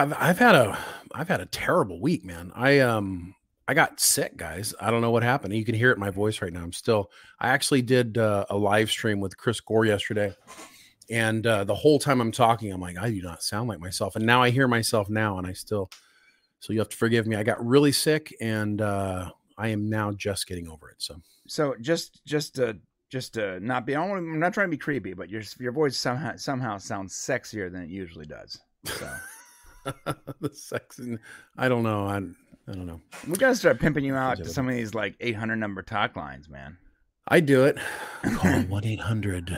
Yeah, I've, I've had a I've had a terrible week, man. I um I got sick, guys. I don't know what happened. You can hear it in my voice right now. I'm still. I actually did uh, a live stream with Chris Gore yesterday, and uh, the whole time I'm talking, I'm like, I do not sound like myself. And now I hear myself now, and I still. So you have to forgive me. I got really sick, and uh, I am now just getting over it. So. So just just to just to not be. I don't, I'm not trying to be creepy, but your your voice somehow somehow sounds sexier than it usually does. So. the sex and I don't know. I I don't know. We gotta start pimping you out to some of these like 800 number talk lines, man. I do it. Call one eight hundred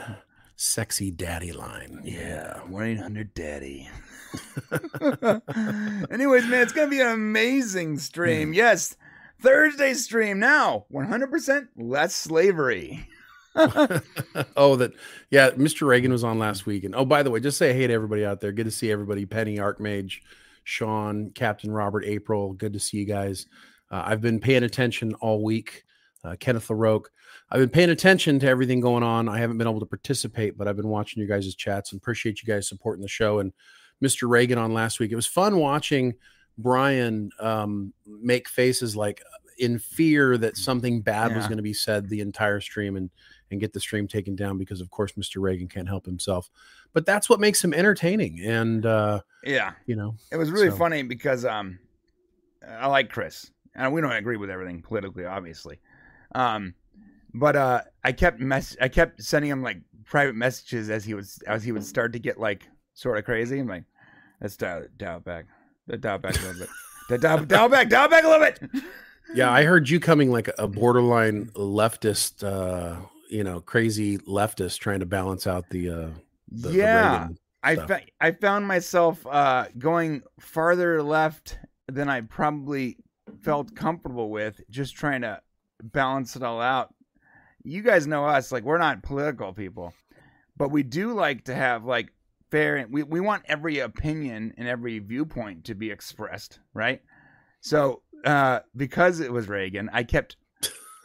sexy daddy line. Yeah, one eight hundred daddy. Anyways, man, it's gonna be an amazing stream. Yes, Thursday stream now. One hundred percent less slavery. oh, that yeah. Mr. Reagan was on last week, and oh, by the way, just say hey to everybody out there. Good to see everybody. Penny, Archmage, Sean, Captain Robert, April. Good to see you guys. Uh, I've been paying attention all week. Uh, Kenneth LaRoque. I've been paying attention to everything going on. I haven't been able to participate, but I've been watching you guys' chats and appreciate you guys supporting the show. And Mr. Reagan on last week. It was fun watching Brian um, make faces like in fear that something bad yeah. was going to be said the entire stream and and get the stream taken down because of course Mr. Reagan can't help himself. But that's what makes him entertaining. And uh, yeah, you know, it was really so. funny because um, I like Chris, and we don't agree with everything politically, obviously. Um, but uh, I kept mess, I kept sending him like private messages as he was as he would start to get like sort of crazy. I'm like, let's dial it, dial it back, dial back a little bit, dial, dial back, dial back a little bit. Yeah, I heard you coming like a borderline leftist, uh, you know, crazy leftist trying to balance out the. Uh, the yeah, the I fa- I found myself uh, going farther left than I probably felt comfortable with, just trying to balance it all out. You guys know us, like we're not political people, but we do like to have like fair. We we want every opinion and every viewpoint to be expressed, right? So uh, because it was Reagan, I kept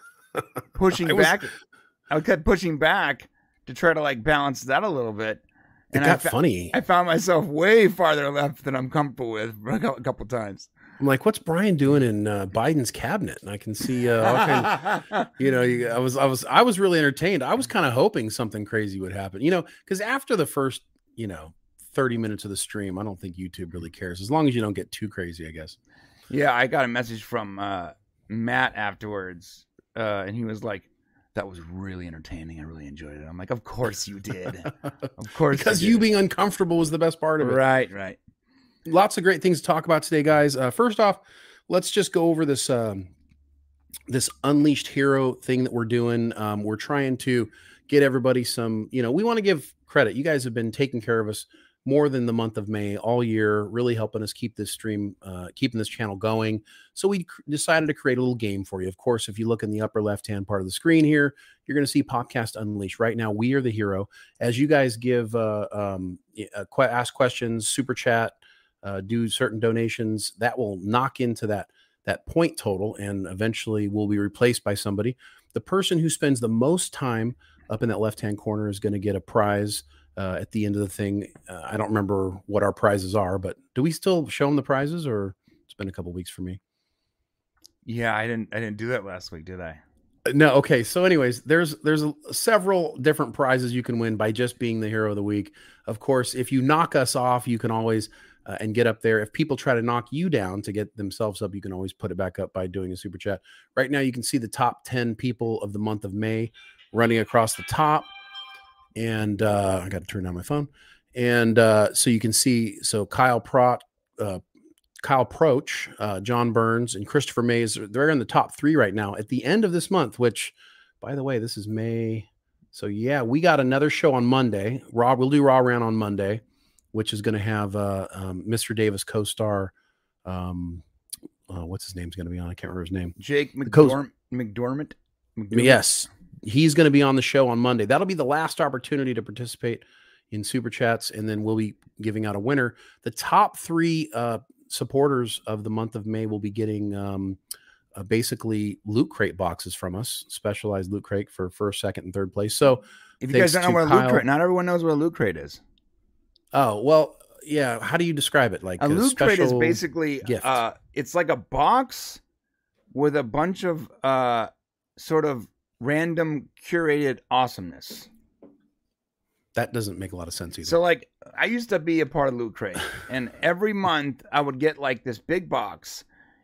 pushing I was... back. I kept pushing back to try to like balance that a little bit. And it got I fa- funny. I found myself way farther left than I'm comfortable with a couple times. I'm like, what's Brian doing in uh, Biden's cabinet? And I can see, uh, kind you know, I was, I was, I was really entertained. I was kind of hoping something crazy would happen, you know, because after the first, you know, 30 minutes of the stream, I don't think YouTube really cares as long as you don't get too crazy, I guess. Yeah, I got a message from uh, Matt afterwards, uh, and he was like, "That was really entertaining. I really enjoyed it." I'm like, "Of course you did. Of course, because you, you, being uncomfortable was the best part of it." Right, right. Lots of great things to talk about today, guys. Uh, first off, let's just go over this um, this unleashed hero thing that we're doing. Um, we're trying to get everybody some. You know, we want to give credit. You guys have been taking care of us more than the month of May all year, really helping us keep this stream, uh, keeping this channel going. So we decided to create a little game for you. Of course, if you look in the upper left hand part of the screen here, you're going to see Podcast Unleashed. Right now, we are the hero. As you guys give, uh, um, uh, ask questions, super chat, uh, do certain donations, that will knock into that that point total, and eventually will be replaced by somebody. The person who spends the most time up in that left hand corner is going to get a prize uh, at the end of the thing. Uh, I don't remember what our prizes are, but do we still show them the prizes, or it's been a couple weeks for me? Yeah, I didn't. I didn't do that last week, did I? Uh, no. Okay. So, anyways, there's there's a, several different prizes you can win by just being the hero of the week. Of course, if you knock us off, you can always uh, and get up there. If people try to knock you down to get themselves up, you can always put it back up by doing a super chat. Right now, you can see the top ten people of the month of May running across the top and uh, I got to turn down my phone. And uh, so you can see, so Kyle Prot, uh, Kyle Proch, uh, John Burns, and Christopher Mays, they're in the top three right now at the end of this month, which, by the way, this is May. So yeah, we got another show on Monday. Raw, we'll do Raw Rant on Monday, which is going to have uh, um, Mr. Davis co-star. Um, uh, what's his name's going to be on? I can't remember his name. Jake McDorm- McDormand. McDormand. Yes, he's going to be on the show on Monday. That'll be the last opportunity to participate in super chats, and then we'll be giving out a winner. The top three uh, supporters of the month of May will be getting um, uh, basically loot crate boxes from us, specialized loot crate for first, second, and third place. So, if you guys don't know what a loot crate, not everyone knows what a loot crate is. Oh well, yeah, how do you describe it? Like a, a loot crate is basically uh it's like a box with a bunch of uh sort of random curated awesomeness. That doesn't make a lot of sense either. So like I used to be a part of Loot Crate, and every month I would get like this big box,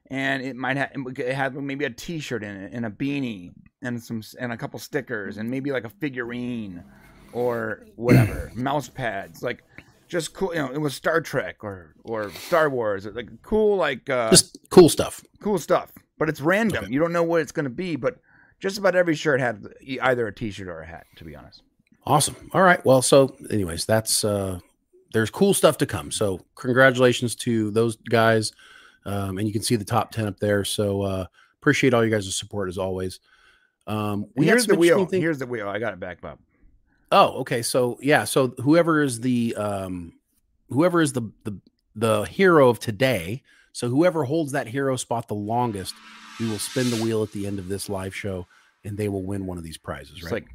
and it might have it had maybe a T-shirt in it, and a beanie, and some and a couple stickers, and maybe like a figurine, or whatever, mouse pads, like just cool. You know, it was Star Trek or or Star Wars, like cool like uh, just cool stuff, cool stuff. But it's random. Okay. You don't know what it's going to be, but just about every shirt had either a T-shirt or a hat. To be honest. Awesome. All right. Well, so anyways, that's uh there's cool stuff to come. So congratulations to those guys. Um, and you can see the top 10 up there. So uh appreciate all you guys' support as always. Um we here's the wheel. Thing. Here's the wheel. I got it back, Bob. Oh, okay. So yeah, so whoever is the um whoever is the the the hero of today, so whoever holds that hero spot the longest, we will spin the wheel at the end of this live show and they will win one of these prizes, right? It's like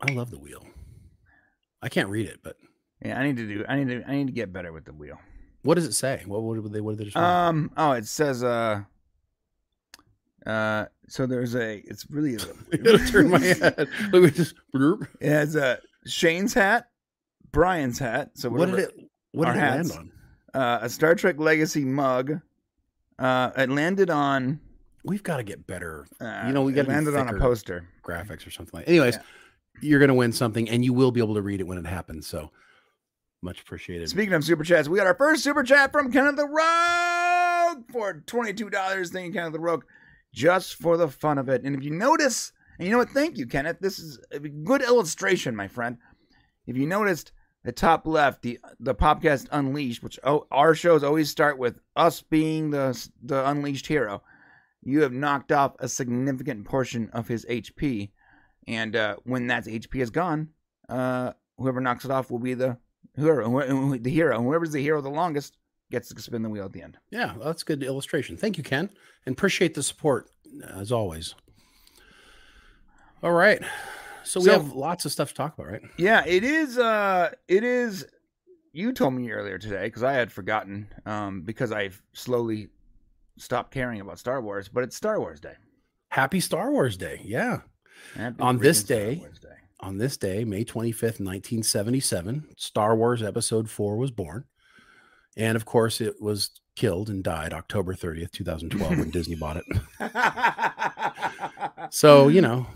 I love the wheel. I can't read it, but yeah, I need to do. I need to. I need to get better with the wheel. What does it say? What would they? What did they? Just um. Oh, it says. Uh. Uh. So there's a. It's really. A, I gotta turn my head. Let me just. It has a Shane's hat, Brian's hat. So what did it? What did it hats, land on? Uh, a Star Trek Legacy mug. Uh, it landed on we've got to get better. Uh, you know, we got to land it on a poster, graphics or something like. Anyways, yeah. you're going to win something, and you will be able to read it when it happens. So much appreciated. Speaking of super chats, we got our first super chat from Kenneth the Rogue for twenty two dollars. Thank you, Kenneth the Rogue, just for the fun of it. And if you notice, and you know what? Thank you, Kenneth. This is a good illustration, my friend. If you noticed, the top left, the the podcast Unleashed, which oh, our shows always start with us being the the unleashed hero you have knocked off a significant portion of his HP. And uh, when that HP is gone, uh, whoever knocks it off will be the hero. The hero, whoever's the hero the longest, gets to spin the wheel at the end. Yeah, that's good illustration. Thank you, Ken, and appreciate the support as always. All right, so we so, have lots of stuff to talk about, right? Yeah, it is. Uh, it is. You told me earlier today because I had forgotten. Um, because I've slowly stopped caring about Star Wars, but it's Star Wars Day. Happy Star Wars Day. Yeah. Happy on this day, day, on this day, May 25th, 1977, Star Wars Episode 4 was born. And of course, it was killed and died October 30th, 2012, when Disney bought it. so, you know,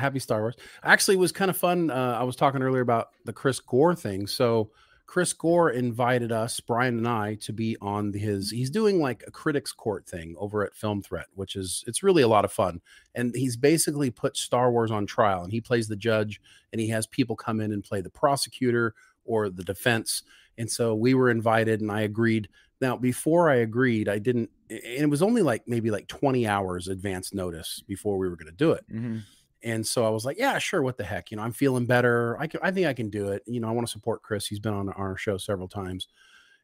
happy Star Wars. Actually, it was kind of fun. Uh, I was talking earlier about the Chris Gore thing. So, Chris Gore invited us, Brian and I, to be on his. He's doing like a critics court thing over at Film Threat, which is it's really a lot of fun. And he's basically put Star Wars on trial, and he plays the judge, and he has people come in and play the prosecutor or the defense. And so we were invited, and I agreed. Now, before I agreed, I didn't, and it was only like maybe like 20 hours advance notice before we were going to do it. Mm-hmm. And so I was like, yeah, sure. What the heck? You know, I'm feeling better. I can, I think I can do it. You know, I want to support Chris. He's been on our show several times.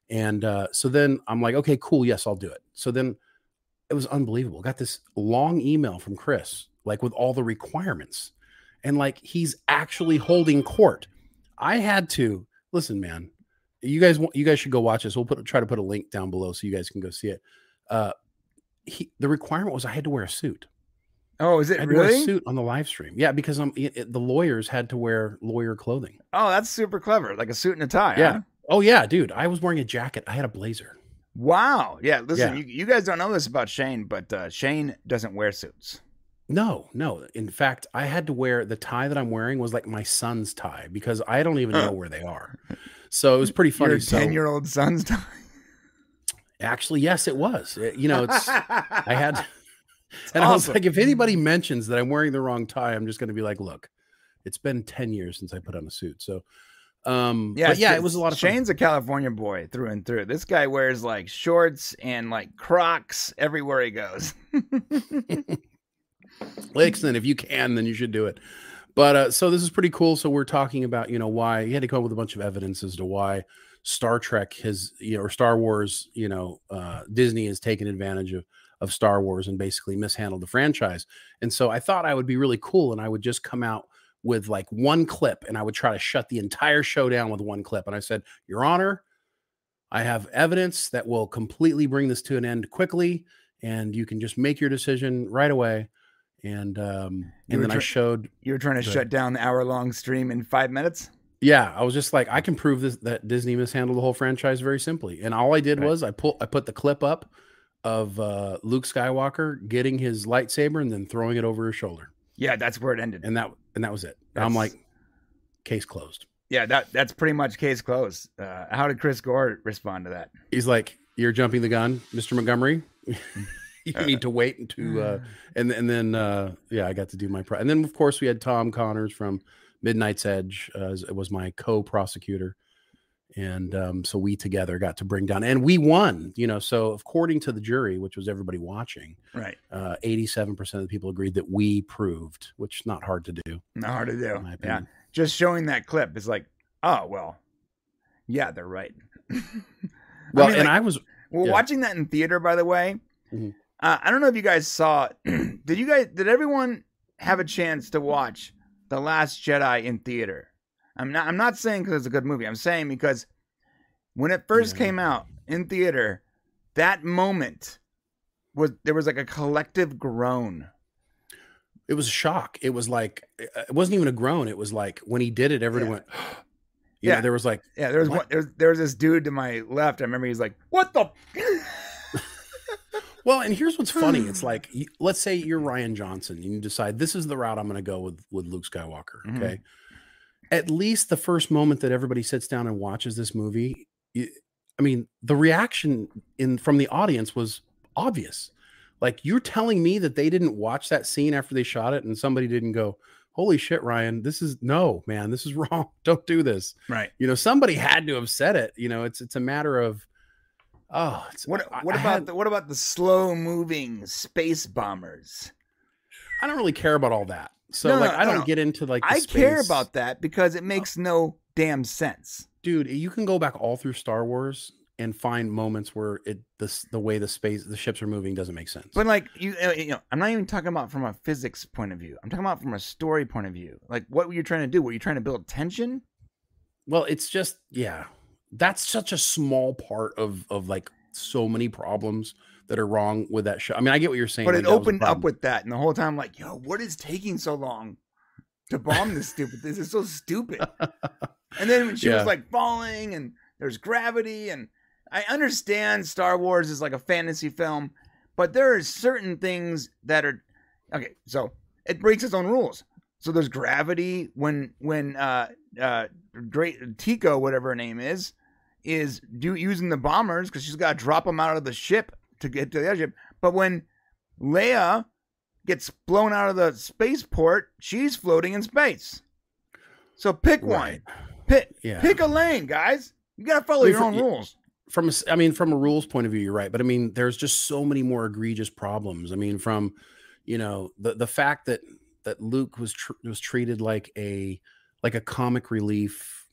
And uh, so then I'm like, okay, cool. Yes, I'll do it. So then it was unbelievable. Got this long email from Chris, like with all the requirements. And like he's actually holding court. I had to listen, man. You guys, you guys should go watch this. We'll put try to put a link down below so you guys can go see it. Uh, he, the requirement was I had to wear a suit. Oh, is it really? suit on the live stream. Yeah, because I'm it, it, the lawyers had to wear lawyer clothing. Oh, that's super clever, like a suit and a tie. Yeah. Huh? Oh yeah, dude. I was wearing a jacket. I had a blazer. Wow. Yeah. Listen, yeah. You, you, guys don't know this about Shane, but uh, Shane doesn't wear suits. No, no. In fact, I had to wear the tie that I'm wearing was like my son's tie because I don't even know where they are. So it was pretty funny. Your ten year old son's tie. Actually, yes, it was. It, you know, it's I had and awesome. I was like, if anybody mentions that I'm wearing the wrong tie, I'm just going to be like, look, it's been 10 years since I put on a suit. So, um, yeah, yeah, it was a lot of Shane's fun. a California boy through and through. This guy wears like shorts and like Crocs everywhere he goes. Listen, if you can, then you should do it. But uh, so this is pretty cool. So we're talking about, you know, why he had to come up with a bunch of evidence as to why Star Trek has, you know, or Star Wars, you know, uh, Disney has taken advantage of of Star Wars and basically mishandled the franchise. And so I thought I would be really cool and I would just come out with like one clip and I would try to shut the entire show down with one clip. And I said, Your Honor, I have evidence that will completely bring this to an end quickly, and you can just make your decision right away. And um, and then I showed you were trying to shut down the hour long stream in five minutes. Yeah, I was just like, I can prove this that Disney mishandled the whole franchise very simply. And all I did right. was I put I put the clip up of uh, Luke Skywalker getting his lightsaber and then throwing it over his shoulder. Yeah, that's where it ended. And that and that was it. I'm like, case closed. Yeah, that that's pretty much case closed. Uh, how did Chris Gore respond to that? He's like, "You're jumping the gun, Mr. Montgomery. you need to wait to." Uh, and and then uh, yeah, I got to do my pro- and then of course we had Tom Connors from Midnight's Edge. Uh, it was my co-prosecutor, and um, so we together got to bring down and we won. You know, so according to the jury, which was everybody watching, right, uh, eighty-seven percent of the people agreed that we proved, which not hard to do. Not hard to do. Yeah just showing that clip is like, oh well, yeah, they're right. well, I mean, and like, I was well yeah. watching that in theater, by the way. Mm-hmm. Uh, I don't know if you guys saw. did you guys? Did everyone have a chance to watch the Last Jedi in theater? I'm not. I'm not saying because it's a good movie. I'm saying because when it first yeah. came out in theater, that moment was there was like a collective groan it was a shock. It was like it wasn't even a groan. It was like when he did it, everyone yeah. went. yeah, know, there was like yeah, there was one, there was there was this dude to my left. I remember he's like, "What the." well, and here's what's funny. It's like let's say you're Rian Johnson, and you decide this is the route I'm going to go with with Luke Skywalker. Mm-hmm. Okay, mm-hmm. At least the first moment that everybody sits down and watches this movie, I mean, the reaction in from the audience was obvious like you're telling me that they didn't watch that scene after they shot it and somebody didn't go, Holy shit, Rian, this is no man, this is wrong. Don't do this. Right. You know, somebody had to have said it. You know, it's it's a matter of oh what what I, about had, the, what about the slow moving space bombers? I don't really care about all that. So no, like no, I don't no. get into like I space. care about that because it makes no damn sense. Dude, you can go back all through Star Wars and find moments where it the the way the space the ships are moving doesn't make sense. But like you, uh, you know, I'm not even talking about from a physics point of view. I'm talking about from a story point of view. Like what were you trying to do? Were you trying to build tension? Well, it's just yeah, that's such a small part of of like so many problems that are wrong with that show. I mean, I get what you're saying. But it opened up with that, and the whole time, I'm like, yo, what is taking so long to bomb this stupid? This is so stupid. and then when she yeah. was like falling, and there's gravity, and I understand Star Wars is like a fantasy film, but there are certain things that are okay. So it breaks its own rules. So there's gravity when when uh uh Great Tico, whatever her name is, is do using the bombers because she's got to drop them out of the ship to get to the other ship. But when Leia gets blown out of the spaceport, she's floating in space. So pick right. one. Pick yeah. pick a lane, guys. You gotta follow your own rules from a, I mean, from a rules point of view, you're right. But I mean, there's just so many more egregious problems. I mean, from you know the the fact that that Luke was tr- was treated like a like a comic relief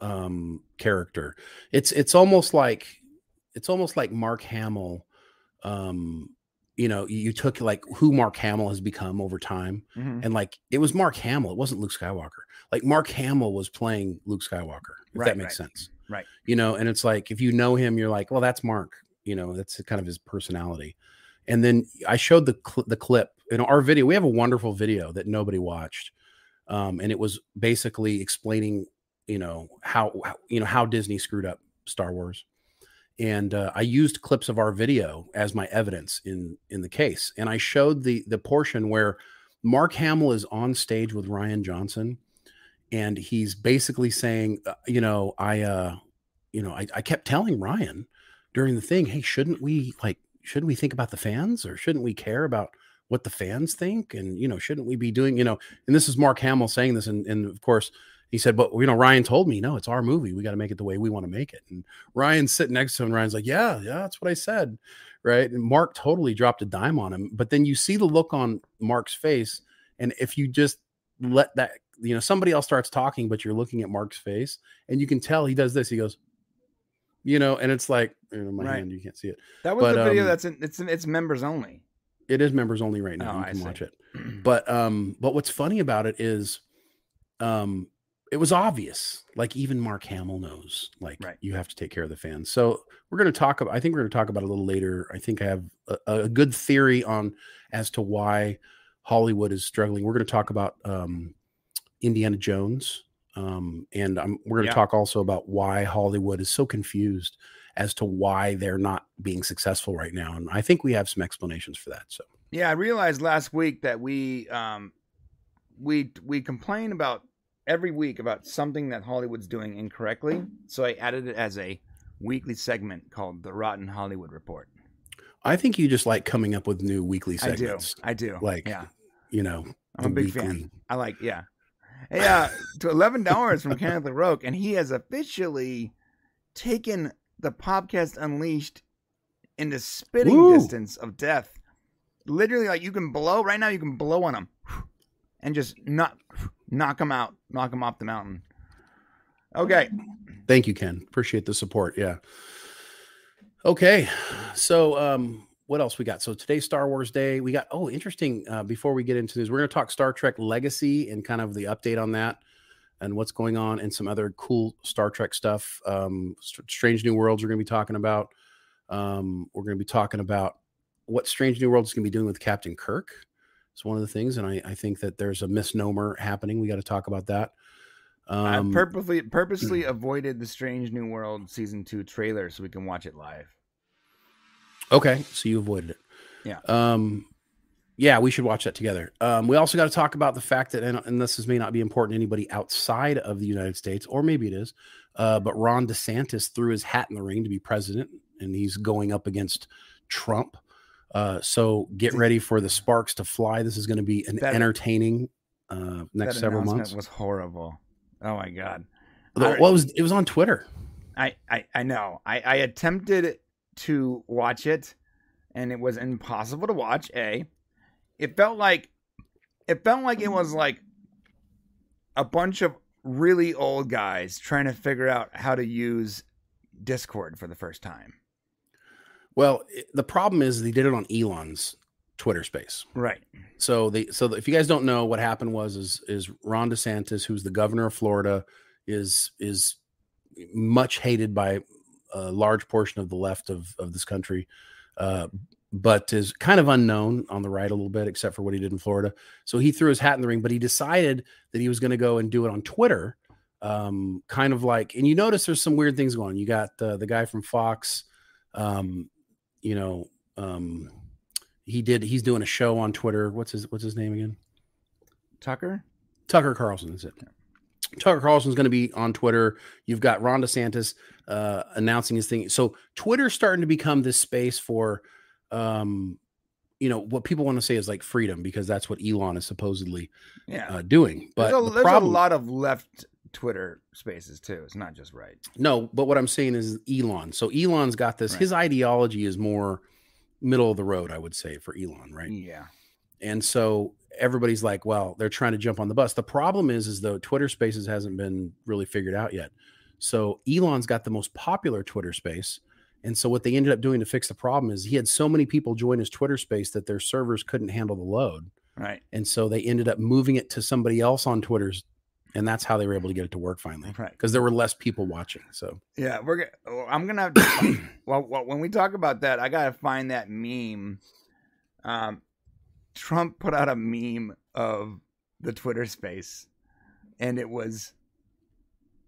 um character. It's it's almost like it's almost like Mark Hamill. Um, you know, you took like who Mark Hamill has become over time, mm-hmm. and like it was Mark Hamill. It wasn't Luke Skywalker. Like Mark Hamill was playing Luke Skywalker. If right, that makes right. sense. Right. You know, and it's like if you know him, you're like, well, that's Mark. You know, that's kind of his personality. And then I showed the cl- the clip in our video. We have a wonderful video that nobody watched, um, and it was basically explaining, you know, how, how you know how Disney screwed up Star Wars. And uh, I used clips of our video as my evidence in in the case, and I showed the the portion where Mark Hamill is on stage with Rian Johnson, and he's basically saying, uh, you know, I, uh, you know, I, I kept telling Rian during the thing, hey, shouldn't we like, shouldn't we think about the fans or shouldn't we care about what the fans think? And you know, shouldn't we be doing, you know, and this is Mark Hamill saying this, and, and of course he said, but you know, Rian told me, no, it's our movie. We got to make it the way we want to make it. And Rian's sitting next to him. And Rian's like, yeah, yeah, that's what I said. Right. And Mark totally dropped a dime on him. But then you see the look on Mark's face. And if you just let that you know somebody else starts talking but you're looking at mark's face and you can tell he does this he goes you know and it's like you know, my right. hand you can't see it that was but, the video um, that's in, it's it's members only it is members only right now oh, you can watch it but um but what's funny about it is um, it was obvious. Like even Mark Hamill knows, like Right. you have to take care of the fans. So we're going to talk about. I think we're going to talk about a little later. I think I have a, a good theory on as to why Hollywood is struggling. We're going to talk about um, Indiana Jones, um, and I'm, we're going to Yeah. talk also about why Hollywood is so confused as to why they're not being successful right now. And I think we have some explanations for that. So Yeah, I realized last week that we um we we complain about every week about something that Hollywood's doing incorrectly. So I added it as a weekly segment called the Rotten Hollywood Report. I think you just like coming up with new weekly segments. I do. I do. Like, yeah. You know, I'm a big weekly- fan. I like yeah. Hey, uh, to eleven dollars from Kenneth LaRoque, and he has officially taken the podcast Unleashed into spitting Woo. distance of death. Literally, like you can blow right now. You can blow on him and just knock knock them out, knock them off the mountain. Okay, Thank you, Ken. Appreciate the support. Yeah. Okay. So, um, what else we got? So today's Star Wars Day. We got oh, interesting. Uh, before we get into this, we're going to talk Star Trek Legacy and kind of the update on that and what's going on and some other cool Star Trek stuff. Um, Strange New Worlds. We're going to be talking about. Um, we're going to be talking about what Strange New Worlds is going to be doing with Captain Kirk. It's one of the things, and I, I think that there's a misnomer happening. We got to talk about that. I Um, purposely purposely avoided the Strange New World season two trailer so we can watch it live. Okay, so you avoided it. Yeah. Um, yeah, we should watch that together. Um, we also got to talk about the fact that, and, and this is, may not be important to anybody outside of the United States, or maybe it is, uh, but Ron DeSantis threw his hat in the ring to be president, and he's going up against Trump. Uh, so get ready for the sparks to fly. This is going to be an That- entertaining uh, next that several months. was horrible. Oh my god. The- I- what was it was on Twitter? I, I, I know. I, I attempted to watch it and it was impossible to watch, A. It felt like it felt like it was like a bunch of really old guys trying to figure out how to use Discord for the first time. Well, the problem is they did it on Elon's Twitter space. Right. so they so if you guys don't know what happened was is is Ron DeSantis, who's the governor of Florida, is is much hated by a large portion of the left of of this country, uh, but is kind of unknown on the right a little bit, except for what he did in Florida. So he threw his hat in the ring, but he decided that he was going to go and do it on Twitter, um, kind of like. And you notice there's some weird things going. on. You got uh, the guy from Fox, um, you know. Um, he did he's doing a show on twitter what's his what's his name again Tucker? tucker carlson is it tucker carlson's going to be on twitter you've got ron desantis uh announcing his thing so twitter's starting to become this space for um you know what people want to say is like freedom because that's what elon is supposedly Yeah. uh, doing but there's a, the there's problem a lot of left Twitter spaces too. It's not just right. no but what i'm saying is elon so elon's got this Right. his ideology is more middle of the road i would say for elon right Yeah. and so everybody's like well they're trying to jump on the bus the problem is is though twitter spaces hasn't been really figured out yet so elon's got the most popular twitter space and so what they ended up doing to fix the problem is he had so many people join his twitter space that their servers couldn't handle the load Right. and so they ended up moving it to somebody else on twitter's and that's how they were able to get it to work finally Right. because there were less people watching so Yeah, we're. I'm gonna. Have to, well, well, when we talk about that, I gotta find that meme. Um, Trump put out a meme of the Twitter space, and it was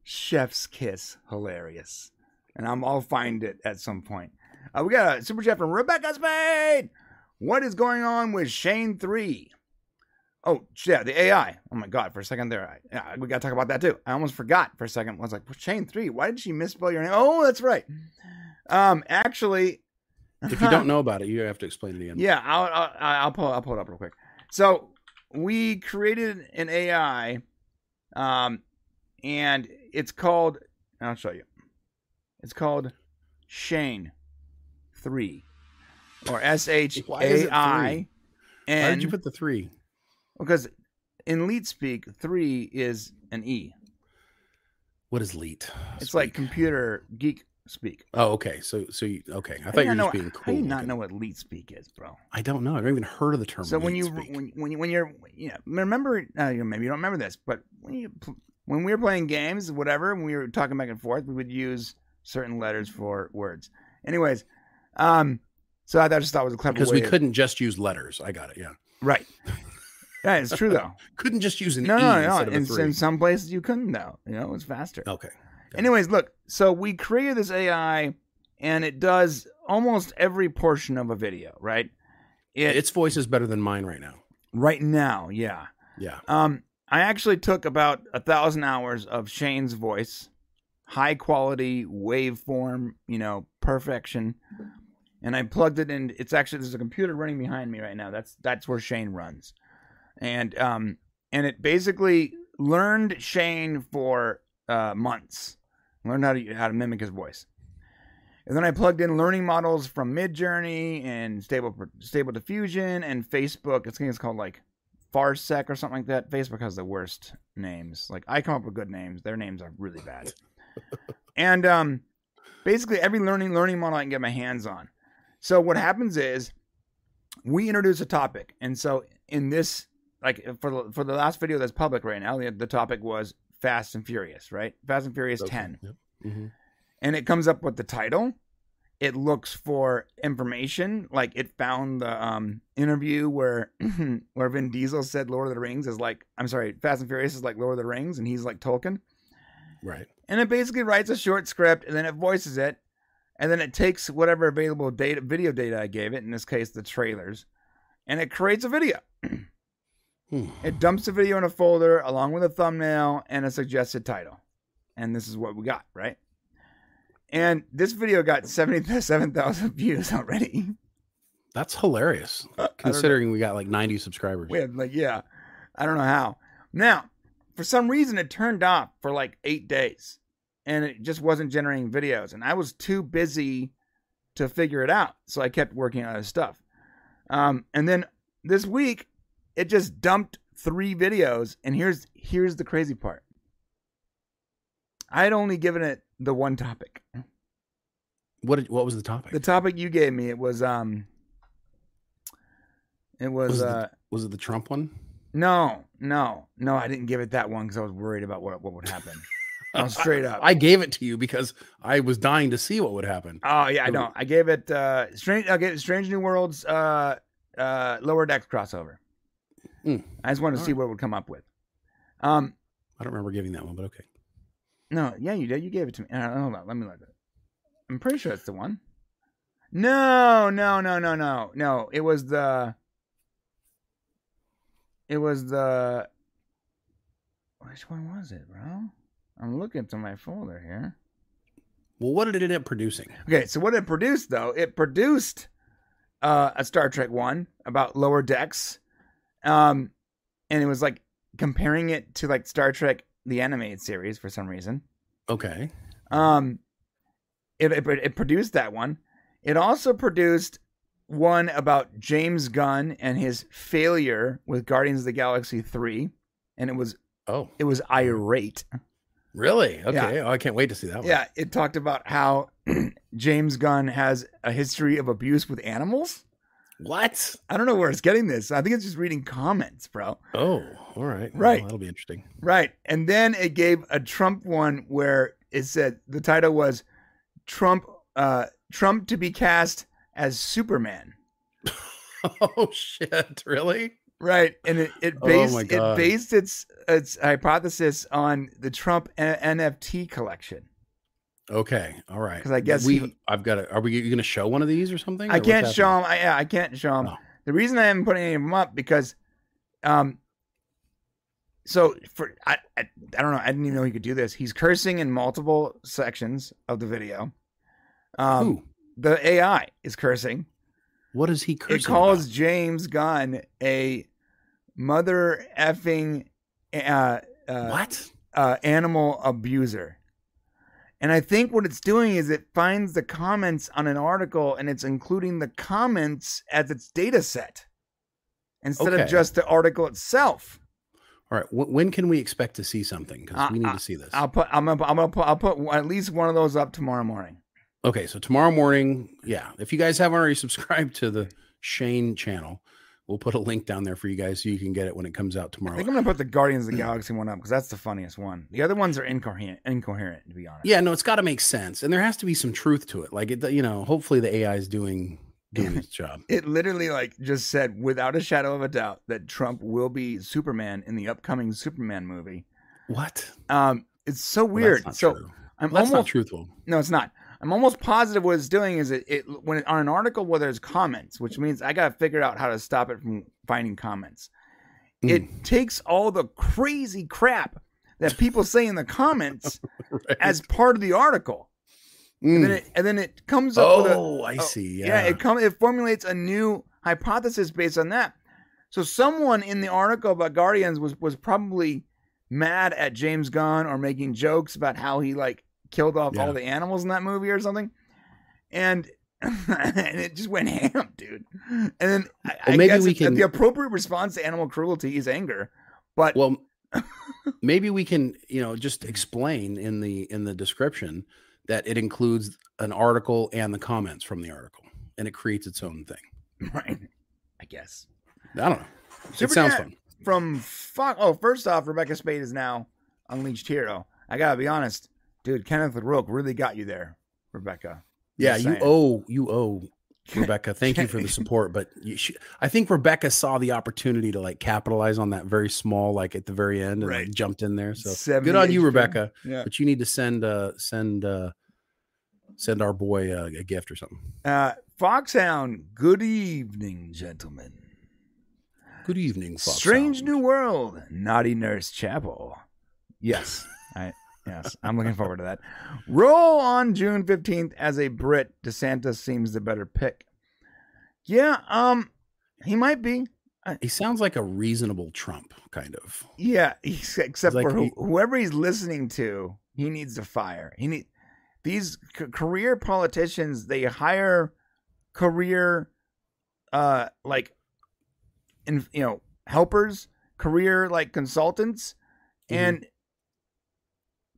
"Chef's kiss," hilarious. And I'm. I'll find it at some point. Uh, we got a super chat from Rebecca Spade. What is going on with Shane Three? Oh, yeah, the AI. Oh my God, for a second there, I, yeah, we got to talk about that too. I almost forgot for a second. I was like, Shane 3, why did she misspell your name? Oh, that's right. Um, actually, if you don't know about it you have to explain it again yeah, I'll, I'll, I'll, pull, I'll pull it up real quick. So we created an AI, um, and it's called, I'll show you. It's called Shane 3 or S H Why is it three? why did you put the three Because in leet speak, three is an E. what is leet It's like computer geek speak. Oh, okay. So, so you, okay. I do thought you were know, just being cool. I do not looking. know what leet speak is, bro? I don't know. I've never even heard of the term. So when you speak. when when you, when you're you know remember uh, you know, maybe you don't remember this, but when you when we were playing games, whatever, when we were talking back and forth, we would use certain letters for words. Anyways, um, so I thought- just thought it was a clever because we of- couldn't just use letters. I got it. Yeah, right. Yeah, it's true though. couldn't just use an No, e no, no. instead of a In, in some places you couldn't though. You know, it was faster. okay. Anyways, look. So we created this AI, and it does almost every portion of a video. Right. It, its voice is better than mine right now. right now. Yeah. Yeah. Um, I actually took about a thousand hours of Shane's voice, high quality waveform, you know, perfection, and I plugged it in. It's actually there's a computer running behind me right now. That's that's where Shane runs, and um, and it basically learned Shane for uh, months, learned how to how to mimic his voice. And then I plugged in learning models from Midjourney and Stable Stable Diffusion and Facebook. I think it's called like Farsec or something like that. Facebook has the worst names. Like I come up with good names. Their names are really bad. and um, basically every learning learning model I can get my hands on. So what happens is we introduce a topic, and so in this, like for the, for the last video that's public right now, the, the topic was Fast and Furious, right? Fast and Furious Okay. ten Yep. Mhm. and it comes up with the title. It looks for information, like it found the um, interview where where Vin Diesel said Lord of the Rings is like I'm sorry, Fast and Furious is like Lord of the Rings, and he's like Tolkien. Right. And it basically writes a short script, and then it voices it, and then it takes whatever available data, video data I gave it, in this case the trailers, and it creates a video. It dumps the video in a folder along with a thumbnail and a suggested title. And this is what we got, right? And this video got 77,000 views already. That's hilarious. Considering we got like 90 subscribers. We had like, yeah, I don't know how. Now, for some reason, it turned off for like eight days and it just wasn't generating videos. And I was too busy to figure it out. So I kept working on other stuff. Um, and then this week, it just dumped three videos. And here's here's the crazy part. I had only given it the one topic. What did, what was the topic? The topic you gave me, it was um it was, Was it the- uh was it the Trump one? no, no, no, I didn't give it that one because I was worried about what what would happen. No, straight up. I gave it to you because I was dying to see what would happen. oh yeah, I know. I gave it uh strange I gave it Strange New Worlds uh uh lower decks crossover. Mm. I just wanted to All see right. what it would come up with. Um I don't remember giving that one, but okay. no, yeah, you did. You gave it to me. Uh, hold on, let me look at it. I'm pretty sure it's the one. No, no, no, no, no, no. It was the. It was the. Which one was it, bro? I'm looking to my folder here. Well, what did it end up producing? Okay, so what it produced though, it produced uh, a Star Trek one about lower decks, um, and it was like comparing it to like Star Trek the animated series for some reason. Okay. Um, it, it it produced that one. It also produced one about James Gunn and his failure with Guardians of the Galaxy three, and it was Oh, it was irate. really? Okay. Oh, I can't wait to see that one. Yeah, it talked about how James Gunn has a history of abuse with animals. What? I don't know where it's getting this. I think it's just reading comments, bro. Oh, all right. Well, Right. that'll be interesting. Right. And then it gave a Trump one where it said the title was Trump uh Trump to be cast as Superman. Oh shit! Really? Right. And it, it Oh based my it based its its hypothesis on the Trump N- NFT collection. Okay. all right. Because I guess we. he- I've got to. Are we going to show one of these or something? I or can't show them. I, yeah, I can't show them. Oh. The reason I haven't put any of them up because, um, so for I, I I don't know. I didn't even know he could do this. He's cursing in multiple sections of the video. Um, Who? the AI is cursing. What is he cursing? it calls about? James Gunn a mother effing uh, uh, what? uh, animal abuser. And I think what it's doing is it finds the comments on an article and it's including the comments as its data set instead of just the article itself. All right. Wh- when can we expect to see something? Because we need uh, to see this. I'll put I'm gonna, I'm gonna put I'll put at least one of those up tomorrow morning. Okay, so tomorrow morning, yeah. If you guys haven't already subscribed to the Shane channel, we'll put a link down there for you guys so you can get it when it comes out tomorrow. I think I'm gonna put the Guardians of the Galaxy one up because that's the funniest one. The other ones are incoherent, incoherent to be honest. Yeah, no, it's got to make sense, and there has to be some truth to it. Like it, you know, hopefully the AI is doing doing its job. It literally like just said without a shadow of a doubt that Trump will be Superman in the upcoming Superman movie. What? Um, it's so Well, weird. that's not so true. I'm Well, that's not almost truthful. no, it's not. I'm almost positive what it's doing is it, it when it, on an article where there's comments, which means I gotta figure out how to stop it from finding comments. Mm. It takes all the crazy crap that people say in the comments Right. as part of the article, Mm. and then it and then it comes up oh, I oh, see. yeah, Yeah, it comes it formulates a new hypothesis based on that. So someone in the article about Guardians was was probably mad at James Gunn or making jokes about how he like killed off Yeah. all the animals in that movie or something, and and it just went ham, dude. And then I, Well, I maybe guess we can- the appropriate response to animal cruelty is anger, but well, maybe we can, you know, just explain in the in the description that it includes an article and the comments from the article, and it creates its own thing. right, I guess. I don't know. Super it sounds fun. From fuck. Oh, first off, Rebecca Spade is now unleashed hero. I gotta be honest, dude. Kenneth Rourke really got you there, Rebecca. Yeah, you owe you owe Rebecca. Thank you for the support, but I think Rebecca saw the opportunity to like capitalize on that very small, like at the very end, and Right. like jumped in there. So good on you, Rebecca. Yeah. But you need to send uh send uh send our boy uh, a gift or something. Uh, Foxhound. Good evening, gentlemen. Good evening, Fox Strange. New World. Naughty Nurse Chapel. Yes. Yes. I'm looking forward to that. Roll on June 15th as a Brit. DeSantis seems the better pick. Yeah, um, he might be. He sounds like a reasonable Trump, kind of. Yeah, he's, except Like for who, he- whoever he's listening to, he needs to fire. He need these c- career politicians. They hire career, uh, like, in you know, helpers, career like consultants, Mhm. and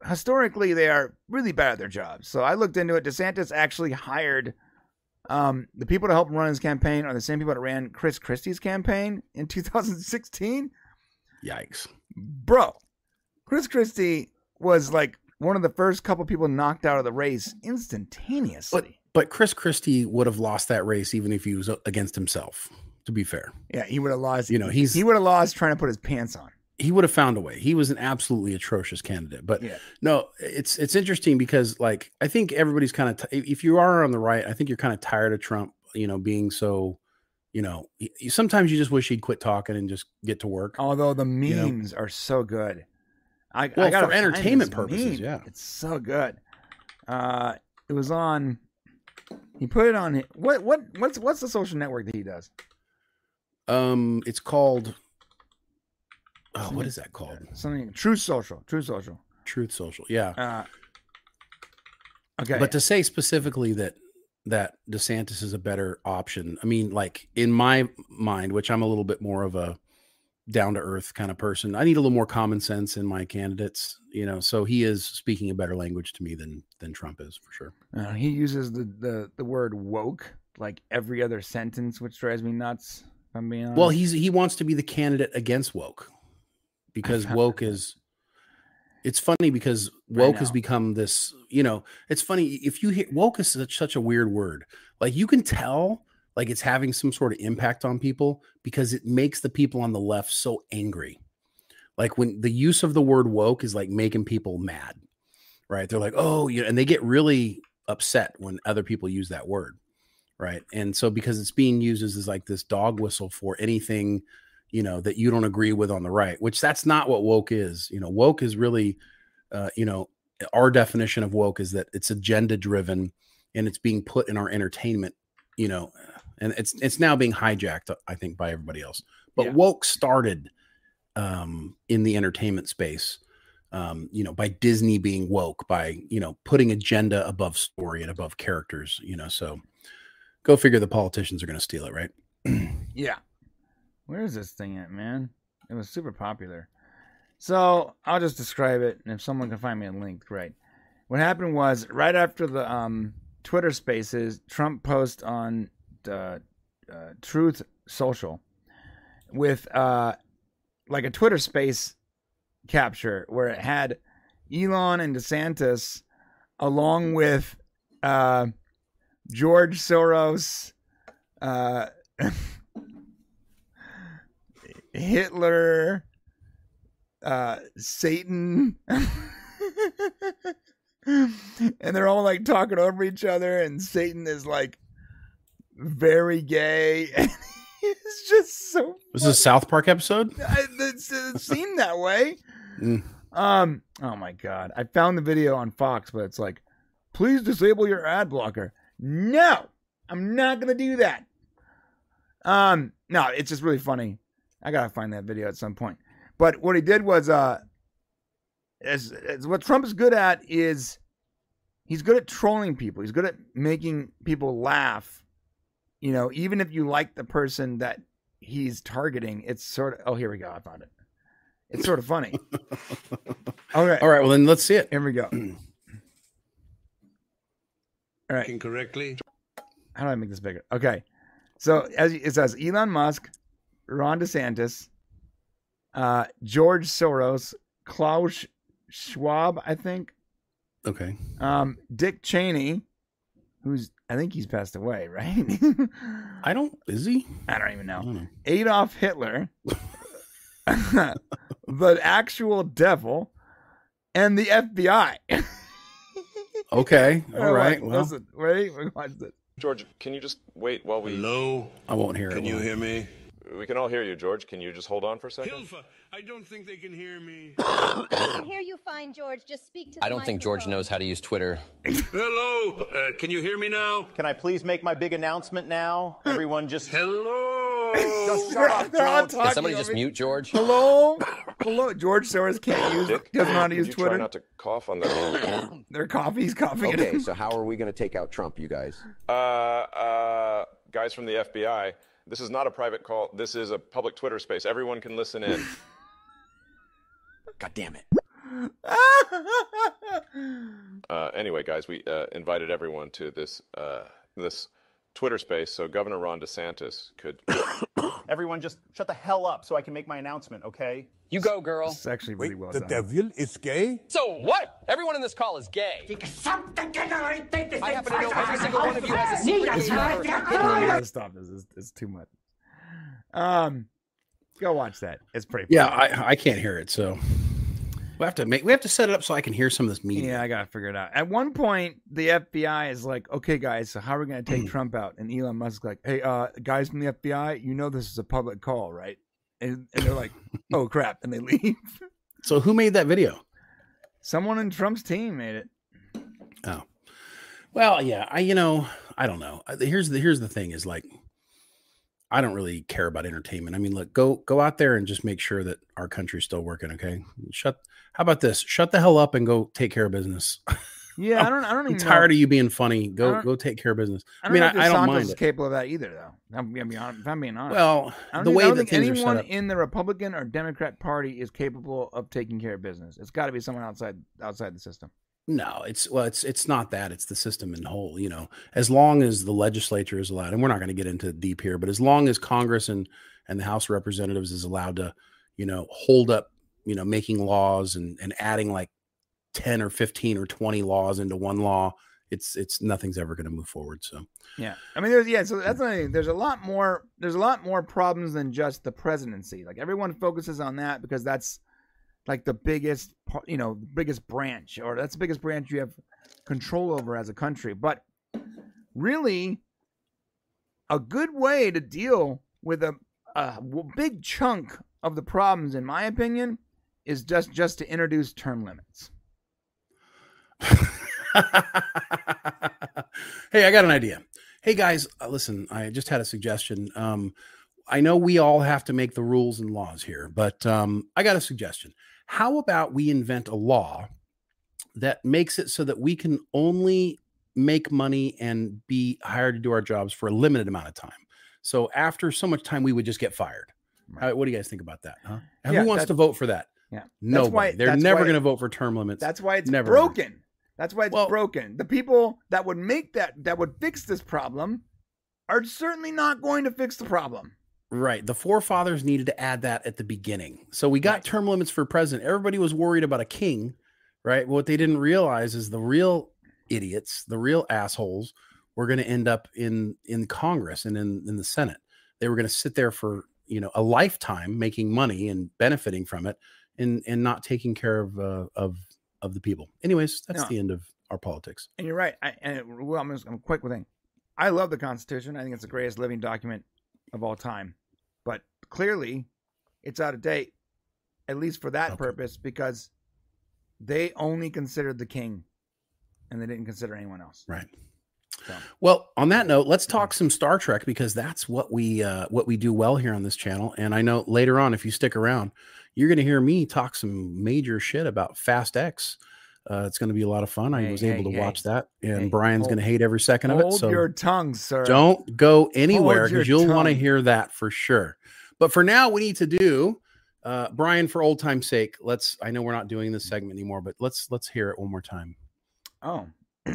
historically they are really bad at their jobs. So I looked into it. DeSantis actually hired. Um, the people to help him run his campaign are the same people that ran Chris Christie's campaign in 2016 Yikes. bro, Chris Christie was like one of the first couple people knocked out of the race instantaneously. But Chris Christie would have lost that race even if he was against himself. To be fair, yeah, he would have lost. you know he's he would have lost trying to put his pants on. He would have found a way. He was an absolutely atrocious candidate. But Yeah. no, it's it's interesting because like I think everybody's kind of t- if you are on the right, I think you're kind of tired of Trump, you know, being so, you know, y- sometimes you just wish he'd quit talking and just get to work. Although the know. memes are so good. I, Well, I gotta for entertainment purposes, meme. yeah. it's so good. Uh, it was on. He put it on. What what what's what's the social network that he does? Um, it's called. Oh, what is that called? Something True Social. True Social. Truth Social. Yeah. Uh, okay. But to say specifically that that DeSantis is a better option, I mean, like in my mind, which I'm a little bit more of a down to earth kind of person, I need a little more common sense in my candidates, you know. So he is speaking a better language to me than than Trump is for sure. Uh, he uses the, the, the word woke like every other sentence, which drives me nuts. I'm being honest. Well, he's he wants to be the candidate against woke because woke is. It's funny because woke has become this. You know, it's funny if you hear woke is such, such a weird word. Like you can tell, like it's having some sort of impact on people because it makes the people on the left so angry. Like when the use of the word woke is like making people mad, right? They're like, oh, you know, and they get really upset when other people use that word right and so because it's being used as, as like this dog whistle for anything you know that you don't agree with on the right which that's not what woke is you know woke is really uh, you know our definition of woke is that it's agenda driven and it's being put in our entertainment you know and it's it's now being hijacked i think by everybody else but Yeah. woke started um in the entertainment space um you know by disney being woke by you know putting agenda above story and above characters you know so go figure the politicians are going to steal it right yeah. Where is this thing at, man? It was super popular. So I'll just describe it, and if someone can find me a link, great. What happened was right after the um Twitter Spaces, Trump post on uh, uh, Truth Social with uh, like a Twitter Space capture where it had Elon and DeSantis along with uh, George Soros, uh, Hitler, uh, Satan. and they're all like talking over each other, and Satan is like very gay. it's just so. Was this a South Park episode? It seemed that way. Mm. Um. Oh my god! I found the video on Fox, but it's like, please disable your ad blocker. No, I'm not gonna do that. Um. No, it's just really funny. I gotta find that video at some point. But what he did was, uh, as, as what Trump is good at is he's good at trolling people. He's good at making people laugh. You know, even if you like the person that he's targeting, it's sort of. Oh, here we go. I found it. It's sort of funny. okay. All right. Well, then let's see it. Here we go. All right. Incorrectly. How do I make this bigger? Okay. So as it says, Elon Musk, Ron DeSantis, uh, George Soros, Klaus Schwab, I think. Okay. Um, Dick Cheney, who's I think he's passed away, right? I don't. Is he? I don't even know. Don't know. Adolf Hitler, the actual devil, and the FBI. okay. All right. Well, listen, wait. Watch this. George, can you just wait while we? Hello. I won't hear can it. Can you hear me? We can all hear you, George. Can you just hold on for a second? Hilfa, I don't think they can hear me. I can hear you fine, George. Just speak to. I don't think George knows how to use Twitter. Hello. Uh, can you hear me now? Can I please make my big announcement now? Everyone, just hello. just shut up, George. Can somebody just mute George? Hello. Hello. George Soros can't use. Dick, doesn't know how to use Twitter. Try not to cough on the. Their coffee's coughing. Okay, so how are we going to take out Trump, you guys? Uh, uh, guys from the FBI. This is not a private call. This is a public Twitter space. Everyone can listen in. God damn it. uh, anyway, guys, we uh, invited everyone to this uh, this Twitter space so Governor Ron DeSantis could. Everyone, just shut the hell up so I can make my announcement, okay? You go, girl. It's actually really Wait, well the done. devil is gay? So what? Everyone in this call is gay. I happen to know every single one of you has a secret gay lover. gotta stop this. It's, it's too much. Um, go watch that. It's pretty. Yeah. I, I can't hear it, so we have to make we have to set it up so I can hear some of this media. Yeah, I gotta figure it out. At one point, the FBI is like, "Okay, guys, so how are we gonna take Trump out?" And Elon Musk's like, "Hey, uh, guys from the FBI, you know this is a public call, right?" And, and they're like, "Oh crap!" And they leave. So who made that video? Someone in Trump's team made it. Oh, well, yeah. I you know I don't know. Here's the here's the thing is like I don't really care about entertainment. I mean, look, go go out there and just make sure that our country's still working. Okay, shut. How about this? Shut the hell up and go take care of business. Yeah, I don't. I don't I'm even tired know. of you being funny. Go go take care of business. I, I mean, know I, I don't mind is it. capable of that either, though. I'm gonna. If I'm being honest. Well, the way I don't that think anyone in the Republican or Democrat Party is capable of taking care of business. It's got to be someone outside outside the system. No, it's well, it's it's not that. It's the system in whole. You know, as long as the legislature is allowed, and we're not going to get into deep here, but as long as Congress and and the House of Representatives is allowed to, you know, hold up, you know, making laws and and adding like ten or fifteen or twenty laws into one law, it's it's nothing's ever going to move forward. So Yeah, I mean, there's yeah. So that's the thing. There's a lot more. There's a lot more problems than just the presidency. Like everyone focuses on that because that's like the biggest, you know, biggest branch, or that's the biggest branch you have control over as a country. But really, a good way to deal with a, a big chunk of the problems, in my opinion, is just just to introduce term limits. hey, I got an idea. Hey guys, uh, listen, I just had a suggestion. Um, I know we all have to make the rules and laws here, but um, I got a suggestion. How about we invent a law that makes it so that we can only make money and be hired to do our jobs for a limited amount of time? So after so much time, we would just get fired. Right. Uh, what do you guys think about that? Huh? Yeah, why wants to vote for that? Yeah, Nobody. why- They're never going to vote for term limits. That's why it's Never. broken. That's why it's Well- broken. The people that would make that that would fix this problem are certainly not going to fix the problem. Right. The forefathers needed to add that at the beginning. So we got Right. term limits for president. Everybody was worried about a king, right? What they didn't realize is the real idiots, the real assholes, were going to end up in in Congress and in in the Senate. They were going to sit there for you know a lifetime making money and benefiting from it, and and not taking care of uh, of of the people. Anyways, that's Yeah. the end of our politics. And you're right. I, and well, I'm just I'm quick with thing. I love the Constitution. I think it's the greatest living document of all time. But clearly, it's out of date, at least for that Okay. purpose, because they only considered the king, and they didn't consider anyone else. Right. So. Well, on that note, let's talk some Star Trek because that's what we uh, what we do well here on this channel. And I know later on, if you stick around, you're going to hear me talk some major shit about Fast X. Uh, it's going to be a lot of fun. I Hey, was hey, able to hey. watch that, and Brian's going to hate every second of it. Hold So your tongue, sir. don't go anywhere because you'll want to hear that for sure. But for now, we need to do, uh, Brian, for old time's sake. Let's. I know we're not doing this segment anymore, but let's let's hear it one more time. Oh,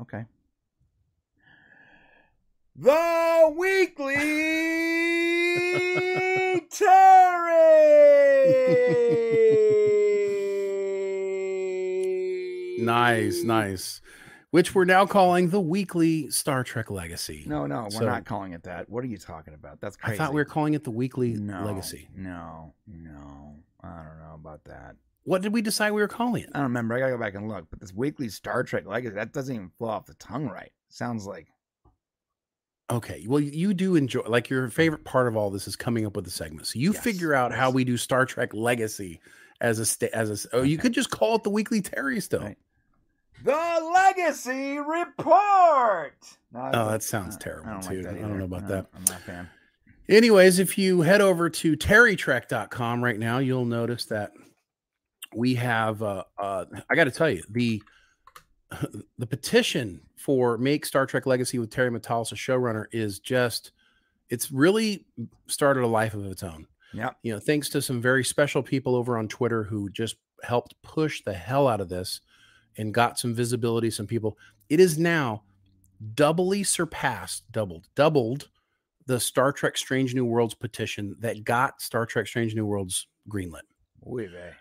okay. The Weekly Terry. Nice, nice. Which we're now calling the weekly Star Trek Legacy. No, no, we're So- not calling it that. What are you talking about? That's I thought we were calling it the weekly no, legacy. No, no, I don't know about that. What did we decide we were calling it? I don't remember. I gotta go back and look. But this weekly Star Trek legacy that doesn't even flow off the tongue right. Sounds like Okay. Well, you do enjoy like your favorite part of all this is coming up with the segment. So you Yes, figure out how we do Star Trek Legacy as a sta- as a. Oh, you could just call it the weekly Terry still. Right. the Legacy Report. No, Oh, that sounds terrible I too. like I don't know about No, that. I'm not a fan. Anyways, if you head over to terrytrek.com right now, you'll notice that we have uh, uh I got to tell you, the the petition for make Star Trek Legacy with Terry Matalas a showrunner is just it's really started a life of its own. Yeah. You know, thanks to some very special people over on Twitter who just helped push the hell out of this and got some visibility, some people. It is now doubly surpassed, doubled, doubled the Star Trek Strange New Worlds petition that got Star Trek Strange New Worlds greenlit. Oui, vey.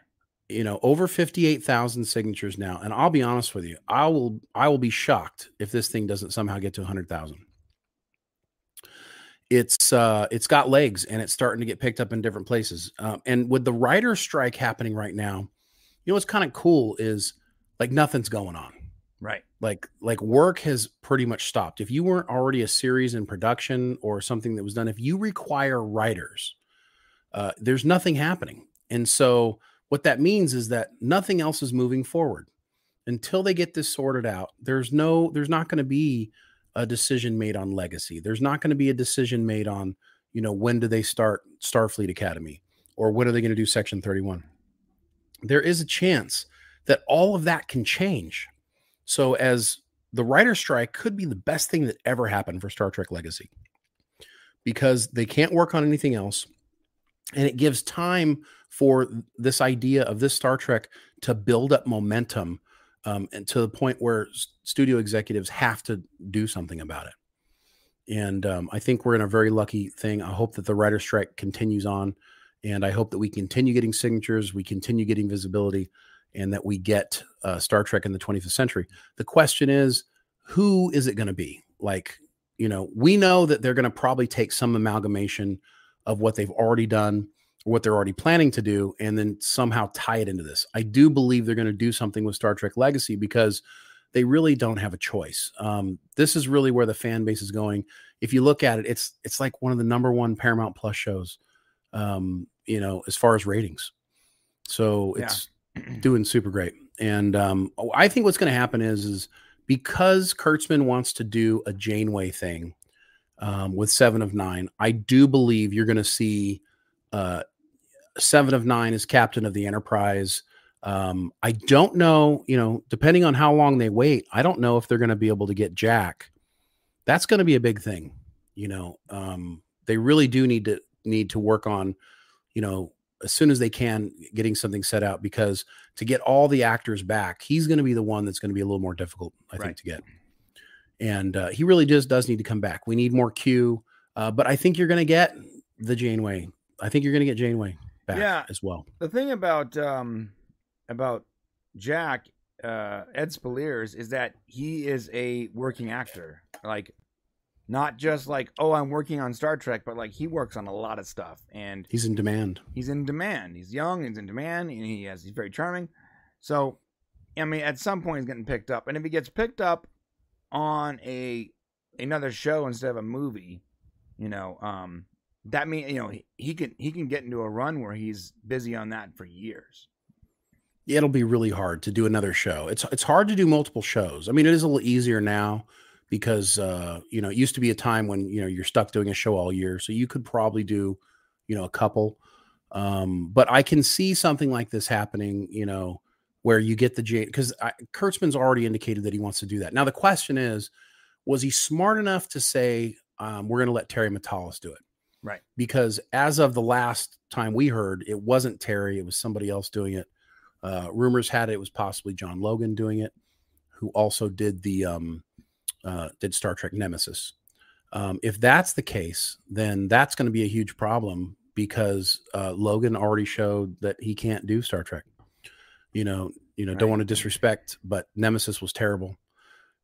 You know, over 58,000 signatures now. And I'll be honest with you, I will I will be shocked if this thing doesn't somehow get to 100,000. It's uh it's got legs and it's starting to get picked up in different places. Um, and with the writer strike happening right now, you know what's kind of cool is like nothing's going on Right. like like work has pretty much stopped if you weren't already a series in production or something that was done if you require writers uh, there's nothing happening and so what that means is that nothing else is moving forward. Until they get this sorted out there's no there's not going to be a decision made on legacy. There's not going to be a decision made on you know when do they start starfleet academy or when are they going to do section 31 there is a chance that all of that can change. So, as the writer strike could be the best thing that ever happened for Star Trek Legacy because they can't work on anything else. And it gives time for this idea of this Star Trek to build up momentum um, and to the point where studio executives have to do something about it. And um, I think we're in a very lucky thing. I hope that the writer strike continues on. And I hope that we continue getting signatures, we continue getting visibility, and that we get uh, Star Trek in the 25th century. The question is, who is it going to be? Like, you know, we know that they're going to probably take some amalgamation of what they've already done or what they're already planning to do and then somehow tie it into this. I do believe they're going to do something with Star Trek Legacy because they really don't have a choice. Um, this is really where the fan base is going. If you look at it, it's it's like one of the number one Paramount Plus shows, um, you know, as far as ratings. So Yeah. it's doing super great. And um, I think what's going to happen is is because Kurtzman wants to do a Janeway thing um, with Seven of Nine, I do believe you're going to see uh, Seven of Nine as captain of the Enterprise. Um, I don't know, you know, depending on how long they wait, I don't know if they're going to be able to get Jack. That's going to be a big thing. You know, um, they really do need to need to work on, you know, as soon as they can getting something set out because to get all the actors back, he's going to be the one that's going to be a little more difficult, I Right. think, to get. And uh, he really just does need to come back. We need more Q, uh, but I think you're going to get the Janeway. I think you're going to get Janeway back Yeah. as well. the thing about um about Jack uh Ed Speleers is that he is a working actor. Like not just like, oh, I'm working on Star Trek, but like he works on a lot of stuff and He's in demand. he's in demand. He's young, he's in demand, and he has he's very charming. So I mean at some point he's getting picked up. And if he gets picked up on a another show instead of a movie, you know, um that mean you know he, he can he can get into a run where he's busy on that for years. it'll be really hard to do another show. It's it's hard to do multiple shows. I mean, it is a little easier now because uh, you know, it used to be a time when, you know, you're stuck doing a show all year. So you could probably do, you know, a couple. Um, but I can see something like this happening, you know, where you get the J because Kurtzman's already indicated that he wants to do that. Now the question is, was he smart enough to say, um, we're gonna let Terry Matalas do it? Right. Because as of the last time we heard, it wasn't Terry, it was somebody else doing it. Uh, rumors had it, it was possibly John Logan doing it, who also did the um, uh, did Star Trek Nemesis. Um, if that's the case, then that's going to be a huge problem because uh, Logan already showed that he can't do Star Trek. You know, you know, don't want to disrespect, but Nemesis was terrible,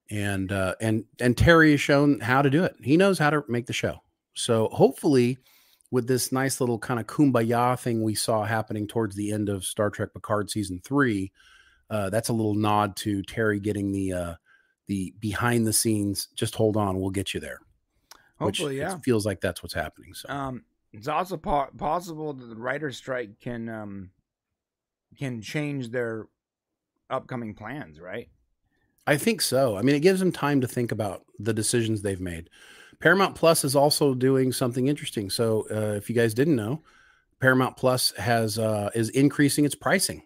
and uh, and and Terry has shown how to do it. He knows how to make the show. So hopefully, with this nice little kind of kumbaya thing we saw happening towards the end of Star Trek Picard season three, uh, that's a little nod to Terry getting the uh, the behind the scenes. Just hold on, we'll get you there. which Hopefully, it yeah. feels like that's what's happening. So Um, it's also po- possible that the writer's strike can um can change their upcoming plans, right? I think so. I mean, it gives them time to think about the decisions they've made. Paramount Plus is also doing something interesting. So, uh, if you guys didn't know, Paramount Plus has uh, is increasing its pricing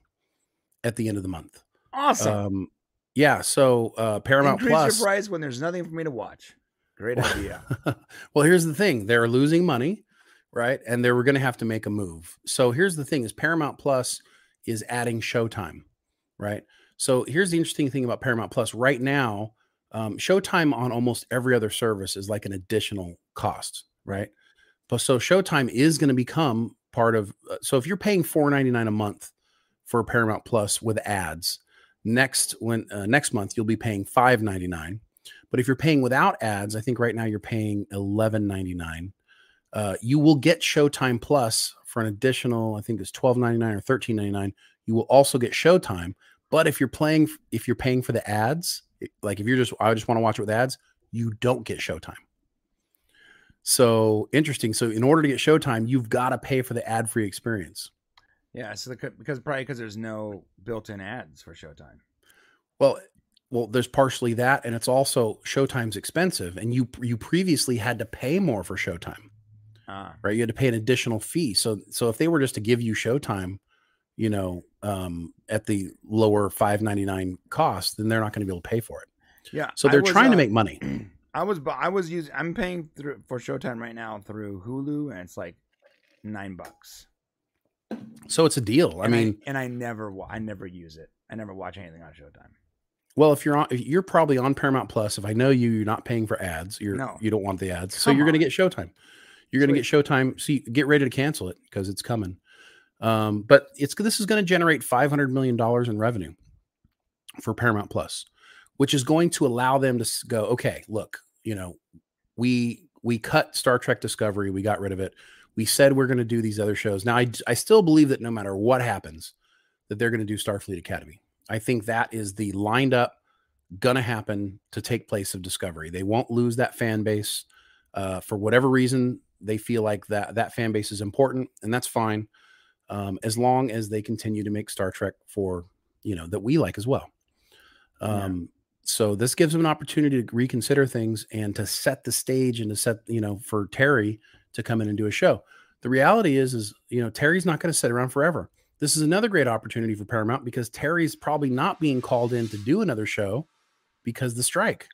at the end of the month. Awesome. Um, yeah. So uh, Paramount Increase Plus. your price when there's nothing for me to watch. Great idea. well, here's the thing: they're losing money, right? And they were going to have to make a move. So here's the thing: is Paramount Plus is adding Showtime, right? So here's the interesting thing about Paramount Plus. Right now, um, Showtime on almost every other service is like an additional cost, right? But so Showtime is going to become part of. Uh, so if you're paying four ninety nine a month for Paramount Plus with ads, next when uh, next month you'll be paying five ninety nine. But if you're paying without ads, I think right now you're paying eleven ninety nine. Uh, you will get Showtime Plus for an additional, I think it's twelve ninety nine or thirteen ninety nine. You will also get Showtime. But if you're playing, if you're paying for the ads, like if you're just, I just want to watch it with ads, you don't get Showtime. So interesting. So in order to get Showtime, you've got to pay for the ad free experience. yeah, so the, because probably because there's no built-in ads for Showtime. Well, well, there's partially that, and it's also Showtime's expensive, and you you previously had to pay more for Showtime, Ah, right? You had to pay an additional fee. So so if they were just to give you Showtime, you know, um, at the lower five ninety nine cost, then they're not going to be able to pay for it. yeah. So they're was, trying to uh, make money. I was I was using I'm paying through for Showtime right now through Hulu, and it's like nine bucks. So it's a deal. I And mean, and I never I never use it. I never watch anything on Showtime. well, if you're on, you're probably on Paramount Plus. If I know you, you're not paying for ads. You're No. you don't want the ads, so Come you're going to get Showtime. You're going to get Showtime. See, get ready to cancel it because it's coming. Um, but it's this is going to generate 500 million dollars in revenue for Paramount Plus, which is going to allow them to go. Okay, look, you know, we we cut Star Trek Discovery. We got rid of it. We said we're going to do these other shows. Now, I I still believe that no matter what happens, that they're going to do Starfleet Academy. I think that is the lined up, gonna happen to take place of Discovery. They won't lose that fan base uh, for whatever reason. They feel like that that fan base is important, and that's fine, um, as long as they continue to make Star Trek for you know that we like as well. Yeah. Um, So this gives them an opportunity to reconsider things and to set the stage and to set you know for Terry to come in and do a show. The reality is, is you know Terry's not going to sit around forever. This is another great opportunity for Paramount because Terry's probably not being called in to do another show because the strike.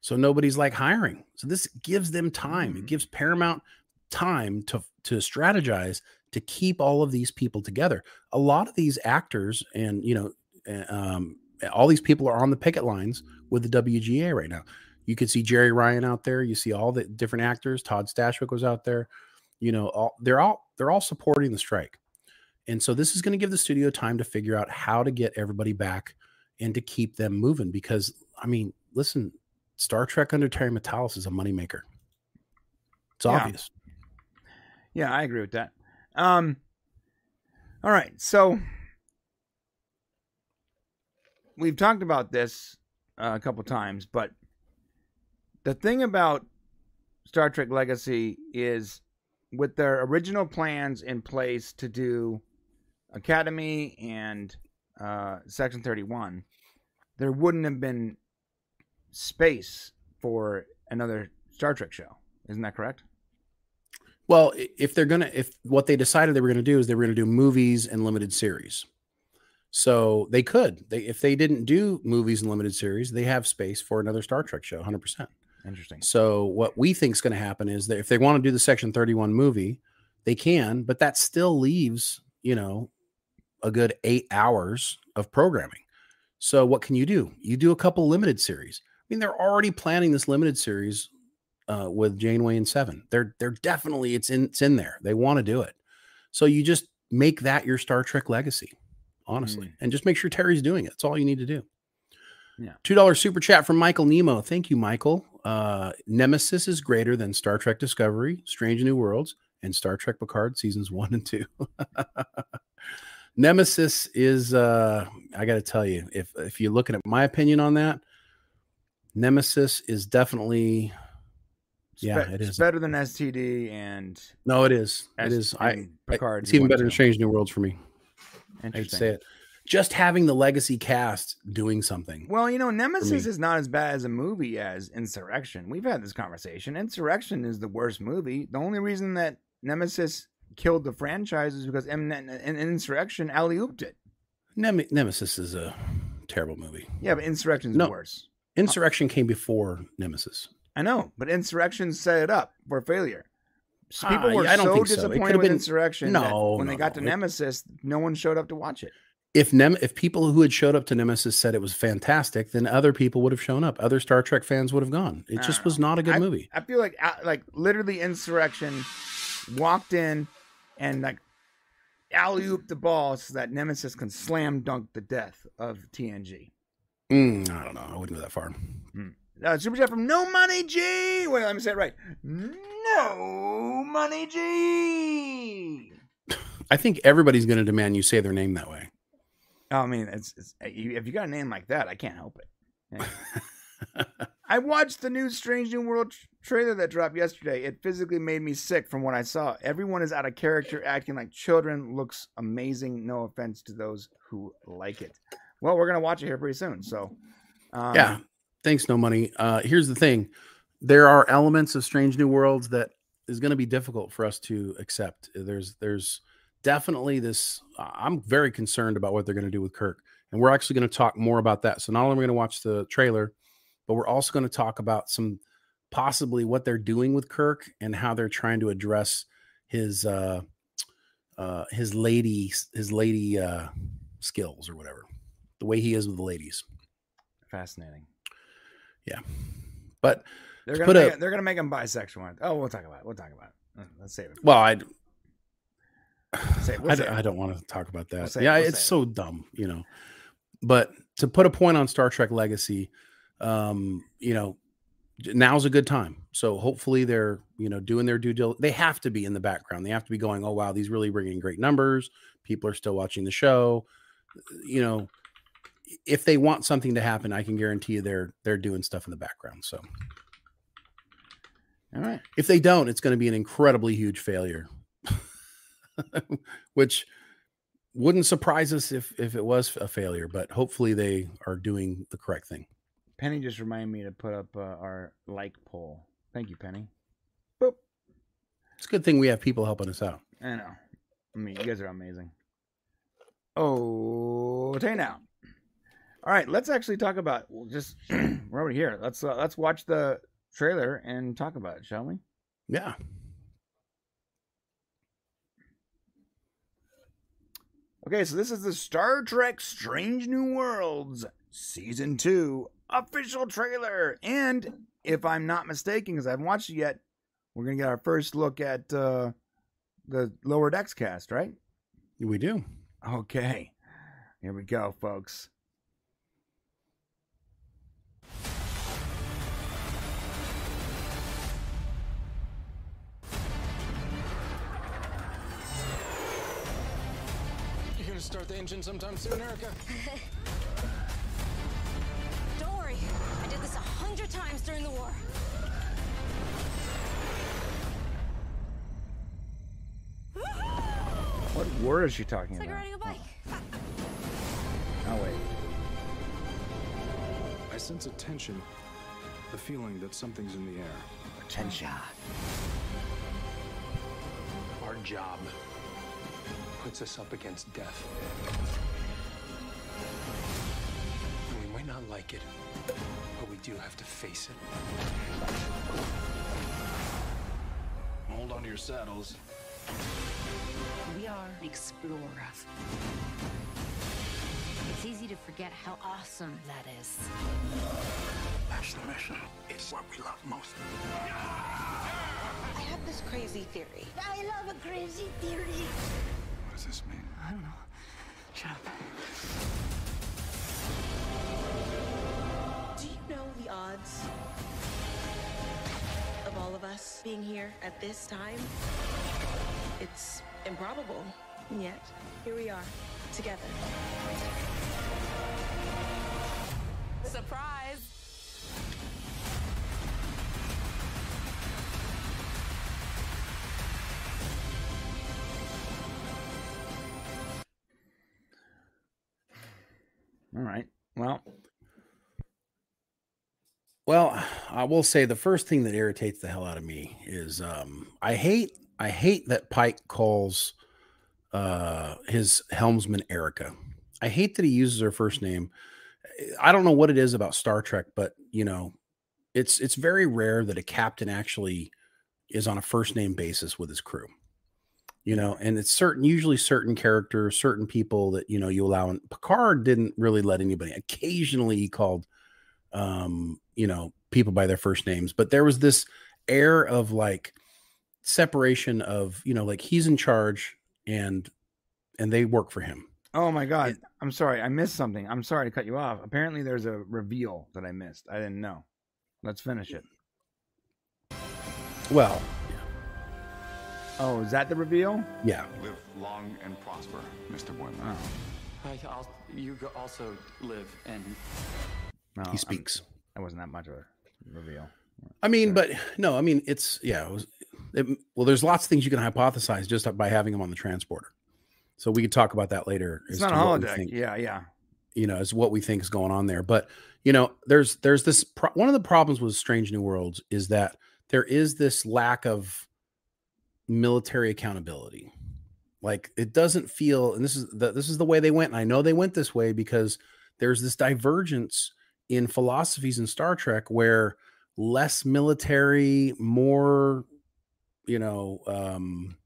So nobody's like hiring. So this gives them time. It gives Paramount time to to strategize to keep all of these people together. A lot of these actors and you know, uh, um, all these people are on the picket lines with the WGA right now. You could see Jeri Ryan out there. You see all the different actors. Todd Stashwick was out there. You know, all, they're all they're all supporting the strike. And so this is going to give the studio time to figure out how to get everybody back and to keep them moving. Because I mean, listen, Star Trek under Terry Matalas is a moneymaker. It's Yeah. obvious. Yeah, I agree with that. Um, all right, so we've talked about this uh, a couple times, but the thing about Star Trek Legacy is with their original plans in place to do Academy and uh, Section 31, there wouldn't have been space for another Star Trek show. Isn't that correct? Well, if they're gonna, if what they decided they were gonna do is they were gonna do movies and limited series, so they could. They if they didn't do movies and limited series, they have space for another Star Trek show, hundred percent. Interesting. So what we think is going to happen is that if they want to do the Section Thirty One movie, they can, but that still leaves you know a good eight hours of programming. So what can you do? You do a couple limited series. I mean, they're already planning this limited series uh, with Janeway and Seven. They're they're definitely it's in it's in there. They want to do it. So you just make that your Star Trek legacy, honestly, and just make sure Terry's doing it. That's all you need to do. Yeah. Two dollar super chat from Michael Nemo. Thank you, Michael. Uh, Nemesis is greater than Star Trek Discovery, Strange New Worlds, and Star Trek Picard seasons one and two. Nemesis is uh I gotta tell you, if if you're looking at my opinion on that, Nemesis is definitely yeah, Spe- it it's better than STD and No, it is. It is. I, Picard it's even better than. Strange New Worlds for me. I hate to Interesting. say it. Just having the legacy cast doing something. Well, you know, Nemesis is not as bad as a movie as Insurrection. We've had this conversation. Insurrection is the worst movie. The only reason that Nemesis killed the franchise is because in, in, in Insurrection, alley ooped it. Nem- Nemesis is a terrible movie. Yeah, but Insurrection's No. worse. Insurrection came before Nemesis. I know, but Insurrection set it up for failure. So Ah, people were yeah, I don't so think so. Disappointed could've with been- Insurrection that No, when no, they got to It- Nemesis, no one showed up to watch it. If Nem- if people who had showed up to Nemesis said it was fantastic, then other people would have shown up. Other Star Trek fans would have gone. It I just was not a good I- movie. I feel like uh, like literally Insurrection walked in and like alley oop the ball so that Nemesis can slam dunk the death of TNG. Mm, I don't know. I wouldn't go that far. Uh, super chat from No Money G. Wait, let me say it right. No Money G. I think everybody's going to demand you say their name that way. I mean, it's, it's if you got a name like that, I can't help it. Yeah. I watched the new Strange New World trailer that dropped yesterday. It physically made me sick from what I saw. Everyone is out of character, acting like children. Looks amazing. No offense to those who like it. Well, we're gonna watch it here pretty soon. So, um, yeah. Thanks, no money. Uh, here's the thing: there are elements of Strange New Worlds that is going to be difficult for us to accept. There's there's definitely this. I'm very concerned about what they're going to do with Kirk, and we're actually going to talk more about that. So not only are we going to watch the trailer, but we're also going to talk about some possibly what they're doing with Kirk and how they're trying to address his uh, uh, his lady his lady uh, skills or whatever, the way he is with the ladies. fascinating. Yeah, but They're gonna make, a- they're gonna make him bisexual. Oh, we'll talk about it. We'll talk about it. Uh, Let's save it. well, I. We'll I, save. I don't want to talk about that. it, yeah, we'll it's so dumb, you know. But to put a point on Star Trek Legacy, um, you know, now's a good time. So hopefully they're, you know, doing their due diligence. They have to be in the background. They have to be going, oh wow, these really bringing great numbers. People are still watching the show. You know, if they want something to happen, I can guarantee you they're they're doing stuff in the background. So All right. if they don't, it's going to be an incredibly huge failure, which wouldn't surprise us if if it was a failure. But hopefully, they are doing the correct thing. Penny just reminded me to put up uh, our like poll. Thank you, Penny. Boop. It's a good thing we have people helping us out. I know. I mean, you guys are amazing. Oh, okay now. All right, let's actually talk about well, just we're over here. Let's uh, let's watch the trailer and talk about it, shall we? Yeah. Okay, so this is the Star Trek Strange New Worlds Season 2 official trailer. And if I'm not mistaken, because I haven't watched it yet, we're going to get our first look at uh, the Lower Decks cast, right? We do. Okay. Here we go, folks. Start the engine sometime soon, Erica? Don't worry. I did this a hundred times during the war. What word is she talking about? It's like about? riding a bike. Oh, wait. I sense a tension, the feeling that something's in the air. Attention. Our job puts us up against death. And we might not like it, but we do have to face it. Hold on to your saddles. We are explorers. It's easy to forget how awesome that is. That's the mission. It's what we love most. I have this crazy theory. I love a crazy theory. Does this mean? I don't know. Shut up. Do you know the odds of all of us being here at this time? It's improbable, and yet here we are, together. Surprise! All right. Well, Well, I will say the first thing that irritates the hell out of me is um, I hate I hate that Pike calls uh, his helmsman Erica. I hate that he uses her first name. I don't know what it is about Star Trek, but you know, it's it's very rare that a captain actually is on a first name basis with his crew. You know, and it's certain usually certain characters, certain people that you know you allow. And Picard didn't really let anybody. Occasionally, he called um, you know, people by their first names, but there was this air of like separation of, you know, like he's in charge and and they work for him. oh my God. I'm sorry. I missed something. I'm sorry to cut you off. Apparently, there's a reveal that I missed. I didn't know. Let's finish it. Well, Oh, is that the reveal? yeah. Live long and prosper, Mr. Boimler. Oh. I, I'll, you also live and No, He I'm- speaks. That wasn't that much of a reveal. I mean, but no, I mean, it's yeah. It was, it, well, there's lots of things you can hypothesize just by having him on the transporter. So we could talk about that later. It's not a to holodeck. think. Yeah, yeah. you know, is what we think is going on there. But you know, there's there's this pro- one of the problems with Strange New Worlds is that there is this lack of military accountability. Like it doesn't feel, and this is the, this is the way they went. And I know they went this way because there's this divergence in philosophies in Star Trek where less military, more, you know, um,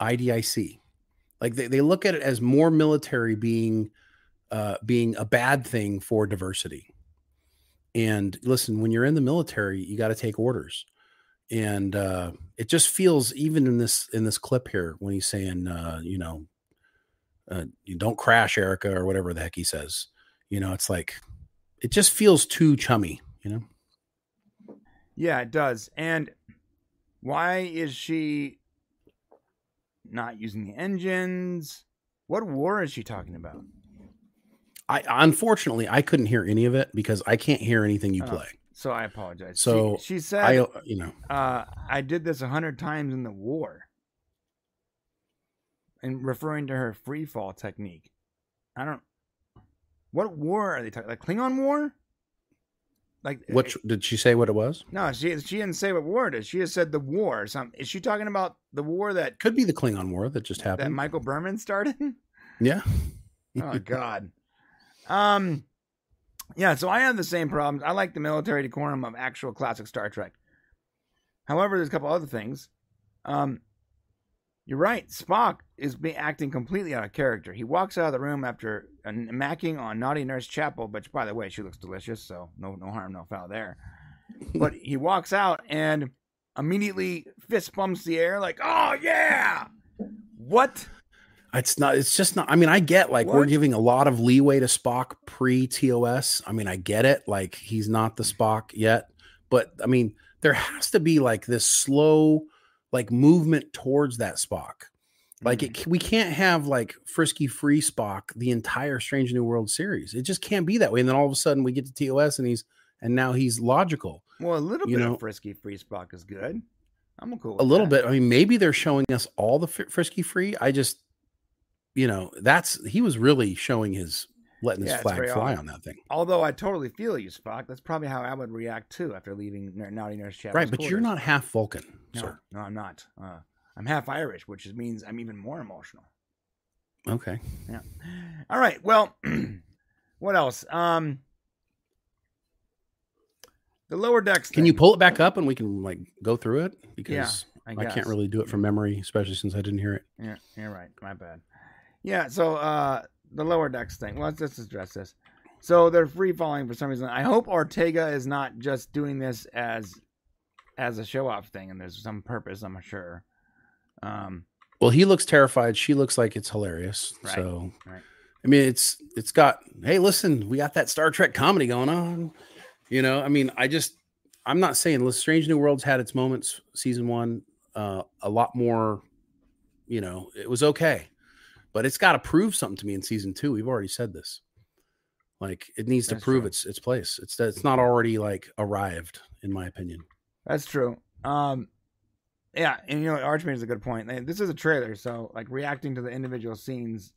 IDIC. Like they, they look at it as more military being uh, being a bad thing for diversity. And listen, when you're in the military, you got to take orders. And uh, it just feels even in this in this clip here when he's saying, uh, you know, uh, you don't crash, Erica, or whatever the heck he says. You know, it's like it just feels too chummy. You know. Yeah, it does. And why is she not using the engines? What war is she talking about? I unfortunately I couldn't hear any of it because I can't hear anything you Oh, play. So I apologize. So she, she said, I, you know, uh, I did this a hundred times in the war. And referring to her free fall technique. I don't. What war are they talking? Like Klingon war? Like what did she say? What it was? No, she she didn't say what war it is. She just said the war. Or something. Is she talking about the war that Could be the Klingon War that just happened that. Michael Burnham started? yeah. oh God. Um. Yeah, so I have the same problems. I like the military decorum of actual classic Star Trek. However, there's a couple other things. Um, You're right. Spock is acting completely out of character. He walks out of the room after macking on Naughty Nurse Chapel, which, by the way, she looks delicious, so no, no harm, no foul there. but he walks out and immediately fist bumps the air, like, "Oh yeah!" What? It's not. It's just not. I mean, I get like we're giving a lot of leeway to Spock pre TOS. I mean, I get it. Like he's not the Spock yet, but I mean, there has to be like this slow, like movement towards that Spock. Like it, mm. we can't have like frisky free Spock the entire Strange New World series. It just can't be that way. And then all of a sudden we get to TOS and he's and now he's logical. Well, a little You bit know- of frisky free Spock is good. I'm cool. a little that. bit. I mean, maybe they're showing us all the fr- frisky free. I just, you know, that's he was really showing his letting his Yeah, it's flag fly odd. on that thing. Although I totally feel you, Spock. That's probably how I would react too after leaving Naughty Nurse Chapel. right, but you're not half Vulcan, No, sir. no, I'm not. Uh, I'm half Irish, which means I'm even more emotional. Okay. Yeah. All right. Well, what else? Um, the lower decks. Can you pull it back up and we can like go through it because I I, can't really do it from memory, especially since I didn't hear it. Yeah, you're right. My bad. Yeah, so uh the lower decks thing. Well, let's, let's address this. So they're free falling for some reason. I hope Ortega is not just doing this as as a show off thing and there's some purpose, I'm sure. Um Well, he looks terrified. She looks like it's hilarious. Right, So, right. I mean, it's it's got. Hey, listen, we got that Star Trek comedy going on. You know, I mean, I just I'm not saying. Strange New Worlds had its moments. Season one, uh, a lot more. You know, it was okay, but it's got to prove something to me in season two. We've already said this. Like, it needs That's to prove true. its its place. It's it's not already like arrived, in my opinion. That's true. Um, yeah, and you know, Archmage is a good point. This is a trailer, so like reacting to the individual scenes,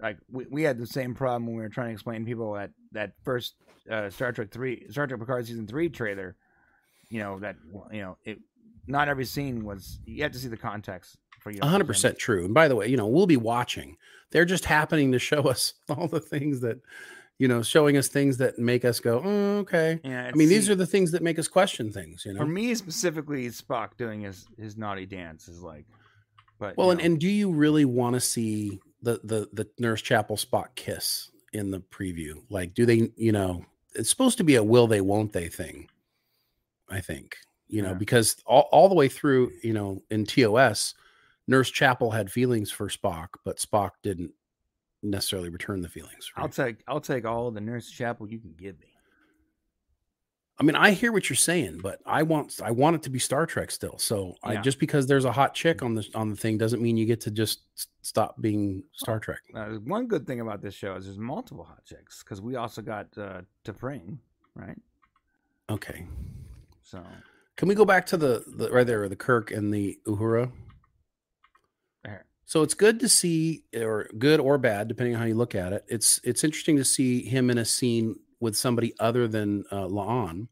like we, we had the same problem when we were trying to explain to people that that first uh, Star Trek three, Star Trek Picard season three trailer. You know that you know it. Not every scene was. You have to see the context for you. 100% true. And by the way, you know, we'll be watching. They're just happening to show us all the things that, you know, showing us things that make us go, oh, okay. Yeah, I mean, these are the things that make us question things, you know. For me specifically, Spock doing his his naughty dance is like. But well, and, know, and do you really want to see the the the Nurse Chapel Spock kiss in the preview? Like, do they, you know, it's supposed to be a will they, won't they thing. I think, you know, Yeah. because all, all the way through, you know, in TOS, Nurse Chapel had feelings for Spock, but Spock didn't necessarily return the feelings. I'll take I'll take all the Nurse Chapel you can give me. I mean, I hear what you're saying, but I want I want it to be Star Trek still. So I just because there's a hot chick on the on the thing doesn't mean you get to just stop being Star Trek. Uh, one good thing about this show is there's multiple hot chicks because we also got uh, T'Pring, right? Okay. So Can we go back to the, the right there, the Kirk and the Uhura? So it's good to see, or good or bad, depending on how you look at it. It's it's interesting to see him in a scene with somebody other than uh, La'an.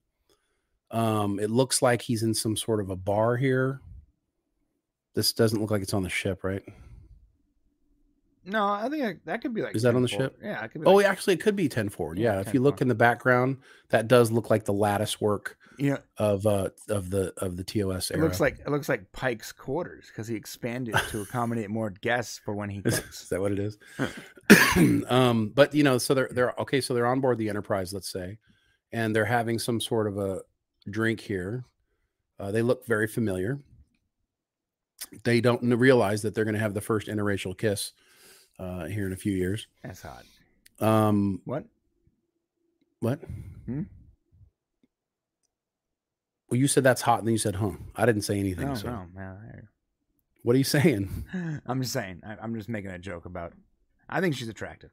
Um, it looks like he's in some sort of a bar here. This doesn't look like it's on the ship, right? No, I think that- that could be like. Is that on the 10-4. ship? Yeah, it could be. Oh, like, actually, it could be ten forward. Yeah, Yeah, if you look forward. in the background, that does look like the lattice work know, of uh of the of the TOS area. it looks like it looks like Pike's quarters because he expanded to accommodate more guests for when he Is, cooks. is that what it is? um, but you know, so they're they're okay. So they're on board the Enterprise, let's say, and they're having some sort of a drink here. Uh, they look very familiar. They don't realize that they're going to have the first interracial kiss uh, here in a few years. That's hot. Um, What? what? Hmm? Well, you said that's hot, and then you said, "Huh." I didn't say anything. No, so, no, man. what are you saying? I'm just saying. I, I'm just making a joke about. I think she's attractive.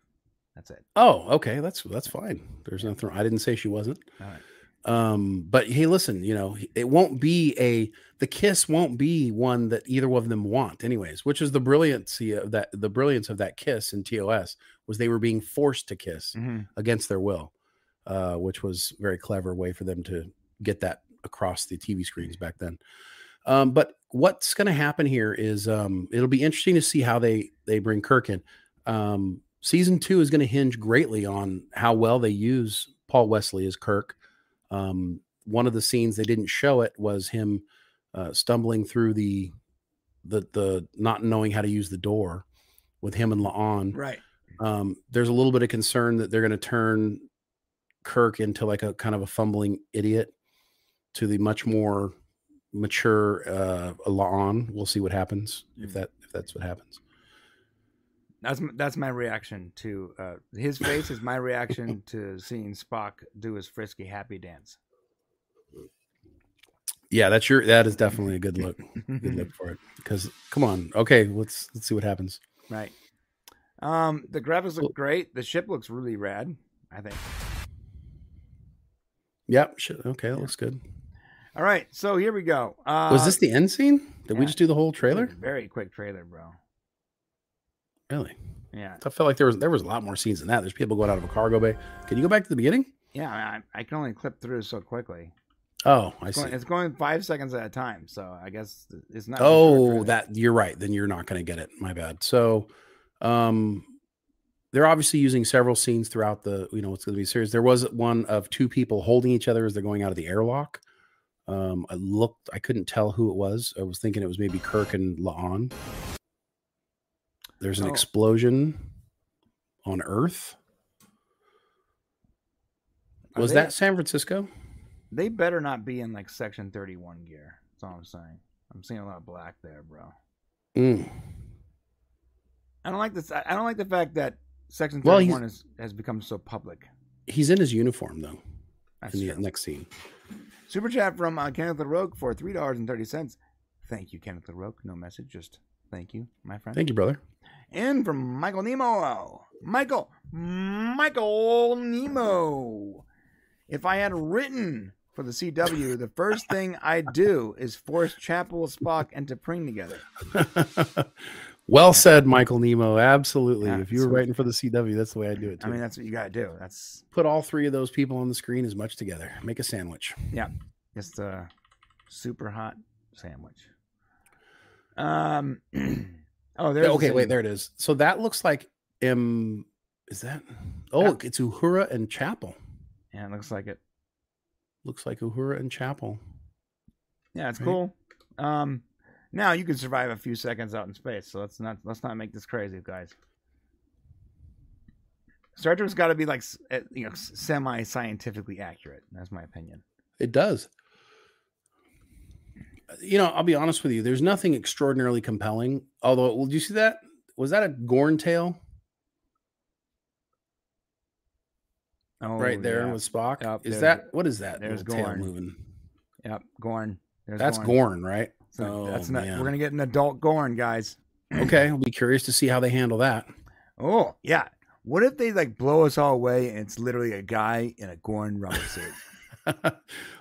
That's it. Oh, okay, that's that's fine. There's nothing. I didn't say she wasn't. All right. Um, but hey, listen, you know, it won't be a the kiss won't be one that either of them want, anyways. Which is the brilliancy of that. The brilliance of that kiss in TOS was they were being forced to kiss Mhm. against their will, uh, which was a very clever way for them to get that across the TV screens back then. Um, but what's going to happen here is um, it'll be interesting to see how they they bring Kirk in. Um, season two is going to hinge greatly on how well they use Paul Wesley as Kirk. Um, one of the scenes they didn't show it was him uh, stumbling through the the the not knowing how to use the door with him and La'an. Right. Um, there's a little bit of concern that they're going to turn Kirk into like a kind of a fumbling idiot to the much more mature uh La'an. We'll see what happens if that if that's what happens. That's that's my reaction to uh, his face. Is my reaction to seeing Spock do his frisky happy dance. Yeah, that's your that is definitely a good look. good look for it. Because come on, okay, let's let's see what happens. Right. Um, the graphics look great. The ship looks really rad. I think. Yep. Okay, that looks good. All right, so here we go. Uh, Was this the end scene? Did we just do the whole trailer? Very quick trailer, bro. Really? Yeah. I felt like there was there was a lot more scenes than that. There's people going out of a cargo bay. Can you go back to the beginning? Yeah, I, I can only clip through so quickly. Oh, I It's see. going, it's going five seconds at a time, so I guess it's not. Oh, that you're right. Then you're not going to get it. My bad. So, um, they're obviously using several scenes throughout the. You know, it's going to be serious. There was one of two people holding each other as they're going out of the airlock. Um, I looked. I couldn't tell who it was. I was thinking it was maybe Kirk and La'an. There's an Oh. explosion on Earth. Are Was they- that San Francisco? They better not be in like Section Thirty One gear. That's all I'm saying. I'm seeing a lot of black there, bro. Mm. I don't like this. I don't like the fact that Section Well, Thirty is has become so public. He's in his uniform though. That's in the true. next scene. Super chat from uh, Kenneth LaRoque for three dollars and thirty cents. Thank you, Kenneth LaRoque. No message, just thank you, my friend. Thank you, brother. And from Michael Nemo. Michael, Michael Nemo. If I had written for the CW, the first thing I'd do is force Chapel, Spock, and T'Pring together. Well said, Michael Nemo. Absolutely. Yeah, if you were writing for the CW, that's the way I do it too. I mean, that's what you got to do. That's, Put all three of those people on the screen as much together. Make a sandwich. yeah, just a super hot sandwich. Um, oh, there. okay, wait, there it is. So that looks like um is that oh Yeah. it's Uhura and Chapel. Yeah, it looks like it. Looks like Uhura and Chapel. Yeah, it's Right. cool. Um, now you can survive a few seconds out in space, so let's not let's not make this crazy, guys. Star Trek's got to be like eh, you know semi scientifically accurate. That's my opinion. It does. You know, I'll be honest with you. There's nothing extraordinarily compelling. Although, well, did you see that? Was that a Gorn tail Oh, right there yeah. with Spock? Yep, is that what is that? there's Gorn. moving. Yep, Gorn. There's That's Gorn, right? So oh, that's not. man. We're gonna get an adult Gorn, guys. okay, I'll be curious to see how they handle that. Oh yeah. What if they like blow us all away and it's literally a guy in a Gorn rubber suit?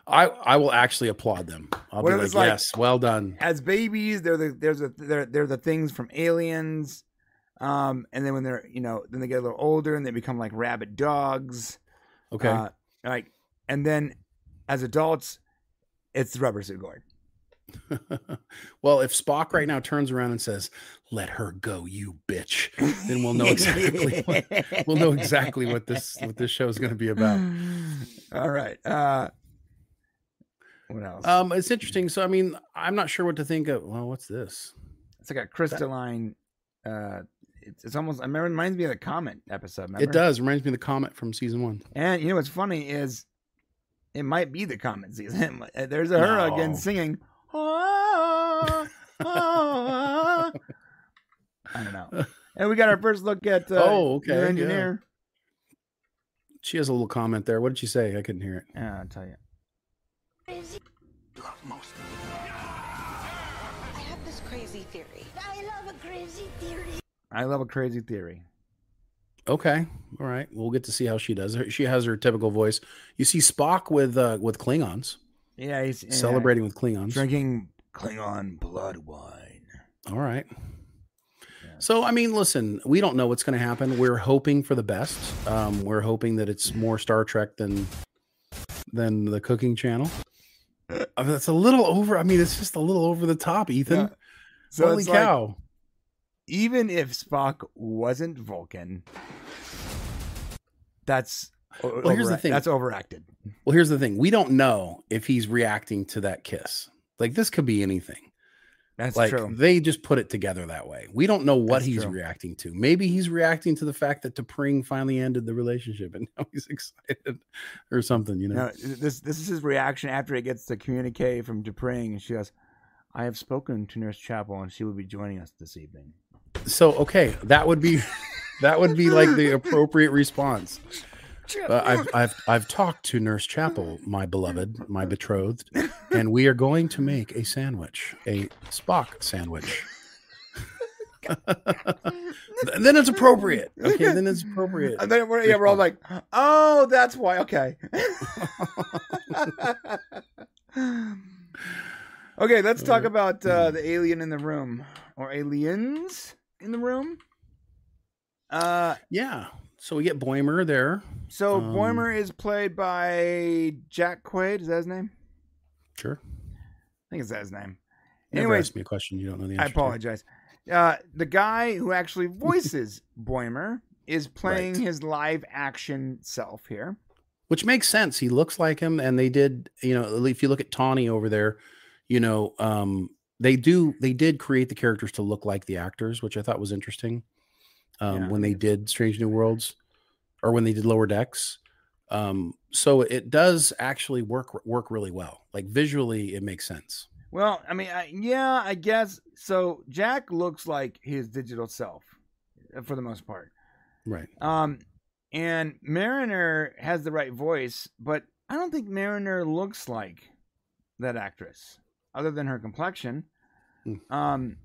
I I will actually applaud them. I'll What be like, like- yes, well done. as babies, they're the there's a they're they're the things from aliens. Um, and then when they're you know then they get a little older and they become like rabid dogs. Okay. Uh, like and then as adults, it's the rubber suit Gorn. well, if Spock right now turns around and says, "Let her go, you bitch," then we'll know exactly what, we'll know exactly what this what this show is going to be about. All right. Uh, what else? Um, it's interesting. So, I mean, I'm not sure what to think of. Well, what's this? it's like a crystalline. Uh, it's, it's almost. I remember it reminds me of the Comet episode. Remember? It does reminds me of the comet from season one. And you know what's funny is, it might be the Comet season. There's a her again singing. "Ah, I don't know. And we got our first look at uh, Oh, okay, new yeah. engineer. She has a little comment there. What did she say? I couldn't hear it. Yeah, I'll tell you. I have this crazy theory. I love a crazy theory. I love a crazy theory. Okay, all right. We'll get to see how she does. She has her typical voice. You see Spock with uh, with Klingons Yeah, he's yeah, celebrating with Klingons. drinking Klingon blood wine. All right. So, I mean, listen, we don't know what's going to happen. We're hoping for the best. Um, we're hoping that it's more Star Trek than than the Cooking Channel. Uh, That's a little over. I mean, it's just a little over the top, Ethan. Yeah. So Holy it's like- cow! Even if Spock wasn't Vulcan, that's Well, here's the thing. That's overacted. well, here's the thing. We don't know if he's reacting to that kiss. Like this could be anything. That's like true. they just put it together that way. We don't know what That's he's true. reacting to. Maybe he's reacting to the fact that T'Pring finally ended the relationship and now he's excited or something, you know. No, this this is his reaction after he gets the communique from T'Pring, and she goes, "I have spoken to Nurse Chapel, and she will be joining us this evening." So okay, that would be that would be like the appropriate response. Uh, I've I've I've talked to Nurse Chapel, my beloved, my betrothed, and we are going to make a sandwich, a Spock sandwich. then it's appropriate. Okay, then it's appropriate. And then we're, yeah, we're all like, "Oh, that's why." Okay. okay, let's talk about uh, the alien in the room or aliens in the room. Uh, yeah. So we get Boimler there. So Um, Boimler is played by Jack Quaid. Is that his name? Sure. I think it's that his name. Never Anyways, ask me a question you don't know the answer I apologize. Uh, the guy who actually voices Boimler is playing his live action self here. which makes sense. He looks like him, and they did. You know, if you look at Tawny over there, you know, um, they do. They did create the characters to look like the actors, which I thought was interesting. Um, Yeah. when they did Strange New Worlds, or when they did Lower Decks, um, so it does actually work work really well. Like visually, it makes sense. Well, I mean, I, yeah, I guess so. Jack looks like his digital self uh, for the most part. Right. Um, and Mariner has the right voice, but I don't think Mariner looks like that actress, other than her complexion. Um,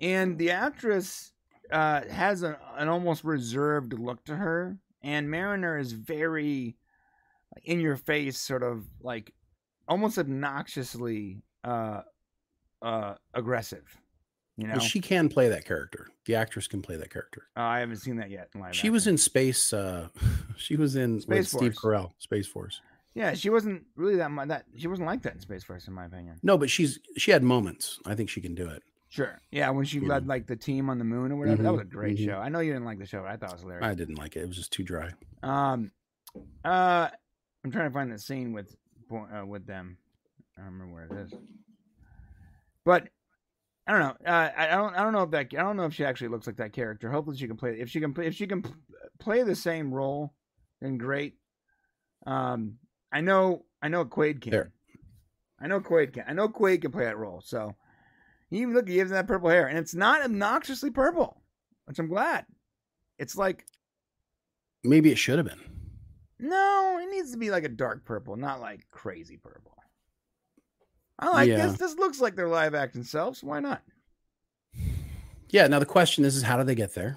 and the actress uh, has a, an almost reserved look to her, and Mariner is very in your face, sort of like almost obnoxiously uh, uh, aggressive. You know, Well, she can play that character. The actress can play that character. Uh, I haven't seen that yet in live. She was in Space. Uh, she was in with Space Steve Force. Carell, Space Force. Yeah, she wasn't really that much. That she wasn't like that in Space Force, in my opinion. No, but she's she had moments. I think she can do it. Sure. Yeah, when she You led like the team on the moon or whatever, that was a great mhm. show. I know you didn't like the show, but I thought it was hilarious. I didn't like it. It was just too dry. Um, uh, I'm trying to find the scene with uh, with them. I don't remember where it is. But I don't know. Uh, I don't. I don't know if that. I don't know if she actually looks like that character. Hopefully, she can play. If she can play. If she can play the same role, then great. Um, I know. I know Quaid can. There. I know Quaid can. I know Quaid can play that role. So even look. He has that purple hair, and it's not obnoxiously purple, which I'm glad. It's like Maybe it should have been. no, it needs to be like a dark purple, not like crazy purple. I like Yeah. this. This looks like their live action selves. Why not? Yeah. Now the question is, is how do they get there?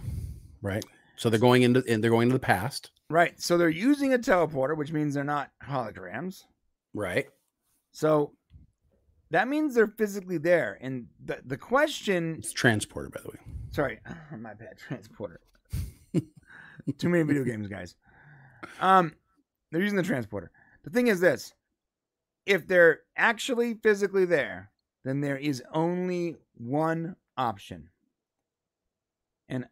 Right. So they're going into and they're going into the past. Right. So they're using a teleporter, which means they're not holograms. Right. So that means they're physically there. And the the question It's transporter, by the way. sorry, my bad, transporter. Too many video games, guys. Um, they're using the transporter. The thing is this: if they're actually physically there, then there is only one option, and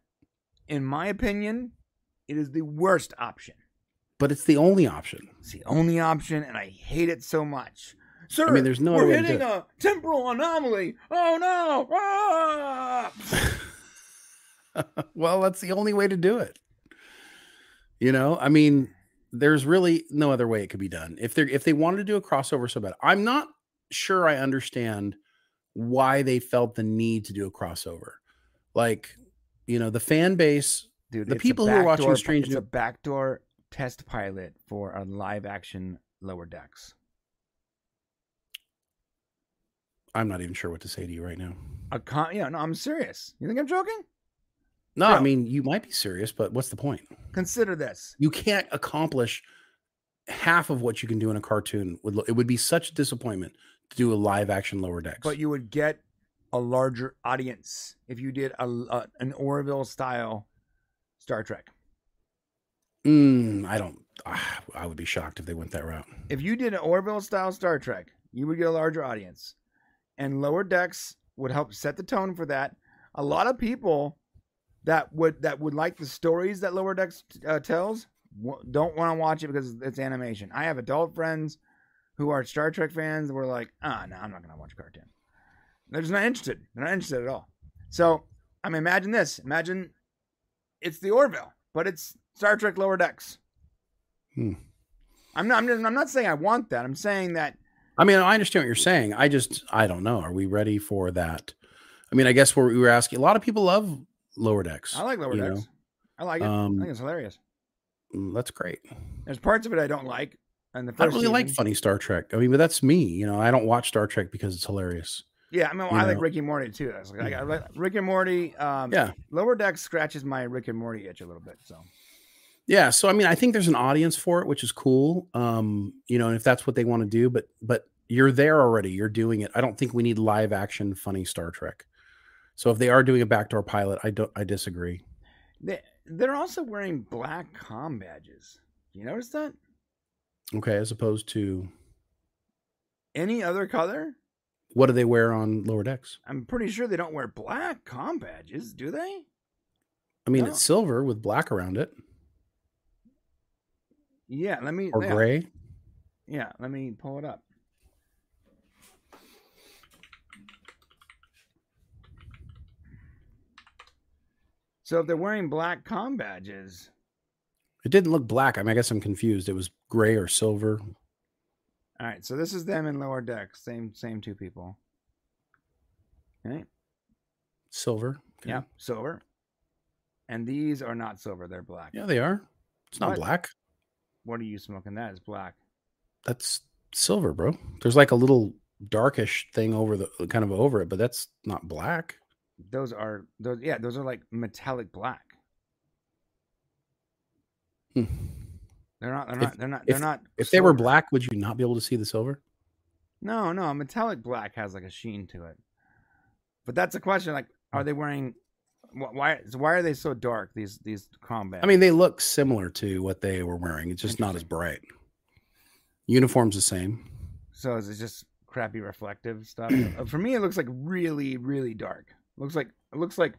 in my opinion, it is the worst option. But it's the only option. It's the only option, and I hate it so much. Sir, I mean, there's no we're other way to hitting it. a temporal anomaly. Oh no! Ah! well, that's the only way to do it. You know, I mean, there's really no other way it could be done. If they're if they wanted to do a crossover so bad, I'm not sure I understand why they felt the need to do a crossover. Like, you know, the fan base, Dude, the it's a people who are watching backdoor- Strange It's New a backdoor test pilot for a live action lower decks. I'm not even sure what to say to you right now. A con- yeah, no, I'm serious. You think I'm joking? No, I mean, you might be serious, but what's the point? Consider this. You can't accomplish half of what you can do in a cartoon. With It would be such a disappointment to do a live action lower decks. But you would get a larger audience if you did a, a an Orville style Star Trek. Mm, I don't. ah, I would be shocked if they went that route. If you did an Orville style Star Trek, you would get a larger audience, and lower decks would help set the tone for that. A lot of people that would that would like the stories that lower decks uh, tells don't want to watch it because it's animation. I have adult friends who are Star Trek fans. We're like, ah, no, I'm not gonna watch a cartoon. They're just not interested. They're not interested at all. So I mean, imagine this. Imagine it's the Orville, but it's Star Trek Lower Decks. Hmm. I'm not. I'm, just, I'm not saying I want that. I'm saying that. I mean, I understand what you're saying. I just, I don't know. Are we ready for that? I mean, I guess what we were asking. A lot of people love lower decks. I like Lower Decks. know? I like it. Um, I think it's hilarious. Mm, That's great. There's parts of it I don't like. And the I first don't really like funny Star Trek. I mean, but that's me. You know, I don't watch Star Trek because it's hilarious. Yeah, I mean, you I like know. Ricky and Morty too. That's like, I like Rick and Morty. Um, Yeah. Lower Decks scratches my Rick and Morty itch a little bit. So Yeah, so I mean, I think there's an audience for it, which is cool. Um, you know, and if that's what they want to do, but but you're there already. You're doing it. I don't think we need live action funny Star Trek. So if they are doing a backdoor pilot, I don't. I disagree. they they're also wearing black com badges. You notice that? Okay, as opposed to Any other color? what do they wear on lower decks? I'm pretty sure they don't wear black com badges, do they? I mean, No. it's silver with black around it, Yeah, let me or yeah. gray. Yeah, let me pull it up. So if they're wearing black com badges, It didn't look black. I mean, I guess I'm confused. It was gray or silver. all right. So this is them in lower deck. Same same two people. Okay. Silver. Okay. Yeah, silver. And these are not silver; they're black. Yeah, they are. It's not What? black. What are you smoking? That is black. That's silver, bro. There's like a little darkish thing over the kind of over it, but that's not black. Those are those. Yeah, those are like metallic black. Hmm. They're not. They're If- not. They're not. If, They're not. if they were black, would you not be able to see the silver? No, no, metallic black has like a sheen to it. But that's a question. Like, are they wearing? Wh- Why? Why are they so dark? These these combat. I mean, they look similar to what they were wearing. It's just not as bright. Uniform's the same. so is it just crappy reflective stuff? Uh, For me, it looks like really, really dark. Looks like it looks like,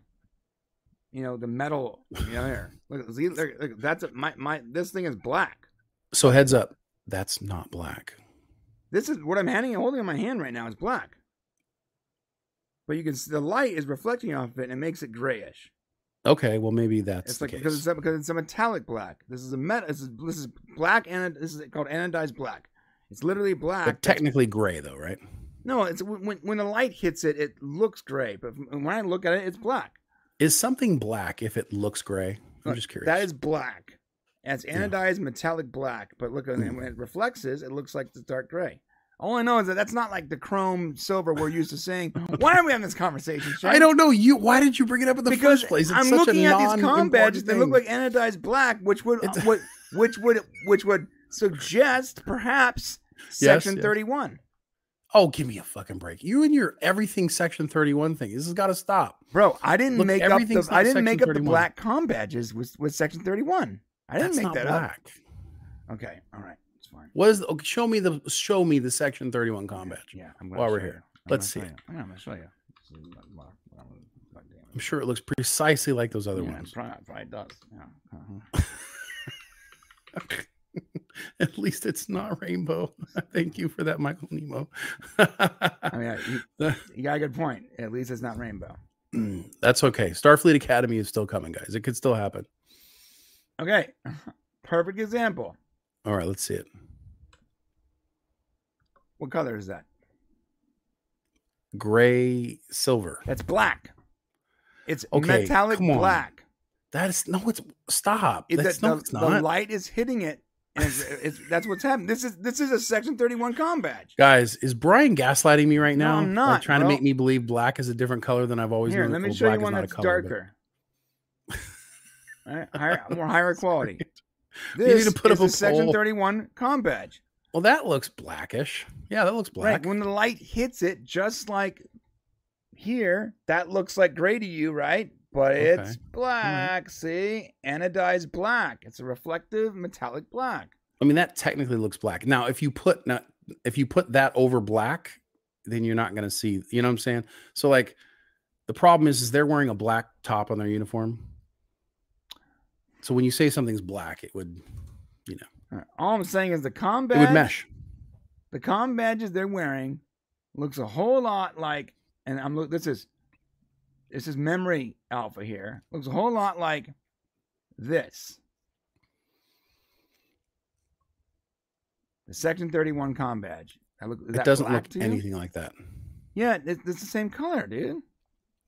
you know, the metal. You know, here. Look, see, look, look, that's a, my my. This thing is black. So heads up, that's not black. This is what I'm handing holding in my hand right now is black. But you can see the light is reflecting off of it and it makes it grayish. Okay, well maybe that's It's the like case. because it's a, because it's a metallic black. This is a metal. This is, this is black and this is called anodized black. It's literally black. but technically gray though, right? no, it's when when the light hits it, it looks gray. But when I look at it, it's black. Is something black if it looks gray? I'm uh, just curious. That is black. And it's anodized metallic black. But look, and when it hmm. reflects, it looks like the dark gray. All I know is that that's not like the chrome silver we're used to seeing. Why are we having this conversation? Shane? I don't know you. Why did you bring it up in the because first place? It's I'm such looking a at these com badges. They look like anodized black, which would uh, what, which would which would suggest perhaps Section yes. 31. Oh, give me a fucking break! You and your everything Section Thirty One thing. This has got to stop, bro. I didn't Look, make up the I didn't make up the black com badges with with Section 31. I didn't That's make that black. up. Okay, all right, fine. What is? Okay, show me the show me the Section Thirty One com badge. Yeah, I'm while we're here, let's see it. Yeah, I'm gonna show you. This is not- well, well, God damn it. I'm sure it looks precisely like those other Yeah, ones. it probably, probably does. Yeah. uh-huh. At least it's not rainbow. Thank you for that, Michael Nemo. I mean, you, you got a good point. At least it's not rainbow. That's okay. Starfleet Academy is still coming, guys. It could still happen. Okay, perfect example. All right, let's see it. What color is that? Gray silver. That's black. It's Okay, metallic black. That's no. It's stop. It- That's the, no. It's the not. light is hitting it, and it's, it's, that's what's happening. This is this is a Section Thirty One com badge. Guys, is Brian gaslighting me right No, now? I'm Like, not, trying bro. to make me believe black is a different color than I've always Here, known. let me Well, show you black is one not a that's color, but- darker. All right, higher, more higher quality. You This need to put is up a a Section poll. Thirty One com badge. Well, that looks blackish. Yeah, that looks black. Right when the light hits it, just like here, that looks like gray to you, right? But it's Okay. black. See, anodized black. It's a reflective metallic black. I mean, that technically looks black. Now, if you put now, if you put that over black, then you're not going to see. You know what I'm saying? So, like, the problem is, is they're wearing a black top on their uniform. So when you say something's black, it would, you know, All, right, all I'm saying is the com it would mesh. The com badges they're wearing looks a whole lot like and I'm look. This is this is memory alpha here. Looks a whole lot like this. The Section 31 com badge. That look, It doesn't look anything like that. Yeah, it, it's the same color, dude.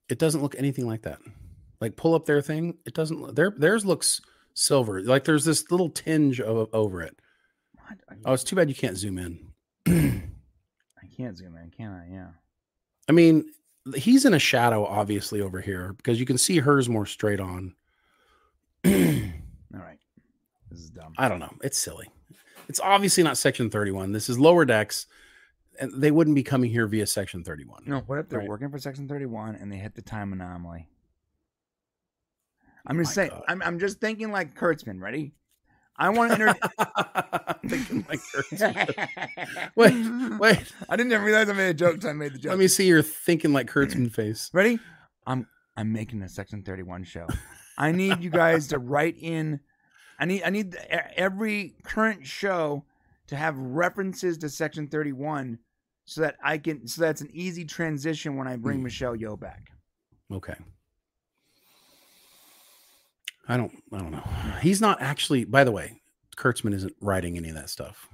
It doesn't look anything like that. Like pull up their thing. It doesn't. Their theirs looks silver. Like there's this little tinge of, over it. Oh, it's too bad you can't zoom in. I can't zoom in, can I? Yeah. I mean, he's in a shadow, obviously, over here because you can see hers more straight on. All right. This is dumb. I don't know. It's silly. It's obviously not Section 31. This is lower decks, and they wouldn't be coming here via Section 31. No, what if they're Right. working for Section 31 and they hit the time anomaly? I'm just saying. I'm, I'm just thinking like Kurtzman. Ready? I want to enter. thinking like Kurtzman. wait, wait. I didn't even realize I made a joke until I made the joke. Let me see your thinking like Kurtzman face. Ready? I'm I'm making a Section 31 show. I need you guys to write in. I need I need every current show to have references to Section 31, so that I can so that's an easy transition when I Hmm. bring Michelle Yeoh back. Okay. I don't. I don't know. He's not actually. By the way, Kurtzman isn't writing any of that stuff.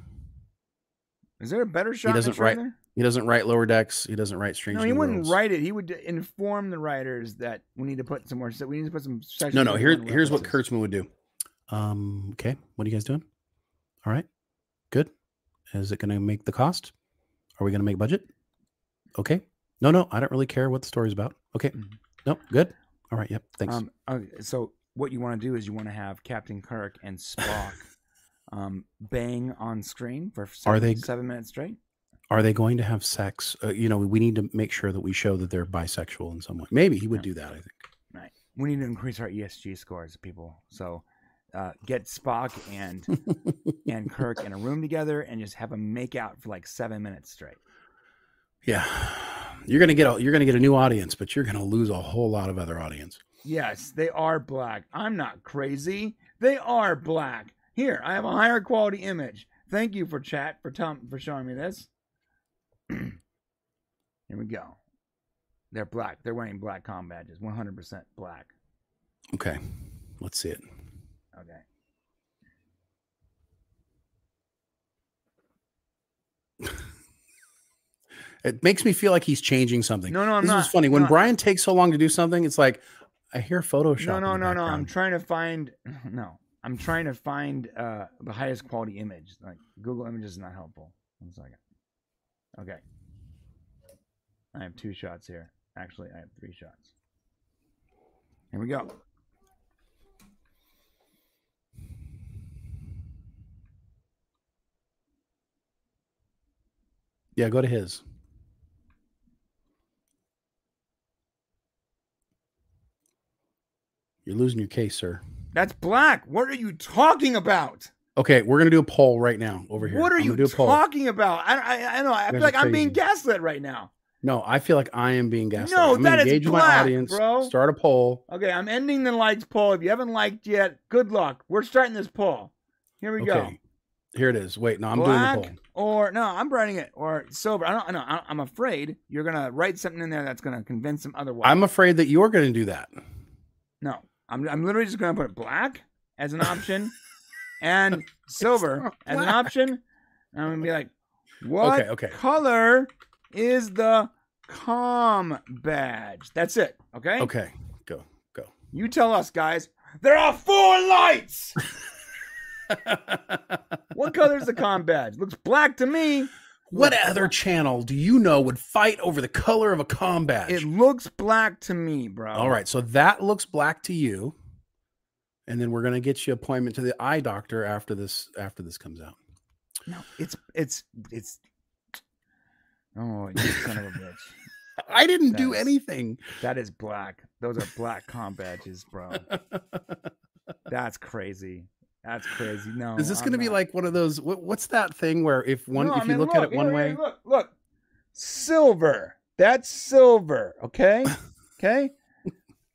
Is there a better shot? He doesn't write. there? He doesn't write lower decks. He doesn't write strange. No, he wouldn't Worlds. write it. He would inform the writers that we need to put some more. Stuff we need to put some. No, no. Here, here's what. Kurtzman would do. Um. Okay. What are you guys doing? All right. Good. Is it going to make the cost? Are we going to make budget? Okay. No, no. I don't really care what the story's about. Okay. No. Good. All right. Yep. Thanks. Um, okay, so what you want to do is you want to have Captain Kirk and Spock um, bang on screen for seven, they- seven minutes straight. Are they going to have sex? Uh, you know, we need to make sure that we show that they're bisexual in some way. Maybe he would do that. I think. Right. We need to increase our ESG scores, people. So uh, get Spock and and Kirk in a room together and just have them make out for like seven minutes straight. Yeah, you're gonna get a, you're gonna get a new audience, but you're gonna lose a whole lot of other audience. Yes, they are black. I'm not crazy. They are black. Here, I have a higher quality image. Thank you for chat for telling for showing me this. Here we go. They're black. They're wearing black com badges. 100% black. Okay, let's see it. Okay. It makes me feel like he's changing something. No, no, I'm this not. is funny. When. Brian takes so long to do something, it's like I hear Photoshop. No, no, no, no. I'm trying to find no. I'm trying to find uh the highest quality image. Like Google Images is not helpful. One second. Okay. I have two shots here. Actually, I have three shots. Here we go. Yeah, go to his. You're losing your case, sir. That's black. What are you talking about? Okay, we're gonna do a poll right now over here. What are you do a poll. talking about? I, I, I know. I feel like I'm being gaslit right now. No, I feel like I am being gaslit. No, I'm that gonna is engage with my black, audience. bro. Start a poll. Okay, I'm ending the likes poll. If you haven't liked yet, good luck. We're starting this poll. Here we go. Okay, here it is. Wait, no, I'm Black doing the poll. or no, I'm writing it or sober. I don't. I know. I'm afraid you're gonna write something in there that's gonna convince them otherwise. I'm afraid that you're gonna do that. no. I'm. I'm literally just gonna put black as an option and silver as an option. And I'm gonna be like, what Okay, okay. color is the com badge? That's it. Okay. Okay, go, go. You tell us, guys. There are four lights. what color is the com badge? Looks black to me. What other channel do you know would fight over the color of a com badge? It looks black to me, bro. All right, so that looks black to you, and then we're gonna get you appointment to the eye doctor after this after this comes out. No, it's it's it's. Oh, you son of a bitch! I didn't do That's- anything. That is black. Those are black com badges, bro. That's crazy. That's crazy. No, Is this going to be like one of those? What, what's that thing where if one No, if I you mean, look, at it one way? Look, look, silver. That's silver. Okay, okay.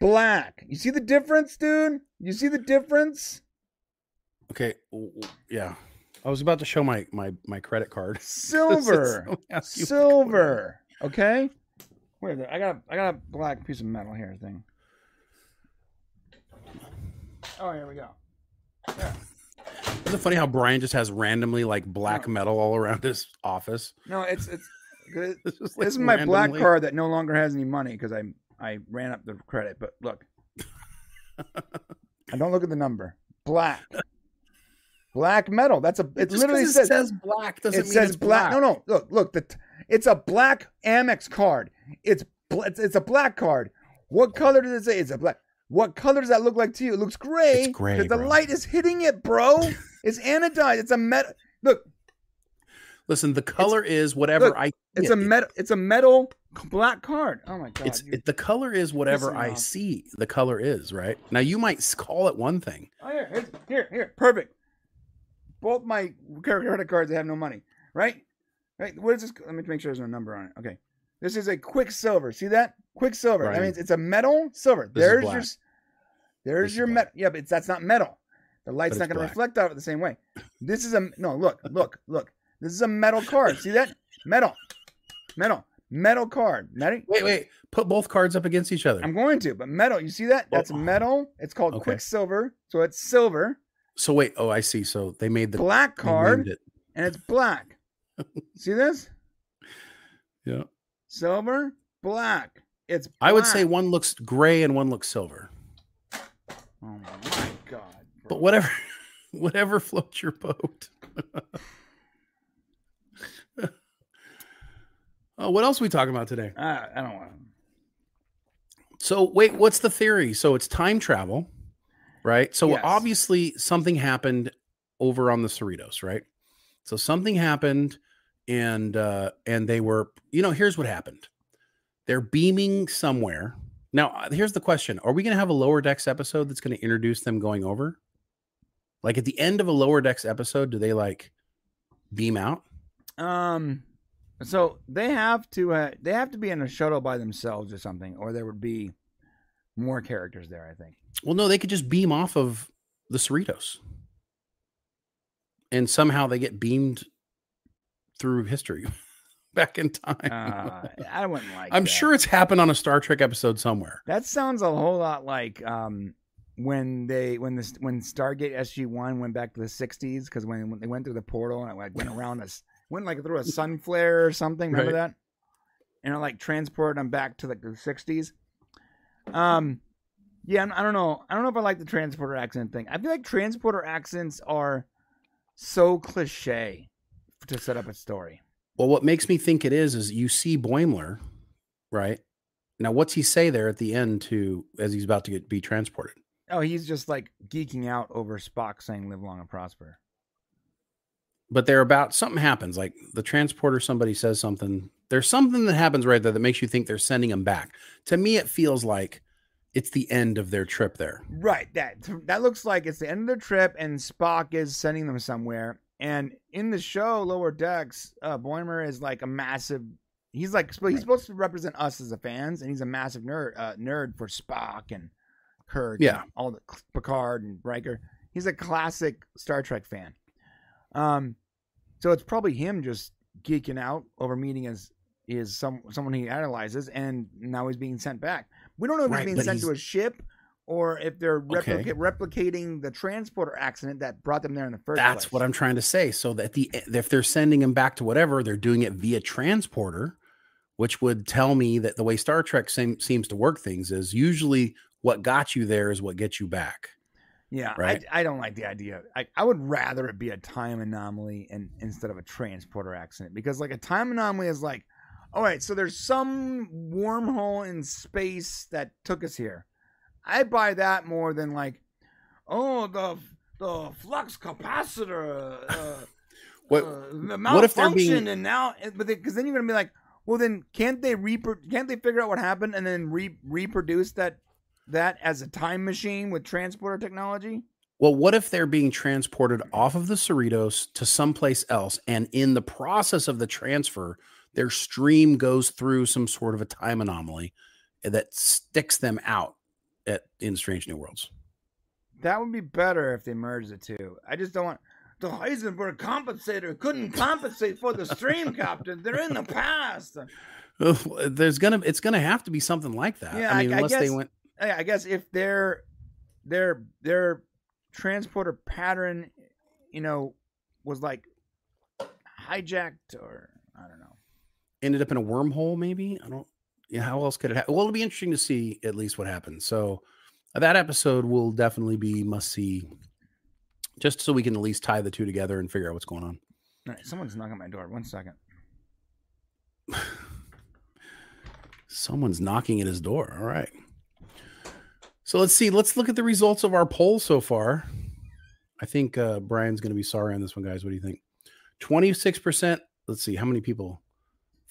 Black. You see the difference, dude? You see the difference? Okay, yeah. I was about to show my my my credit card. Silver. Let me ask you- silver. Okay. Where is it? I got a, I got a black piece of metal here thing. Oh, here we go. Yeah. Isn't it funny how Brian just has randomly like black metal all around his office? No, it's it's. This, This is, this like, is my black card that no longer has any money because I I ran up the credit. But look, I don't look at the number. Black, black metal. That's a. It Just literally it says, says black doesn't it mean says it's black. black. No, no. Look, look. The it's a black Amex card. It's it's, it's a black card. What color does it say? It's a black. What color does that look like to you? It looks gray. It's gray, the bro. light is hitting it, bro. it's anodized. It's a metal. Look, Listen, the color is whatever look, I. it's a metal. It's a metal black card. Oh my god. It's it, the color is whatever I off. see. The color is right now. You might call it one thing. Oh, here, here, here, perfect. Both my credit cards, they have no money, right? Right. What is this? Let me make sure there's no number on it. Okay, this is a Quicksilver. See that? Quicksilver. That means it's a metal silver. This there's your, there's This your metal. Yeah, but it's, that's not metal. The light's not going to reflect off it the same way. This is a no. Look, look, look. This is a metal card. See that? Metal, metal, metal card. Metal. Wait, wait. Put both cards up against each other. I'm going to, but metal. You see that? That's Oh. metal. It's called Okay. Quicksilver. So it's silver. So wait. Oh, I see. So they made the black card it. and it's black. See this? Yeah. Silver, black. It's I would say one looks gray and one looks silver. Oh my god. But whatever, whatever floats your boat. oh, what else are we talking about today? I, I don't want to. So wait, what's the theory? So it's time travel, right? So Yes. obviously something happened over on the Cerritos, right? So something happened and uh and they were, you know, here's what happened. They're beaming somewhere. Now, uh, here's the question. Are we going to have a lower decks episode that's going to introduce them going over? Like at the end of a lower decks episode, do they like beam out? Um so they have to uh, they have to be in a shuttle by themselves or something or there would be more characters there, I think. Well, no, they could just beam off of the Cerritos. And somehow they get beamed through history back in time. Uh, I wouldn't like I'm that. sure it's happened on a Star Trek episode somewhere. That sounds a whole lot like um, when they when this when Stargate SG One went back to the '60s because when, when they went through the portal and it like went around us went like through a sun flare or something. Remember Right. that? And it like transported them back to like the '60s. Um, yeah, I don't know. I don't know if I like the transporter accent thing. I feel like transporter accents are so cliche to set up a story. Well, what makes me think it is is you see Boimler, right? Now, what's he say there at the end to as he's about to get be transported? Oh, he's just like geeking out over Spock saying "Live long and prosper." But they're about something happens, like the transporter, somebody says something. There's something that happens right there that makes you think they're sending him back. To me, it feels like it's the end of their trip there. Right. That that looks like it's the end of their trip, and Spock is sending them somewhere. And in the show, Lower Decks, uh, Boimler is like a massive. He's like he's supposed to represent us as the fans, and he's a massive nerd uh, nerd for Spock and Kirk. and Yeah. all the Picard and Riker. He's a classic Star Trek fan. Um, so it's probably him just geeking out over meeting his is some someone he idolizes, and now he's being sent back. We don't know if Right, he's being sent to a ship or if they're Okay. replicating the transporter accident that brought them there in the first That's place. what I'm trying to say. So that the if they're sending them back to whatever, they're doing it via transporter, which would tell me that the way Star Trek seem, seems to work things is usually what got you there is what gets you back. Yeah, right? I, I don't like the idea. I, I would rather it be a time anomaly and instead of a transporter accident because like a time anomaly is like, all right, so there's some wormhole in space that took us here. I buy that more than like, oh the the flux capacitor, uh, What- uh, the what if they're being- and now, but because then you're gonna be like, well then can't they repro- can't they figure out what happened and then re- reproduce that that as a time machine with transporter technology? Well, what if they're being transported off of the Cerritos to someplace else, and in the process of the transfer, their stream goes through some sort of a time anomaly that sticks them out at in Strange New Worlds? That would be better if they merged the two. I just don't want the Heisenberg compensator couldn't compensate for the stream captain. They're in the past. There's gonna it's gonna have to be something like that. Yeah, I mean, I unless guess, they went. I I guess if their their their transporter pattern, you know, was like hijacked or I don't know. ended up in a wormhole maybe i don't yeah how else could it happen well it'll be interesting to see at least what happens. So that episode will definitely be must see just so we can at least tie the two together and figure out what's going on. All right, someone's knocking on my door. One second. someone's knocking at his door. All right. So let's see. Let's look at the results of our poll so far. I think uh brian's going to be sorry on this one guys. What do you think? 26% let's see how many people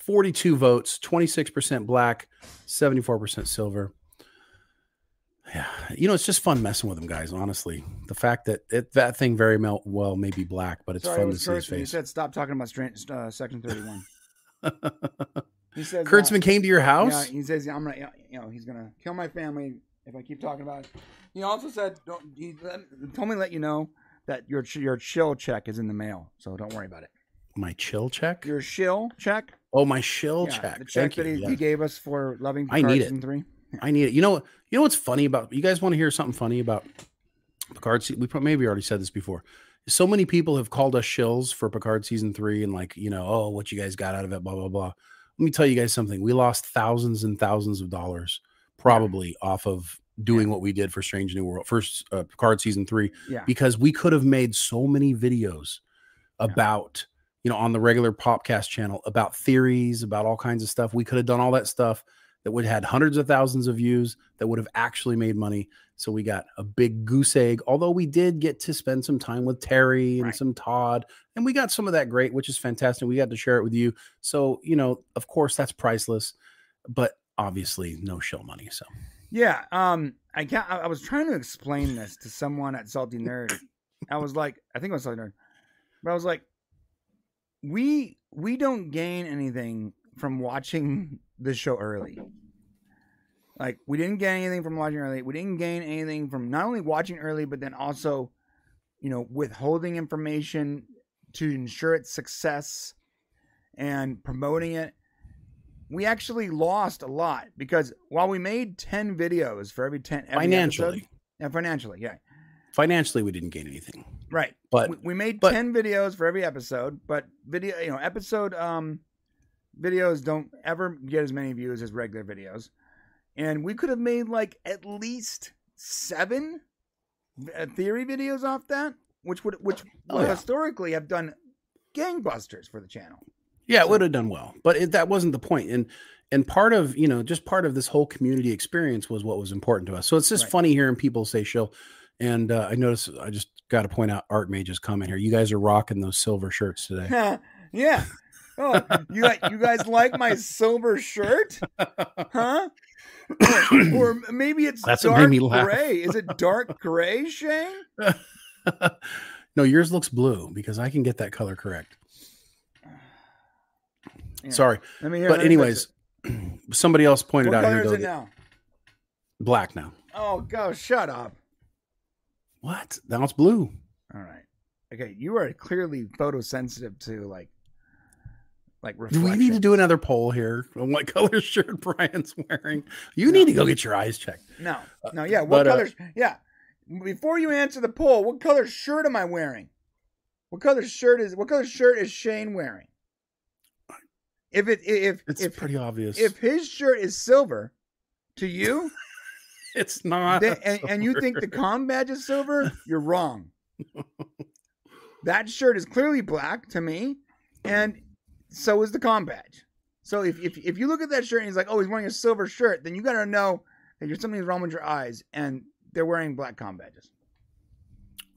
42 votes 26% black 74% silver. Yeah you know it's just fun messing with them guys honestly. The fact that it, that thing very well may be black but it's Sorry, it fun to see his face. said stop talking about stra- uh, section thirty-one. he said kurtzman came to your house? Yeah, he says I'm gonna, you know, he's gonna kill my family if I keep talking about it. He also said, don't, he let, told me to let you know that your your chill check is in the mail, so don't worry about it. my chill check? Your chill check, oh my shill Yeah, check the check Thank that you. he, yeah. he gave us for loving. I need Picard it. season three. I need it. You know, you know what's funny about you guys want to hear something funny about Picard? We maybe already said this before. So many people have called us shills for Picard season three, and like, you know, oh, what you guys got out of it, blah blah blah. Let me tell you guys something. We lost thousands and thousands of dollars, probably off of doing what we did for Strange New World, first uh, Picard season three, Yeah. because we could have made so many videos about you know on the regular podcast channel about theories about all kinds of stuff we could have done all that stuff that would have had hundreds of thousands of views that would have actually made money so we got a big goose egg although we did get to spend some time with terry and Right. some todd and we got some of that great which is fantastic we got to share it with you so you know of course that's priceless but obviously no show money so Yeah, um, I can't. I I was trying to explain this to someone at Salty Nerd. I was like, I think it was Salty Nerd, but I was like, we we don't gain anything from watching the show early. Like, we didn't gain anything from watching early. We didn't gain anything from not only watching early, but then also, you know, withholding information to ensure its success and promoting it we actually lost a lot because while we made 10 videos for every 10 every Financially. episode, yeah financially yeah financially we didn't gain anything right But- we, we made but- 10 videos for every episode but video you know episode um videos don't ever get as many views as regular videos and we could have made like at least seven uh, theory videos off that which would which Oh, would yeah. historically have done gangbusters for the channel Yeah, it would have done well, but it, that wasn't the point. And and part of you know just part of this whole community experience was what was important to us. So it's just Right. funny hearing people say show And uh, I noticed I just got to point out Art Mage's comment here. You guys are rocking those silver shirts today. yeah. Oh, you guys, you guys like my silver shirt? Huh? Or, or maybe it's That's what dark made me laugh. gray. Is it dark gray, Shane? no, yours looks blue because I can get that color correct. Yeah. Sorry, Let me hear- but anyways, somebody else pointed What out color here is it now? black now. Oh, go shut up. What? Now it's blue. All right. Okay, you are clearly photosensitive to like like Do we need to do another poll here on what color shirt Brian's wearing? You need to go get your eyes checked. No, no, yeah. What but, uh, yeah. Before you answer the poll, what color shirt am I wearing? What color shirt is? What color shirt is Shane wearing? If it if It's if pretty obvious. if his shirt is silver, to you, it's not, then, and, and you think the com badge is silver, you're wrong. that shirt is clearly black to me, and so is the com badge. So if, if if you look at that shirt and he's like, oh, he's wearing a silver shirt, then you got to know that you're something's wrong with your eyes, and they're wearing black com badges.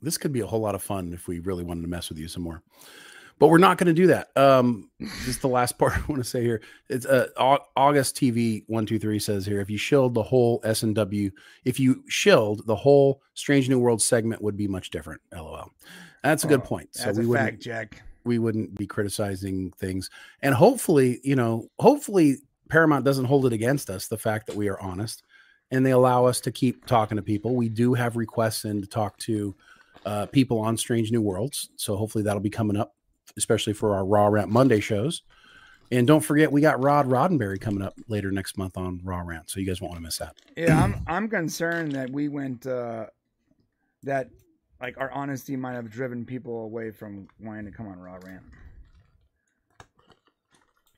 this could be a whole lot of fun if we really wanted to mess with you some more. But we're not going to do that. Um, is the last part I want to say here. It's uh, August TV one two three says here if you shilled the whole S and W, if you shilled the whole Strange New World segment would be much different. LOL. That's a good Oh, point. So we wouldn't fact, Jack. we wouldn't be criticizing things, and hopefully, you know, hopefully Paramount doesn't hold it against us the fact that we are honest, and they allow us to keep talking to people. We do have requests in to talk to uh, people on Strange New Worlds, so hopefully that'll be coming up, especially for our Raw Rant Monday shows. And don't forget, we got Rod Roddenberry coming up later next month on Raw Rant, so you guys won't want to miss that. Yeah, I'm I'm concerned that we went uh that like our honesty might have driven people away from wanting to come on Raw Rant.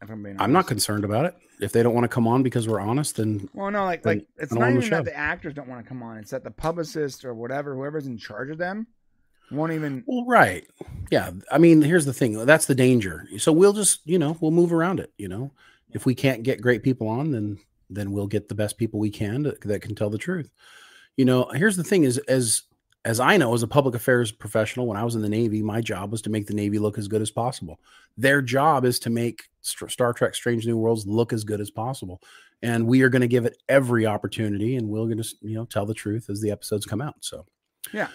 If I'm being I'm not concerned about it. If they don't want to come on because we're honest, then Well, no, like like it's don't even the that the actors don't want to come on. It's that the publicist or whatever, whoever's in charge of them, won't even. Well, right. Yeah. I mean, here's the thing. That's the danger. So we'll just, you know, we'll move around it. You know, if we can't get great people on, then then we'll get the best people we can to, that can tell the truth. You know, here's the thing: is as as I know, as a public affairs professional, when I was in the Navy, my job was to make the Navy look as good as possible. Their job is to make St- Star Trek: Strange New Worlds look as good as possible, and we are going to give it every opportunity, and we're going to, you know, tell the truth as the episodes come out. So, Yeah.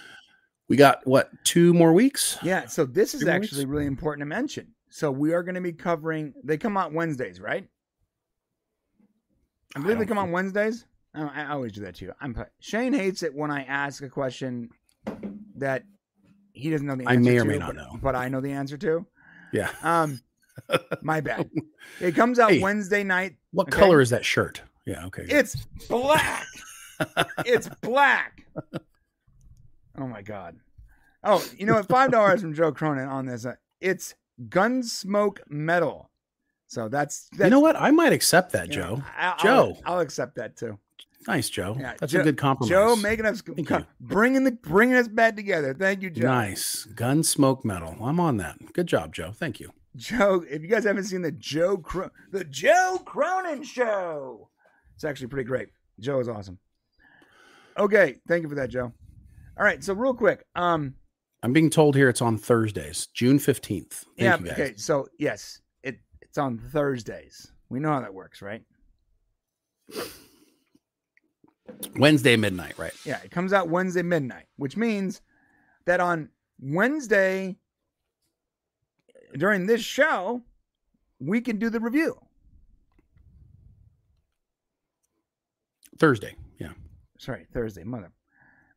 We got what two more weeks? Yeah. So this is more actually really important to mention. So we are going to be covering. They come out Wednesdays, right? I believe they come on Wednesdays. Oh, I I always do that too. I'm Shane hates it when I ask a question that he doesn't know the I answer may or to, may not but, know. but I know the answer to. Yeah. Um, my bad. It comes out Hey, Wednesday night. What okay? color is that shirt? Yeah. Okay. It's black. it's black. Oh my god. Oh, you know what? Five dollars from Joe Cronin on this. Uh, it's Gunsmoke Metal. So that's, that's you know what? I might accept that, you know, Joe. I- I'll, Joe, I'll accept that too. nice, Joe. Yeah, That's Joe- a good compromise. Joe making us Thank co- you. bringing the bringing us back together. Thank you, Joe. Nice. Gun smoke metal. I'm on that. Good job, Joe. Thank you. Joe, if you guys haven't seen the Joe Cro- the Joe Cronin show, it's actually pretty great. Joe is awesome. Okay, thank you for that, Joe. All right, so real quick, um, I'm being told here it's on Thursdays, June 15th. Thank yeah, you guys. okay, so yes, it it's on Thursdays. We know how that works, right? Wednesday midnight, right? Yeah, it comes out Wednesday midnight, which means that on Wednesday during this show, we can do the review. Thursday. Yeah. sorry, Thursday, mother.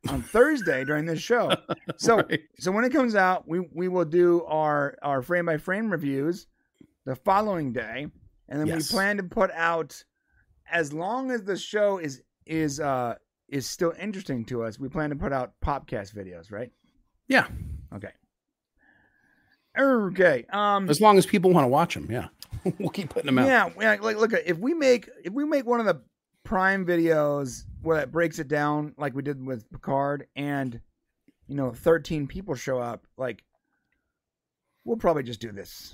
On Thursday during this show. So so when it comes out, we we will do our our frame by frame reviews the following day, and then Yes. we plan to put out as long as the show is is uh is still interesting to us, we plan to put out podcast videos, right? Yeah. Okay. Okay. Um As long as people want to watch them. Yeah. we'll keep putting them out. yeah, yeah, like look, if we make if we make one of the Prime videos where it breaks it down like we did with Picard, and you know, thirteen people show up, like we'll probably just do this.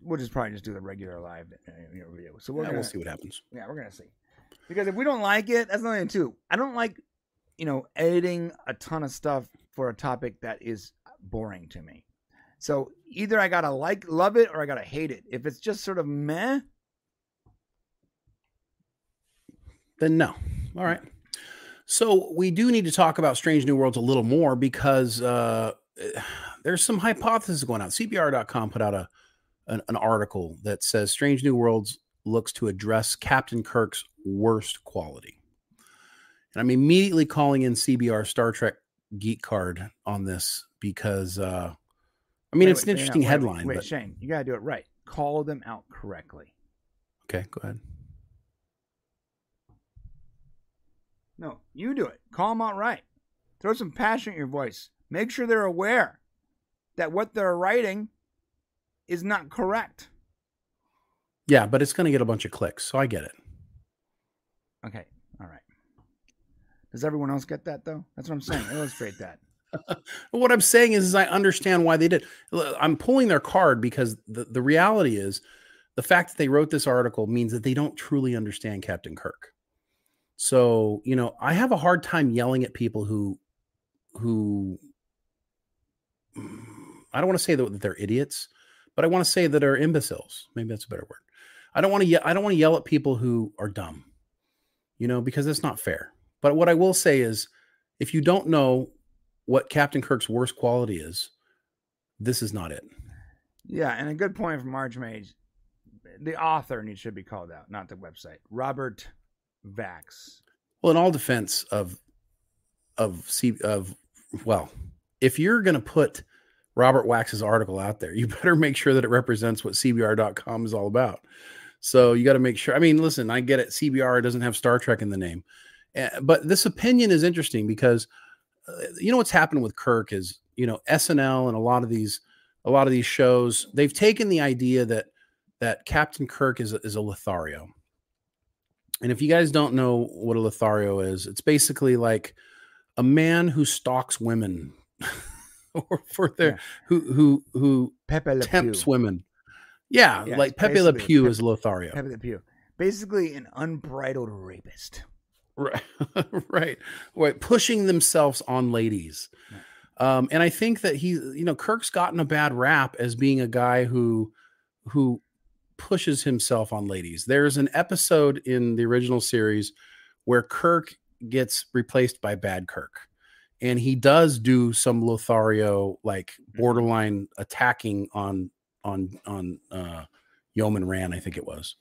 We'll just probably just do the regular live uh, you know. So we're Yeah, gonna we'll see what happens. Yeah, we're gonna see. Because if we don't like it, that's nothing too. I don't like, you know, editing a ton of stuff for a topic that is boring to me. So either I gotta like love it or I gotta hate it. If it's just sort of meh, Then no. All right. So we do need to talk about Strange New Worlds a little more because uh, there's some hypotheses going out. CBR.com put out a an, an article that says Strange New Worlds looks to address Captain Kirk's worst quality. And I'm immediately calling in CBR Star Trek Geek Card on this because uh, I mean Wait, it's wait, an interesting wait, headline. Wait, but Shane, you gotta do it right. Call them out correctly. okay, go ahead. No, you do it. Call them out right. Throw some passion in your voice. Make sure they're aware that what they're writing is not correct. Yeah, but it's going to get a bunch of clicks, so I get it. Okay. All right. Does everyone else get that though? That's what I'm saying. Illustrate that. what I'm saying is, is I understand why they did. I'm pulling their card because the, the reality is the fact that they wrote this article means that they don't truly understand Captain Kirk. So, you know, I have a hard time yelling at people who who I don't want to say that they're idiots, but I want to say that are imbeciles. Maybe that's a better word. I don't want to ye- I don't want to yell at people who are dumb. You know, because that's not fair. But what I will say is if you don't know what Captain Kirk's worst quality is, this is not it. Yeah, and a good point from March Mage. The author needs should be called out, not the website. Robert Vax. Well, in all defense of of C of well, if you're going to put Robert Wax's article out there. You better make sure that it represents what CBR.com is all about. So you got to make sure. I mean, listen, I get it. CBR doesn't have Star Trek in the name, uh, but this opinion is interesting because uh, you know what's happened with Kirk is you know SNL and a lot of these a lot of these shows they've taken the idea that that Captain Kirk is is a Lothario. And if you guys don't know what a Lothario is, it's basically like a man who stalks women or for their yeah. who who who Pepe tempts Pew. women. Yeah, yeah like Pepe Le Pew Pepe, is Lothario. Pepe Le Pew. Basically an unbridled rapist. Right. right. Right. Pushing themselves on ladies. Um, and I think that he, you know, Kirk's gotten a bad rap as being a guy who who pushes himself on ladies. There's an episode in the original series where Kirk gets replaced by Bad Kirk. And he does do some Lothario like mm-hmm. borderline attacking on on on uh Yeoman Rand, I think it was.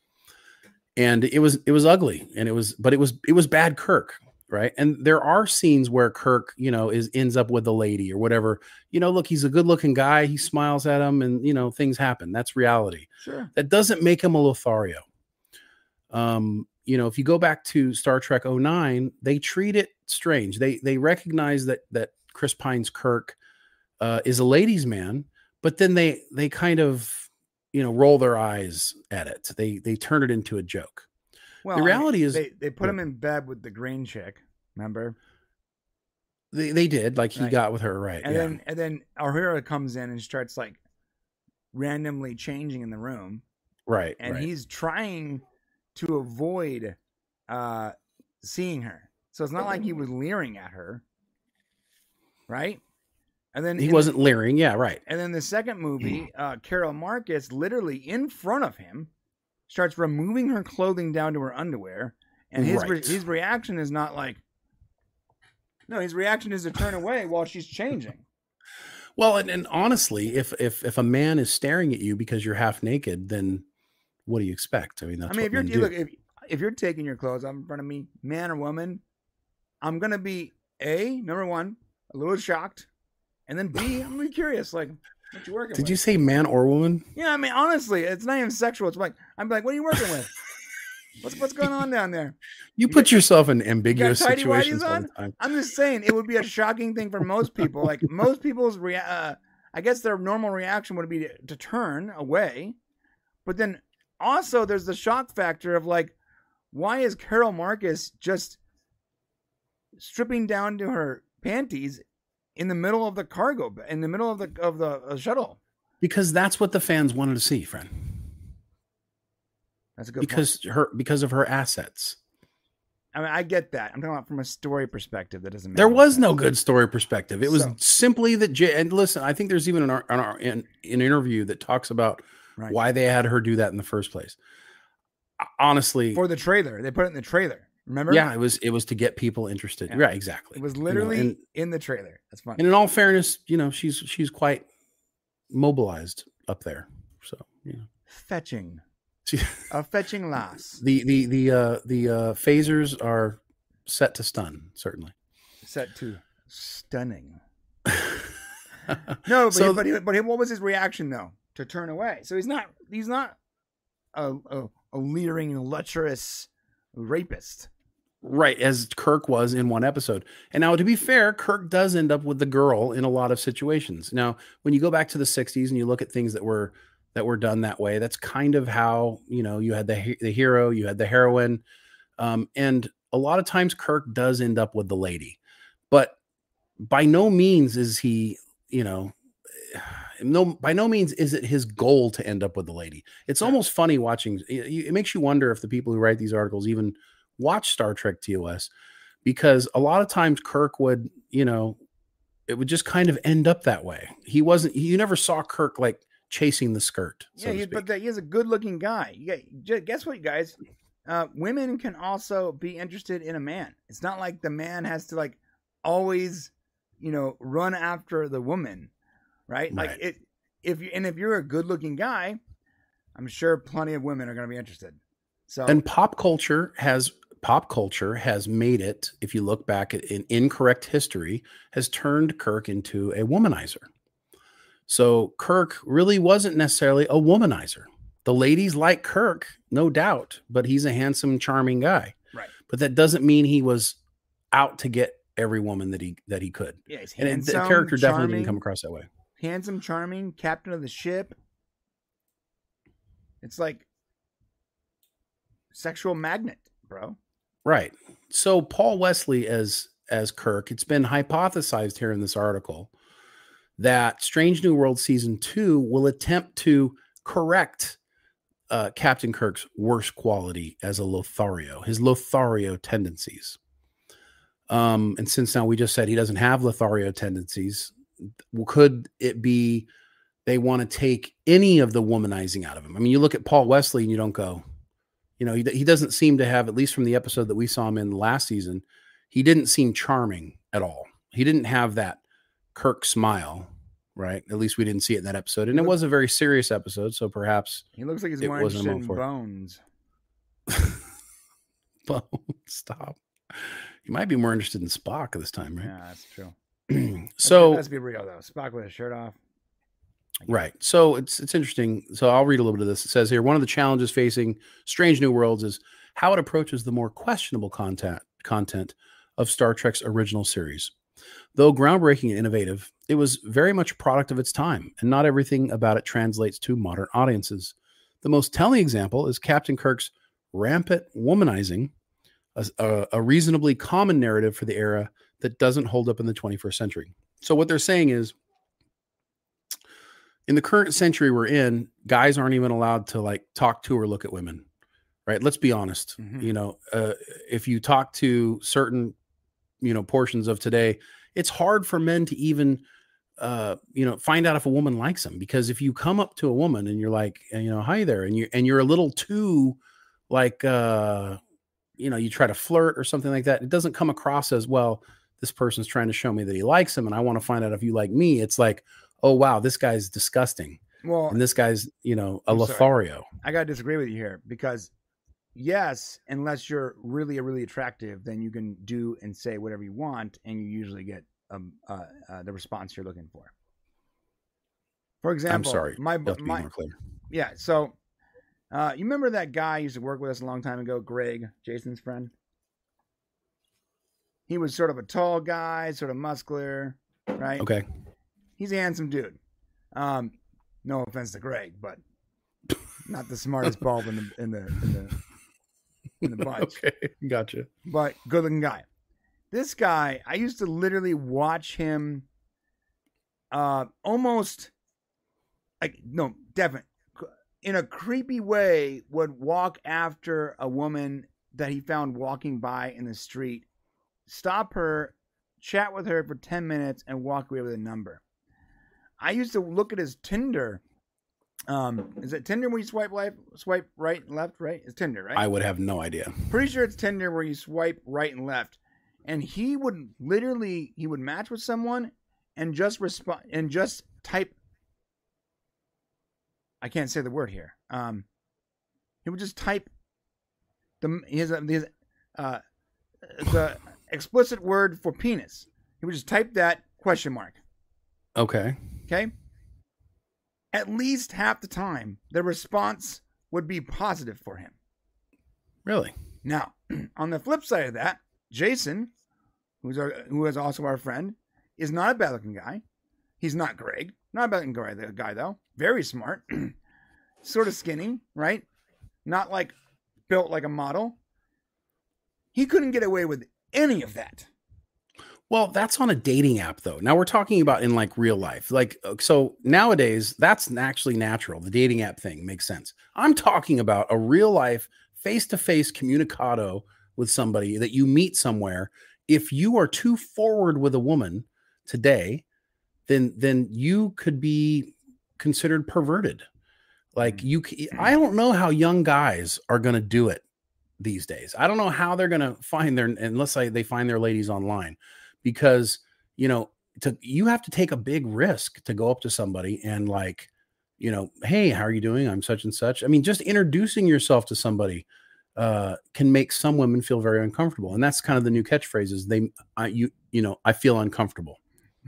And it was it was ugly and it was but it was it was bad Kirk right? And there are scenes where Kirk, you know, is ends up with a lady or whatever. You know, look, he's a good-looking guy. He smiles at him, and you know, things happen. That's reality. Sure. That doesn't make him a Lothario. Um, you know, if you go back to Star Trek 09, they treat it strange. They they recognize that that Chris Pine's Kirk uh, is a ladies' man, but then they they kind of you know roll their eyes at it. They they turn it into a joke. Well, the reality I mean, is they, they put him in bed with the green chick. Remember? They, they did like he right. got with her right, and yeah. then and then our hero comes in and starts like randomly changing in the room, right? And right. he's trying to avoid uh seeing her, so it's not like he was leering at her, right? And then he wasn't the, leering, yeah, right. And then the second movie, uh Carol Marcus literally in front of him starts removing her clothing down to her underwear, and his right. re- his reaction is not like, no, his reaction is to turn away while she's changing. Well, and, and honestly, if if if a man is staring at you because you're half naked, then what do you expect? I mean, that's I mean, if you're look, if if you're taking your clothes off in front of me, man or woman, I'm gonna be a number one, a little shocked, and then B, I'm gonna be curious, like, what you working Did with? you say man or woman? Yeah, I mean, honestly, it's not even sexual. It's like I'm like, what are you working with? what's what's going on down there? You, you put got, yourself in ambiguous situations all the time. I'm just saying it would be a shocking thing for most people. Like most people's rea- uh, I guess their normal reaction would be to, to turn away, but then also there's the shock factor of like, why is Carol Marcus just stripping down to her panties in the middle of the cargo, in the middle of the of the uh, shuttle. Because that's what the fans wanted to see, friend. That's a good because point. her because of her assets. I mean, I get that. I'm talking about from a story perspective. That doesn't. there was sense. no good story perspective. It was simply that. Jay, and listen, I think there's even an, an, an, an interview that talks about right. why they had her do that in the first place. Honestly, for the trailer, they put it in the trailer. Remember? Yeah, it was it was to get people interested. Yeah, exactly. It was literally you know, and, in the trailer. That's fine. And in all fairness, you know, she's she's quite mobilized up there. So, you know. Fetching. a fetching lass. The the the uh the uh phasers are set to stun, certainly. Set to stunning. no, but, so, but, he, but he, what was his reaction though? To turn away. So he's not he's not a, a, a leering, lecherous rapist. Right, as Kirk was in one episode. And now, to be fair, Kirk does end up with the girl in a lot of situations. Now, when you go back to the '60s and you look at things that were that were done that way, that's kind of how you know you had the the hero, you had the heroine, um, and a lot of times Kirk does end up with the lady, but by no means is he, you know, no by no means is it his goal to end up with the lady. It's almost funny watching. It, it makes you wonder if the people who write these articles even watch Star Trek TOS because a lot of times Kirk would, you know, it would just kind of end up that way. He wasn't, you never saw Kirk like chasing the skirt. So yeah, but the, he's a good looking guy. You guess what, guys? Uh, women can also be interested in a man. It's not like the man has to like always, you know, run after the woman, right? right. Like it, if you, and if you're a good looking guy, I'm sure plenty of women are going to be interested. So, and pop culture has pop culture has made it, if you look back at in incorrect history, has turned Kirk into a womanizer. So Kirk really wasn't necessarily a womanizer. The ladies like Kirk, no doubt, but he's a handsome, charming guy. Right. But that doesn't mean he was out to get every woman that he that he could. Yeah, he's and it- the character definitely charming. didn't come across that way. Handsome, charming, captain of the ship. It's like sexual magnet, bro. Right. So Paul Wesley as as Kirk, it's been hypothesized here in this article that Strange New World season 2 will attempt to correct uh, Captain Kirk's worst quality as a Lothario, his Lothario tendencies. Um, and since now we just said he doesn't have Lothario tendencies, could it be they want to take any of the womanizing out of him? I mean, you look at Paul Wesley and you don't go, you know, he, he doesn't seem to have, at least from the episode that we saw him in last season, he didn't seem charming at all. He didn't have that Kirk smile, right? At least we didn't see it in that episode. And it was a very serious episode. So perhaps He looks like he's more interested in moment for it. bones. Bone, stop. You might be more interested in Spock this time, right? Yeah, that's true. so let's be real though. Spock with his shirt off. Right. So it's it's interesting. So I'll read a little bit of this. It says here one of the challenges facing Strange New Worlds is how it approaches the more questionable content content of Star Trek's original series. Though groundbreaking and innovative, it was very much a product of its time, and not everything about it translates to modern audiences. The most telling example is Captain Kirk's rampant womanizing, a, a- a reasonably common narrative for the era that doesn't hold up in the 21st century. So what they're saying is in the current century we're in, guys aren't even allowed to like talk to or look at women. Right? Let's be honest. You know, uh, if you talk to certain, you know, portions of today, it's hard for men to even uh you know find out if a woman likes them because if you come up to a woman and you're like you know hi there and you and you're a little too like uh you know you try to flirt or something like that it doesn't come across as well this person's trying to show me that he likes him and i want to find out if you like me it's like oh wow this guy's disgusting Well, and this guy's you know a I'm sorry. lothario I gotta disagree with you here because yes, unless you're really really attractive, then you can do and say whatever you want, and you usually get um uh, uh the response you're looking for. For example, I'm sorry. my my more clear. yeah. So, uh, you remember that guy used to work with us a long time ago, Greg, Jason's friend. He was sort of a tall guy, sort of muscular, right? okay He's a handsome dude. Um, no offense to Greg, but not the smartest bulb in the in the in the in the bunch. okay gotcha But good looking guy. This guy, I used to literally watch him uh almost like no, definitely in a creepy way would walk after a woman that he found walking by in the street, stop her, chat with her for 10 minutes and walk away with a number. I used to look at his Tinder. Um, is it Tinder where you swipe left, swipe right and left, right? It's Tinder, right? i would have no idea Pretty sure it's Tinder where you swipe right and left. And he would literally he would match with someone and just respond and just type I can't say the word here. Um he would just type the his his uh the explicit word for penis. He would just type that question mark. okay Okay? At least half the time the response would be positive for him. really Now, on the flip side of that, Jason, who's our, who is also our friend, is not a bad looking guy. He's not Greg. Not a bad looking guy, guy though. Very smart. sort of skinny, right? Not like built like a model. He couldn't get away with any of that. Well, that's on a dating app though. Now we're talking about in like real life. Like uh, so nowadays that's actually natural. The dating app thing makes sense. I'm talking about a real life face-to-face communicado with somebody that you meet somewhere. If you are too forward with a woman today, then then you could be considered perverted. Like you I don't know how young guys are going to do it these days. I don't know how they're going to find their unless I, they find their ladies online because you know to you have to take a big risk to go up to somebody and like you know hey how are you doing i'm such and such i mean just introducing yourself to somebody uh can make some women feel very uncomfortable and that's kind of the new catchphrases they I, you you know i feel uncomfortable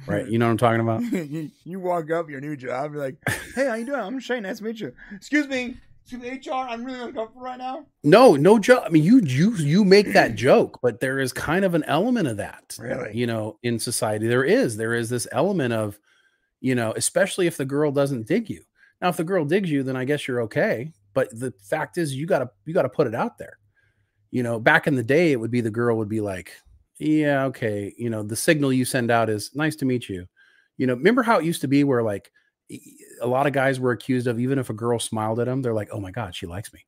right? You know what I'm talking about? you, you walk up your new job, you're like, "Hey, how you doing? I'm Shane. Nice to meet you. Excuse me, excuse me, HR. I'm really uncomfortable right now." No, no joke. I mean, you you you make that joke, but there is kind of an element of that, Really? You know, in society, there is there is this element of, you know, especially if the girl doesn't dig you. Now, if the girl digs you, then I guess you're okay. But the fact is, you gotta you gotta put it out there. You know, back in the day, it would be the girl would be like, "Yeah, okay." You know, the signal you send out is "Nice to meet you." You know, remember how it used to be where like a lot of guys were accused of even if a girl smiled at them, they're like, "Oh my god, she likes me."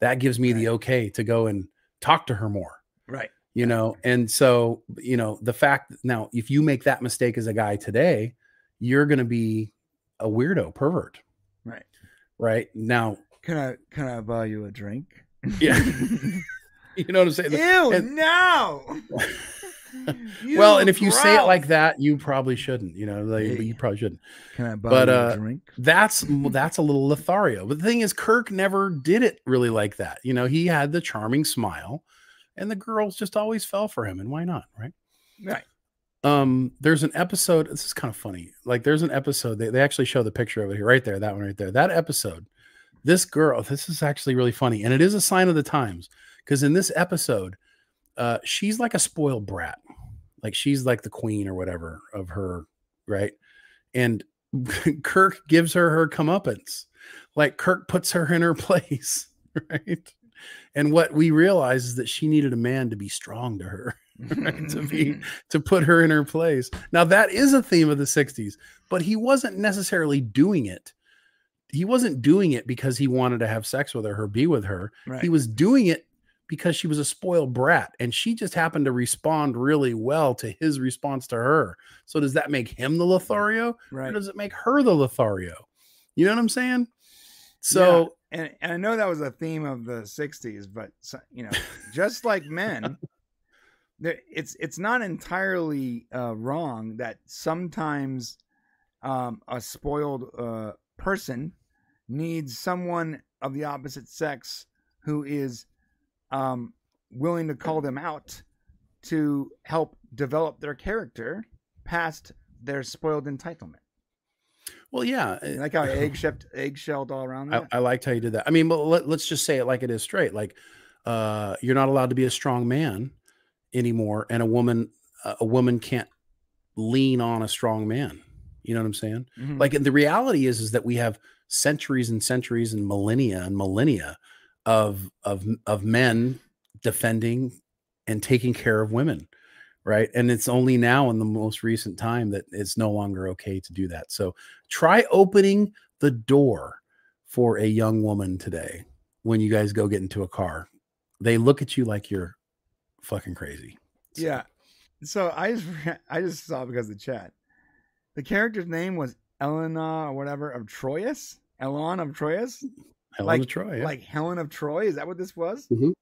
That gives me the okay to go and talk to her more Right. you know and so you know the fact now if you make that mistake as a guy today you're going to be a weirdo pervert Right. right now Can I can I buy you a drink? yeah you know what i'm saying Ew, And- no. well and if you say it like that you probably shouldn't you know like, Hey. you probably shouldn't Can I buy but uh a drink? that's that's a little lothario but the thing is kirk never did it really like that you know he had the charming smile and the girls just always fell for him and why not right Right. um there's an episode this is kind of funny like there's an episode they, they actually show the picture of it here right there that one right there that episode this girl this is actually really funny and it is a sign of the times because in this episode uh she's like a spoiled brat like she's like the queen or whatever of her right and kirk gives her her comeuppance like kirk puts her in her place right and what we realize is that she needed a man to be strong to her right? to be to put her in her place. Now that is a theme of the 60s, but he wasn't necessarily doing it. He wasn't doing it because he wanted to have sex with her or be with her. Right. He was doing it because she was a spoiled brat and she just happened to respond really well to his response to her. So does that make him the Lothario? Right. Or does it make her the Lothario? You know what I'm saying? So Yeah, and, and I know that was a theme of the '60s, but you know, just like men, there, it's it's not entirely uh, wrong that sometimes um, a spoiled uh, person needs someone of the opposite sex who is um, willing to call them out to help develop their character past their spoiled entitlement. well, yeah. Like how eggshelled, eggshelled all around I, that? I liked how you did that. I mean, let, let's just say it like it is straight. Like, uh, you're not allowed to be a strong man anymore, and a woman, a woman can't lean on a strong man. You know what I'm saying? Mhm. Like, and the reality is, is that we have centuries and centuries and millennia and millennia of of of men defending and taking care of women right and it's only now in the most recent time that it's no longer okay to do that so try opening the door for a young woman today when you guys go get into a car they look at you like you're fucking crazy Yeah. So I just I just saw because of the chat. The character's name was Elena or whatever of Troyes. Elon of Troyes. Helen like of Troy, yeah. Like Helen of Troy. Is that what this was? Mhm.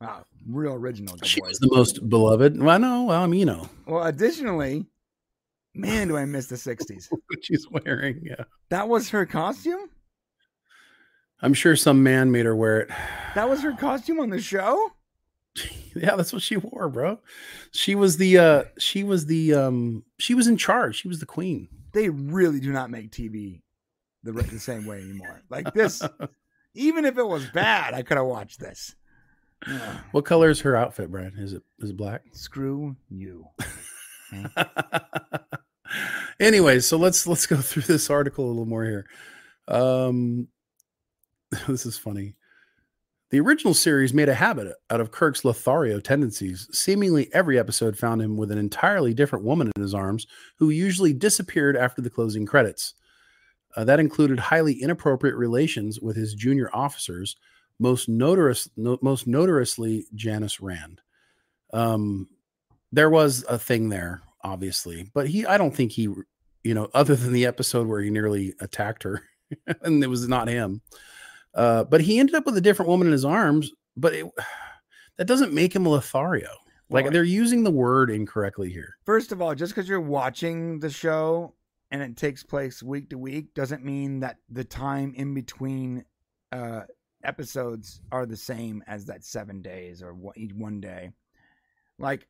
Wow, real original. she boy. was the most beloved well no well, I mean, you know Well, additionally, man, do I miss the '60s. what she's wearing yeah That was her costume. i'm sure some man made her wear it That was her costume on the show. yeah that's what she wore bro she was the uh she was the um she was in charge she was the queen They really do not make TV the the same way anymore. Like this, even if it was bad, I could have watched this. Ugh. what color is her outfit brian is it is it black Screw you. Anyways, so let's let's go through this article a little more here. Um, this is funny. The original series made a habit out of Kirk's Lothario tendencies. Seemingly every episode found him with an entirely different woman in his arms, who usually disappeared after the closing credits. Uh, that included highly inappropriate relations with his junior officers, most notorious, no, most notoriously Janice Rand. Um, there was a thing there, obviously, but he, I don't think he, you know, other than the episode where he nearly attacked her, and it was not him. Uh, but he ended up with a different woman in his arms. But it, that doesn't make him a Lothario. Like they're using the word incorrectly here. First of all, just because you're watching the show and it takes place week to week doesn't mean that the time in between uh, episodes are the same as that seven days or one, day. Like,